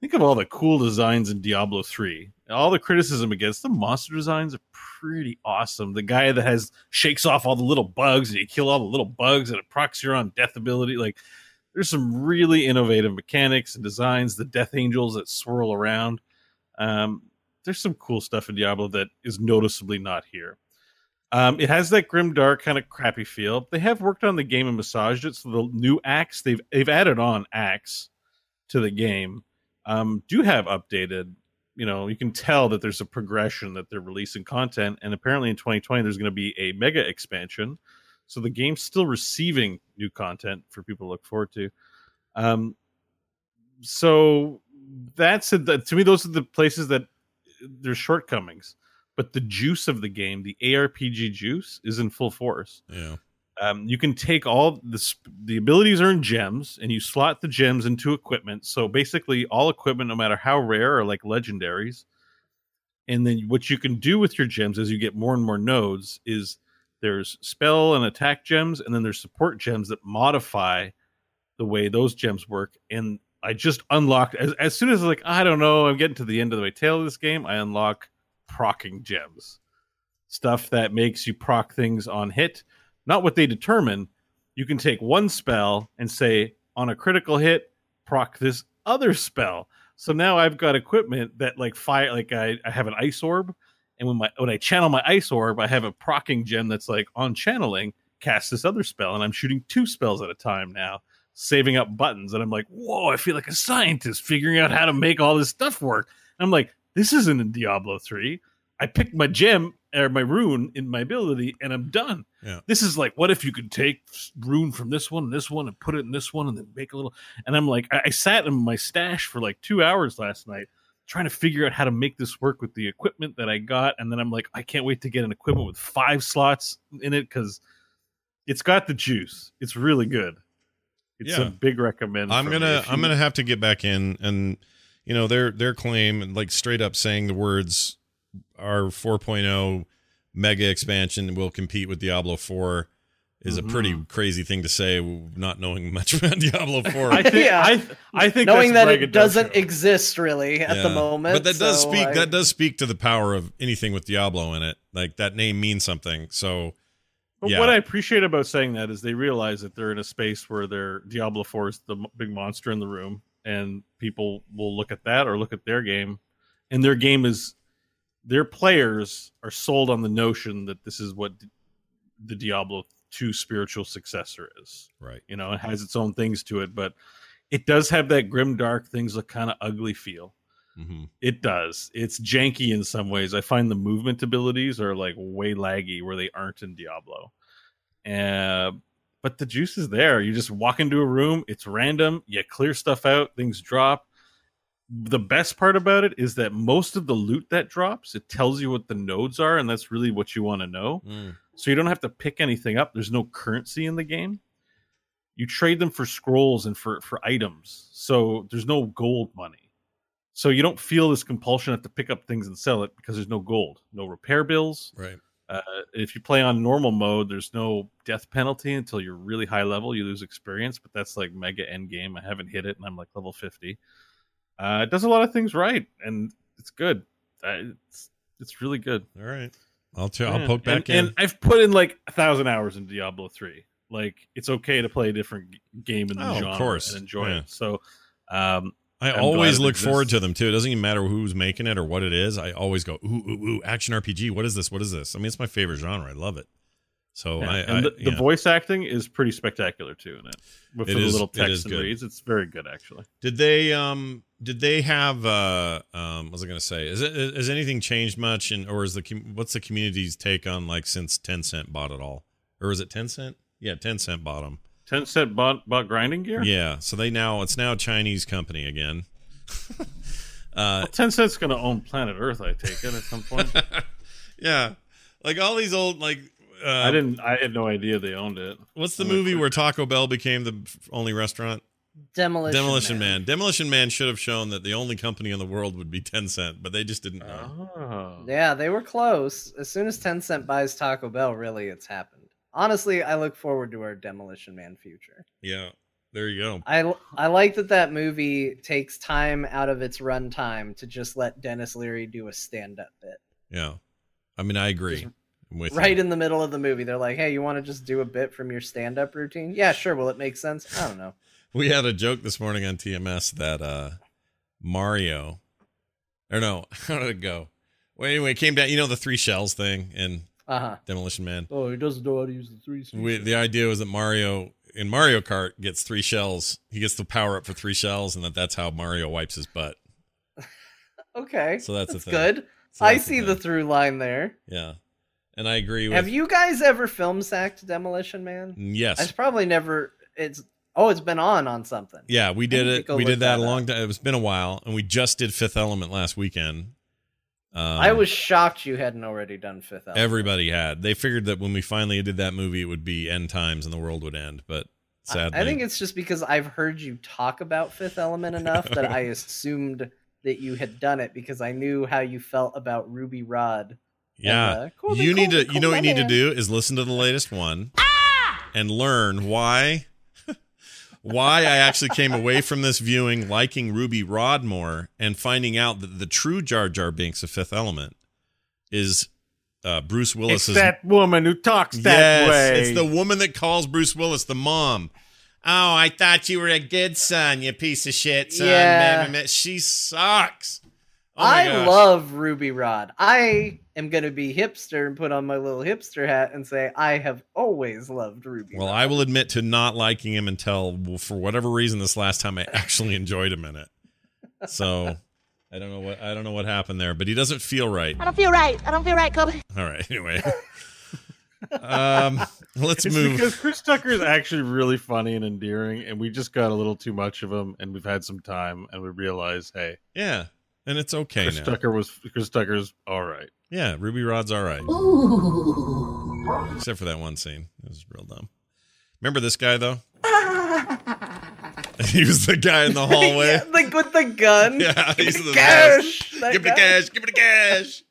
think of all the cool designs in Diablo three. All the criticism against the monster designs are pretty awesome. The guy that has shakes off all the little bugs, and you kill all the little bugs, and it procs your on death ability. Like, there's some really innovative mechanics and designs. The death angels that swirl around. Um, there's some cool stuff in Diablo that is noticeably not here. Um, it has that grim dark kind of crappy feel. They have worked on the game and massaged it. So the new acts they've they've added on acts to the game um, do have updated. You know, you can tell that there's a progression that they're releasing content, and apparently in 2020 there's going to be a mega expansion. So the game's still receiving new content for people to look forward to. Um, so that's it. To me, those are the places that there's shortcomings. But the juice of the game, the ARPG juice, is in full force. Yeah. Um, you can take all the sp- the abilities earn gems, and you slot the gems into equipment. So basically, all equipment, no matter how rare, are like legendaries. And then what you can do with your gems as you get more and more nodes is there's spell and attack gems, and then there's support gems that modify the way those gems work. And I just unlocked as, as soon as like I don't know, I'm getting to the end of the tail of this game. I unlock procking gems, stuff that makes you proc things on hit, not what they determine. You can take one spell and say on a critical hit, proc this other spell. So now I've got equipment that like fire, like I, I have an ice orb, and when my when I channel my ice orb, I have a procking gem that's like on channeling cast this other spell, and I'm shooting two spells at a time now, saving up buttons, and I'm like, whoa, I feel like a scientist figuring out how to make all this stuff work. And I'm like, this isn't in Diablo three. I picked my gem or my rune in my ability, and I'm done. Yeah. This is like, what if you could take rune from this one and this one and put it in this one and then make a little? And I'm like, I, I sat in my stash for like two hours last night trying to figure out how to make this work with the equipment that I got. And then I'm like, I can't wait to get an equipment with five slots in it because it's got the juice. It's really good. It's Yeah. a big recommend. I'm gonna I'm gonna have to get back in and you know their their claim and like straight up saying the words our 4.0 mega expansion will compete with Diablo 4 is a pretty crazy thing to say not knowing much [LAUGHS] about Diablo [LAUGHS] 4. Mm-hmm. I think Yeah. I I think knowing that's that it doesn't braggadocio. exist really at the moment. But that does speak I- that does speak to the power of anything with Diablo in it. Like that name means something. So But yeah. what I appreciate about saying that is they realize that they're in a space where their Diablo 4 is the big monster in the room, and people will look at that or look at their game, and their game is their players are sold on the notion that this is what the Diablo 2 spiritual successor is. right. You know, it has its own things to it, but it does have that grim, dark, things look kind of ugly feel. hmm It does. It's janky in some ways. I find the movement abilities are like way laggy where they aren't in Diablo. Uh, but the juice is there. You just walk into a room, it's random, you clear stuff out, things drop. The best part about it is that most of the loot that drops, it tells you what the nodes are, and that's really what you want to know. Mm. So you don't have to pick anything up. There's no currency in the game. You trade them for scrolls and for for items. So there's no gold money. So you don't feel this compulsion to pick up things and sell it because there's no gold, no repair bills. Right. Uh, if you play on normal mode, there's no death penalty until you're really high level. You lose experience, but that's like mega end game. I haven't hit it, and I'm like level 50. Uh, it does a lot of things right, and it's good. Uh, it's it's really good. All right. I'll ch- I'll poke back and, in. And I've put in like a thousand hours in Diablo three. Like it's okay to play a different game in the Oh, of genre course. and enjoy Yeah. it. So um, I I'm always look forward to them too. It doesn't even matter who's making it or what it is. I always go, ooh, ooh, ooh, action RPG. What is this? What is this? I mean, it's my favorite genre. I love it. So Yeah, I, and I the, voice acting is pretty spectacular too in it. With It the is- little text and good. reads, it's very good actually. Did they um did they have uh um what was I gonna say? Is it has anything changed much and or is the what's the community's take on like since Tencent bought it all? Or is it Tencent? Yeah, Tencent bought them. Tencent bought bought grinding gear. Yeah, so they now it's now a Chinese company again. [LAUGHS] uh Well, Tencent's going to own Planet Earth. I take it at some point. [LAUGHS] yeah. Like all these old like uh, I didn't. I had no idea they owned it. What's the I'm movie where Taco Bell became the only restaurant? Demolition, Demolition Man. Man. Demolition Man should have shown that the only company in the world would be Tencent, but they just didn't know. Oh. Yeah, they were close. As soon as Tencent buys Taco Bell, really, it's happened. Honestly, I look forward to our Demolition Man future. Yeah, there you go. I I like that that movie takes time out of its runtime to just let Denis Leary do a stand-up bit. Yeah, I mean, I agree. I'm with right you. in the middle of the movie, they're like, "Hey, you want to just do a bit from your stand-up routine?" Yeah, sure. Will it make sense? I don't know. We had a joke this morning on TMS that uh Mario, or no, [LAUGHS] how did it go? Well, anyway, it came down. You know the three shells thing in Uh huh. Demolition Man. Oh, he doesn't know how to use the three. We, the idea was that Mario in Mario Kart gets three shells. He gets the power up for three shells, and that that's how Mario wipes his butt. [LAUGHS] Okay, So that's the thing. good. So I that's the see the thing. through line there. Yeah, and I agree with. Have you guys ever film sacked Demolition Man? Yes. It's probably never. It's oh, it's been on on something. Yeah, we did it. We did that, that a long time. It's been a while, and we just did Fifth Element last weekend. Um, I was shocked you hadn't already done Fifth Element. Everybody had. They figured that when we finally did that movie, it would be end times and the world would end. But sadly, I think it's just because I've heard you talk about Fifth Element enough that [LAUGHS] I assumed that you had done it because I knew how you felt about Ruby Rod. Yeah. And, uh, cool, you need cool, to. You know what you need to do is listen to the latest one and learn why. [LAUGHS] why I actually came away from this viewing liking Ruby Rodmore and finding out that the true Jar Jar Binks of Fifth Element is uh, Bruce It's that woman who talks that yes, way. it's the woman that calls Bruce Willis the mom. Oh, I thought you were a good son, you piece of shit son. Yeah. Man, man, She sucks. Oh I gosh. love Ruby Rod. I am going to be hipster and put on my little hipster hat and say I have always loved Ruby. Well, Rod. I will admit to not liking him until, for whatever reason, this last time I actually enjoyed him in it. So I don't know what I don't know what happened there, but he doesn't feel right. I don't feel right. I don't feel right, Kobe. All right. Anyway, [LAUGHS] um, let's it's move. because Chris Tucker is actually really funny and endearing, and we just got a little too much of him, and we've had some time, and we realize, hey, Yeah, and it's okay Chris now. Tucker was Chris Tucker's all right. Yeah, Ruby Rod's all right. Except for that one scene. It was real dumb. Remember this guy though? [LAUGHS] he was the guy in the hallway. [LAUGHS] yeah, like with the gun. Yeah, Give he's me the the cash. best. Give me the cash. Give me the cash.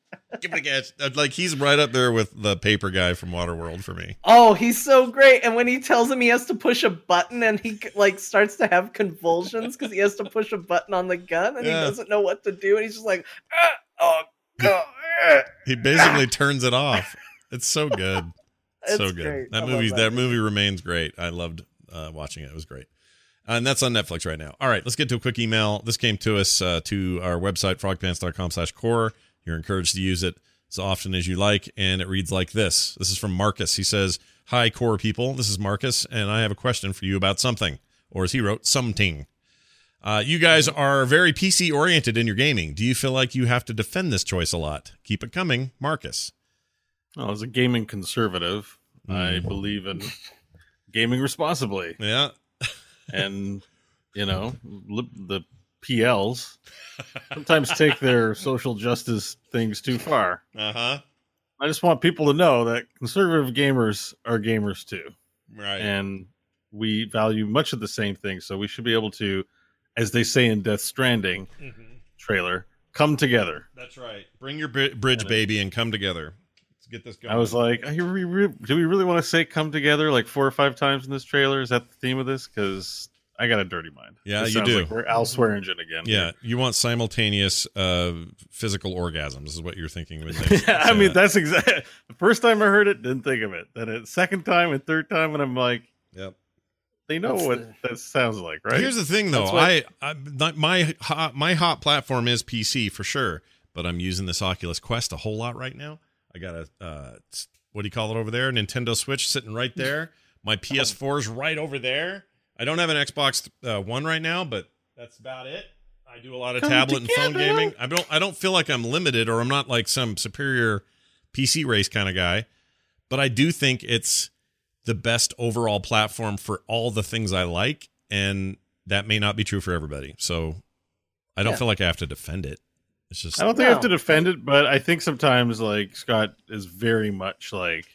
Give me the cash. Uh, Like he's right up there with the paper guy from Waterworld for me. Oh, he's so great! And when he tells him he has to push a button, and he like starts to have convulsions because he has to push a button on the gun, and Yeah. he doesn't know what to do, and he's just like, "Ah, "Oh god!" ah." He basically turns it off. It's so good. [LAUGHS] so good. great. That I movie that that movie remains great. I loved uh, watching it. It was great. Uh, and that's on Netflix right now. All right, let's get to a quick email. This came to us uh, to our website, frogpants.com slash core. You're encouraged to use it as often as you like. And it reads like this. This is from Marcus. He says, Hi, core people. This is Marcus, and I have a question for you about something. Or as he wrote, something. Uh, you guys are very PC oriented in your gaming. Do you feel like you have to defend this choice a lot? Keep it coming, Marcus. Well, as a gaming conservative, I Mm. believe in gaming responsibly. Yeah. and you know li- the PLs sometimes take their social justice things too far. Uh huh. I just want people to know that conservative gamers are gamers too, Right. and we value much of the same things. So we should be able to, as they say in Death Stranding trailer, come together. That's right. Bring your bri- bridge, baby, and come together. Let's get this going. I was like, "Are you re- re- do we really want to say "come together" like four or five times in this trailer? Is that the theme of this? Because I got a dirty mind. Yeah, This you do. Like we're Al Swearengen again. yeah, you want simultaneous uh, physical orgasms, is what you're thinking. When [LAUGHS] yeah, I mean that. that's exactly [LAUGHS] the first time I heard it, didn't think of it. Then a second time and third time, and I'm like, Yep. they know That's what that sounds like, right? Here's the thing, though. That's what- I, I my hot, my hot platform is PC for sure, but I'm using this Oculus Quest a whole lot right now. I got a uh, what do you call it over there? Nintendo Switch sitting right [LAUGHS] there. My PS4 is right over there. I don't have an Xbox uh, One right now, but that's about it. I do a lot of Come tablet and phone gaming. I don't I don't feel like I'm limited or I'm not like some superior PC race kind of guy, but I do think it's the best overall platform for all the things I like, and that may not be true for everybody. So I don't Yeah. feel like I have to defend it. It's just I don't think I have to defend it, but I think sometimes like Scott is very much like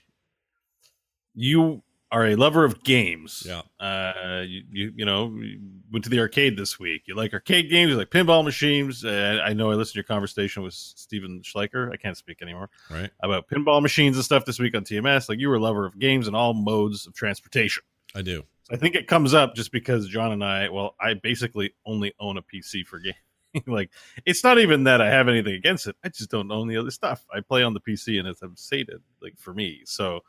you are a lover of games. Yeah. Uh, you, you you know you went to the arcade this week. You like arcade games. You like pinball machines. Uh, I know I listened to your conversation with Steven Schleicher. I can't speak anymore right. about pinball machines and stuff this week on TMS. Like you were a lover of games and all modes of transportation. I do. I think it comes up just because Jon and I, well, I basically only own a PC for games. [LAUGHS] like, it's not even that I have anything against it. I just don't own the other stuff. I play on the PC and it's sated, like for me. So,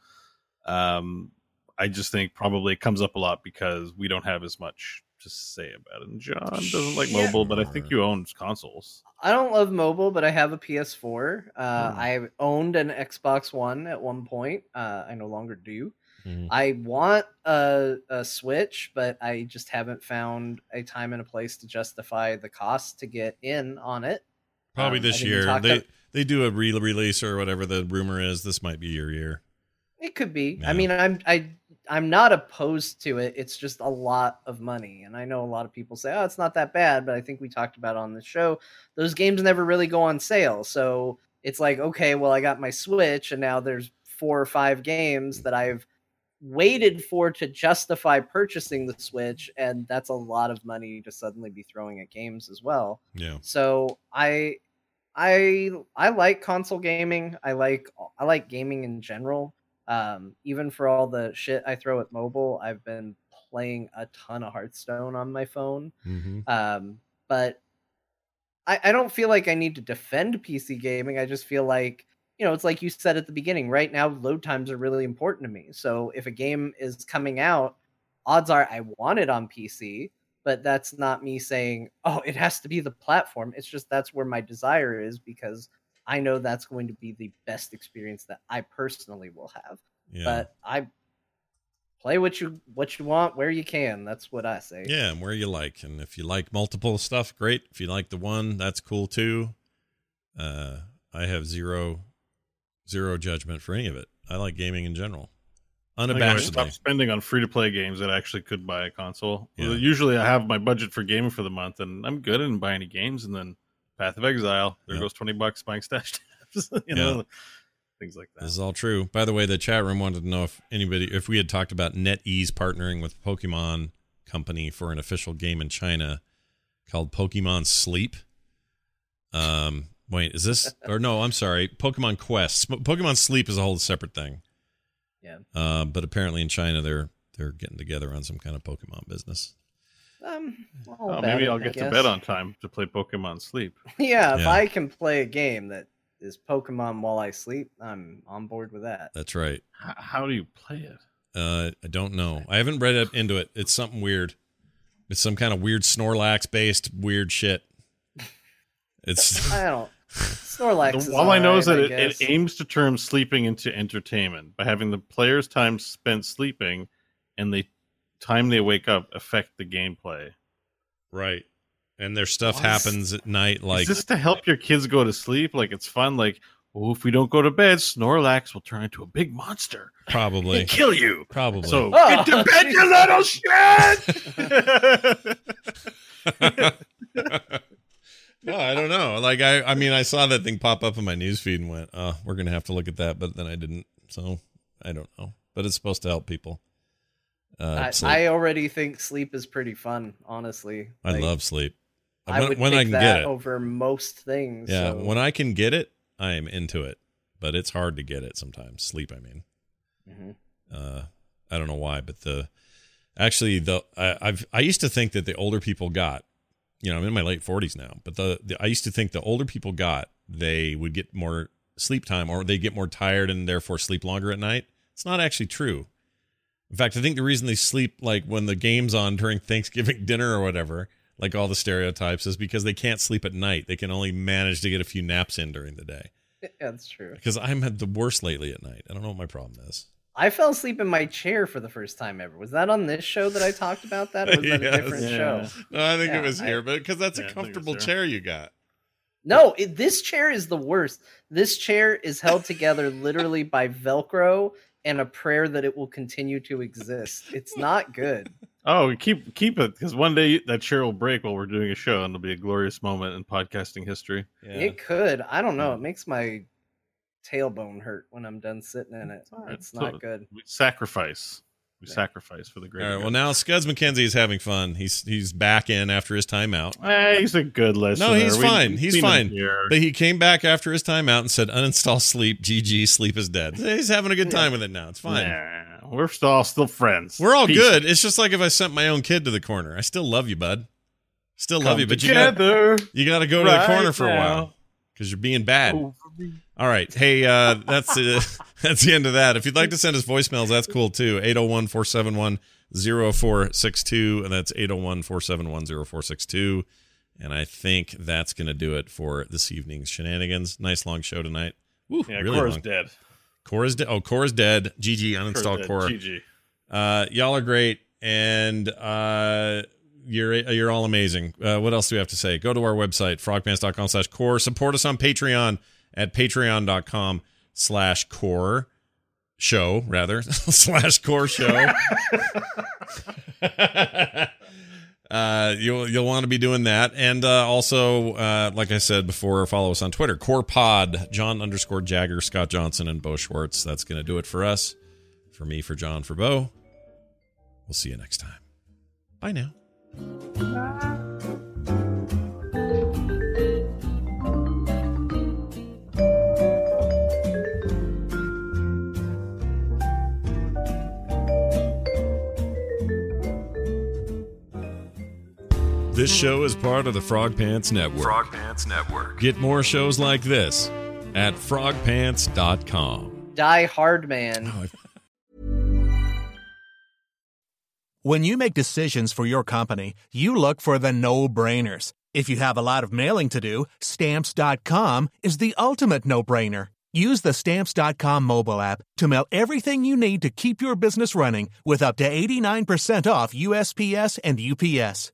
um, I just think probably it comes up a lot because we don't have as much to say about it. And Jon doesn't like Yeah. mobile, but I think you own consoles. I don't love mobile, but I have a PS4. Uh, Hmm. I owned an Xbox One at one point. Uh, I no longer do. Mhm. I want a, a Switch, but I just haven't found a time and a place to justify the cost to get in on it. Probably Um, this year. They ab- they do a re-release or whatever the rumor is. This might be your year. It could be. Yeah. I mean, I'm I I'm not opposed to it. It's just a lot of money. And I know a lot of people say, oh, it's not that bad. But I think we talked about on the show, those games never really go on sale. So it's like, okay, well, I got my Switch and now there's four or five games that I've waited for to justify purchasing the Switch. And that's a lot of money to suddenly be throwing at games as well. Yeah. So I I I like console gaming. I like I like gaming in general. Um, even for all the shit I throw at mobile, I've been playing a ton of Hearthstone on my phone. Mm-hmm. Um, but I, I don't feel like I need to defend PC gaming. I just feel like you know, it's like you said at the beginning. Right now, load times are really important to me. So if a game is coming out, odds are I want it on PC but that's not me saying, oh, it has to be the platform. It's just that's where my desire is because I know that's going to be the best experience that I personally will have. Yeah. But I play what you what you want where you can. That's what I say. Yeah, and where you like. And if you like multiple stuff, great. If you like the one, that's cool too. Uh I have zero zero judgment for any of it. I like gaming in general. I think I stop spending on free to play games that I actually could buy a console. Yeah. Usually, I have my budget for gaming for the month, and I'm good. and buy any games, and then Path of Exile, there Yeah. goes twenty bucks buying stash tabs. [LAUGHS] you Yeah. know, things like that. This is all true. By the way, the chat room wanted to know if anybody, if we had talked about NetEase partnering with Pokemon Company for an official game in China called Pokemon Sleep. Um, wait, is this [LAUGHS] or no? I'm sorry, Pokemon Quest. Pokemon Sleep is a whole separate thing. Yeah. Uh, but apparently in China they're they're getting together on some kind of Pokemon business. Um, I'll Oh, maybe it, I'll get to bed on time to play Pokemon Sleep. [LAUGHS] yeah, if Yeah. I can play a game that is Pokemon while I sleep, I'm on board with that. That's right. H- how do you play it? Uh, I don't know. I haven't read up into it. It's something weird. It's some kind of weird Snorlax based weird shit. [LAUGHS] It's [LAUGHS] I don't. Snorlax. The- is all I know is that it, it aims to turn sleeping into entertainment by having the player's time spent sleeping and the time they wake up affect the gameplay. right. And their stuff What? happens at night. Like is this to help your kids go to sleep? Like it's fun. Like, oh, if we don't go to bed, Snorlax will turn into a big monster probably, and kill you. probably. So Oh, get to bed, you little shit. [LAUGHS] no, I don't know. Like I, I mean, I saw that thing pop up in my newsfeed and went, "Oh, we're gonna have to look at that," but then I didn't. So I don't know. But it's supposed to help people. Uh, I. I already think sleep is pretty fun. Honestly, I Like, love sleep. I when would when I can that get it. over most things. Yeah, so- when I can get it, I am into it. But it's hard to get it sometimes. Sleep, I mean. Mhm. Uh, I don't know why, but the actually the I, I've I used to think that the older people got, you know, I'm in my late 40s now, but the, the I used to think the older people got they would get more sleep time or they get more tired and therefore sleep longer at night. It's not actually true. In fact, I think the reason they sleep like when the game's on during Thanksgiving [LAUGHS] dinner or whatever, like all the stereotypes, is because they can't sleep at night. They can only manage to get a few naps in during the day. Yeah, that's true. Because I'm had the worst lately at night. I don't know what my problem is. I fell asleep in my chair for the first time ever. Was that on this show that I talked about that, or was that [LAUGHS] Yes. a different Yeah. show? No, I think Yeah, it was I- here, but because that's Yeah, I a think it was comfortable chair you got. No, it, this chair is the worst. This chair is held together literally by Velcro and a prayer that it will continue to exist. It's not good. [LAUGHS] oh, keep keep it because one day that chair will break while we're doing a show, and it'll be a glorious moment in podcasting history. It could. I don't know. It makes my tailbone hurt when I'm done sitting in it. all right. It's So- not good. We sacrifice. We Yeah. sacrifice for the great. greater. right. Well, now Scuds McKenzie is having fun. He's he's back in after his timeout. Hey, he's a good listener. No, he's We- fine. He's fine. But he came back after his timeout and said, "Uninstall sleep. GG. Sleep is dead." He's having a good time with it now. It's fine. Nah, we're still all still friends. We're all Peace. good. It's just like if I sent my own kid to the corner. I still love you, bud. Still love Come you, but you got you got to go to the corner for a while because you're being bad. Over me. All right. Hey, uh, that's uh, [LAUGHS] that's the end of that. If you'd like to send us voicemails, that's cool too. 801 471 0462. And that's 801 471 0462. And I think that's going to do it for this evening's shenanigans. Nice long show tonight. Woo, Yeah, really Cora's long. dead. Cora's dead. Oh, Cora's dead. GG, uninstall. Cora. GG. Uh, y'all are great. And uh, you're you're all amazing. Uh, what else do we have to say? Go to our website, frogpants.com slash core. Support us on Patreon at patreon.com slash core. show rather [LAUGHS] slash core show. [LAUGHS] uh, you'll you'll want to be doing that, and uh, also, uh, like I said before, follow us on Twitter, Core Pod, Jon underscore Jagger, Scott Johnson, and Beau Schwartz. That's going to do it for us. For me, for Jon, for Beau. We'll see you next time. Bye now. This show is part of the Frog Pants Network. Frog Pants Network. Get more shows like this at frogpants.com. Die Hard Man. Oh, when you make decisions for your company, you look for the no brainers. If you have a lot of mailing to do, stamps.com is the ultimate no brainer. Use the stamps.com mobile app to mail everything you need to keep your business running with up to 89% off USPS and UPS.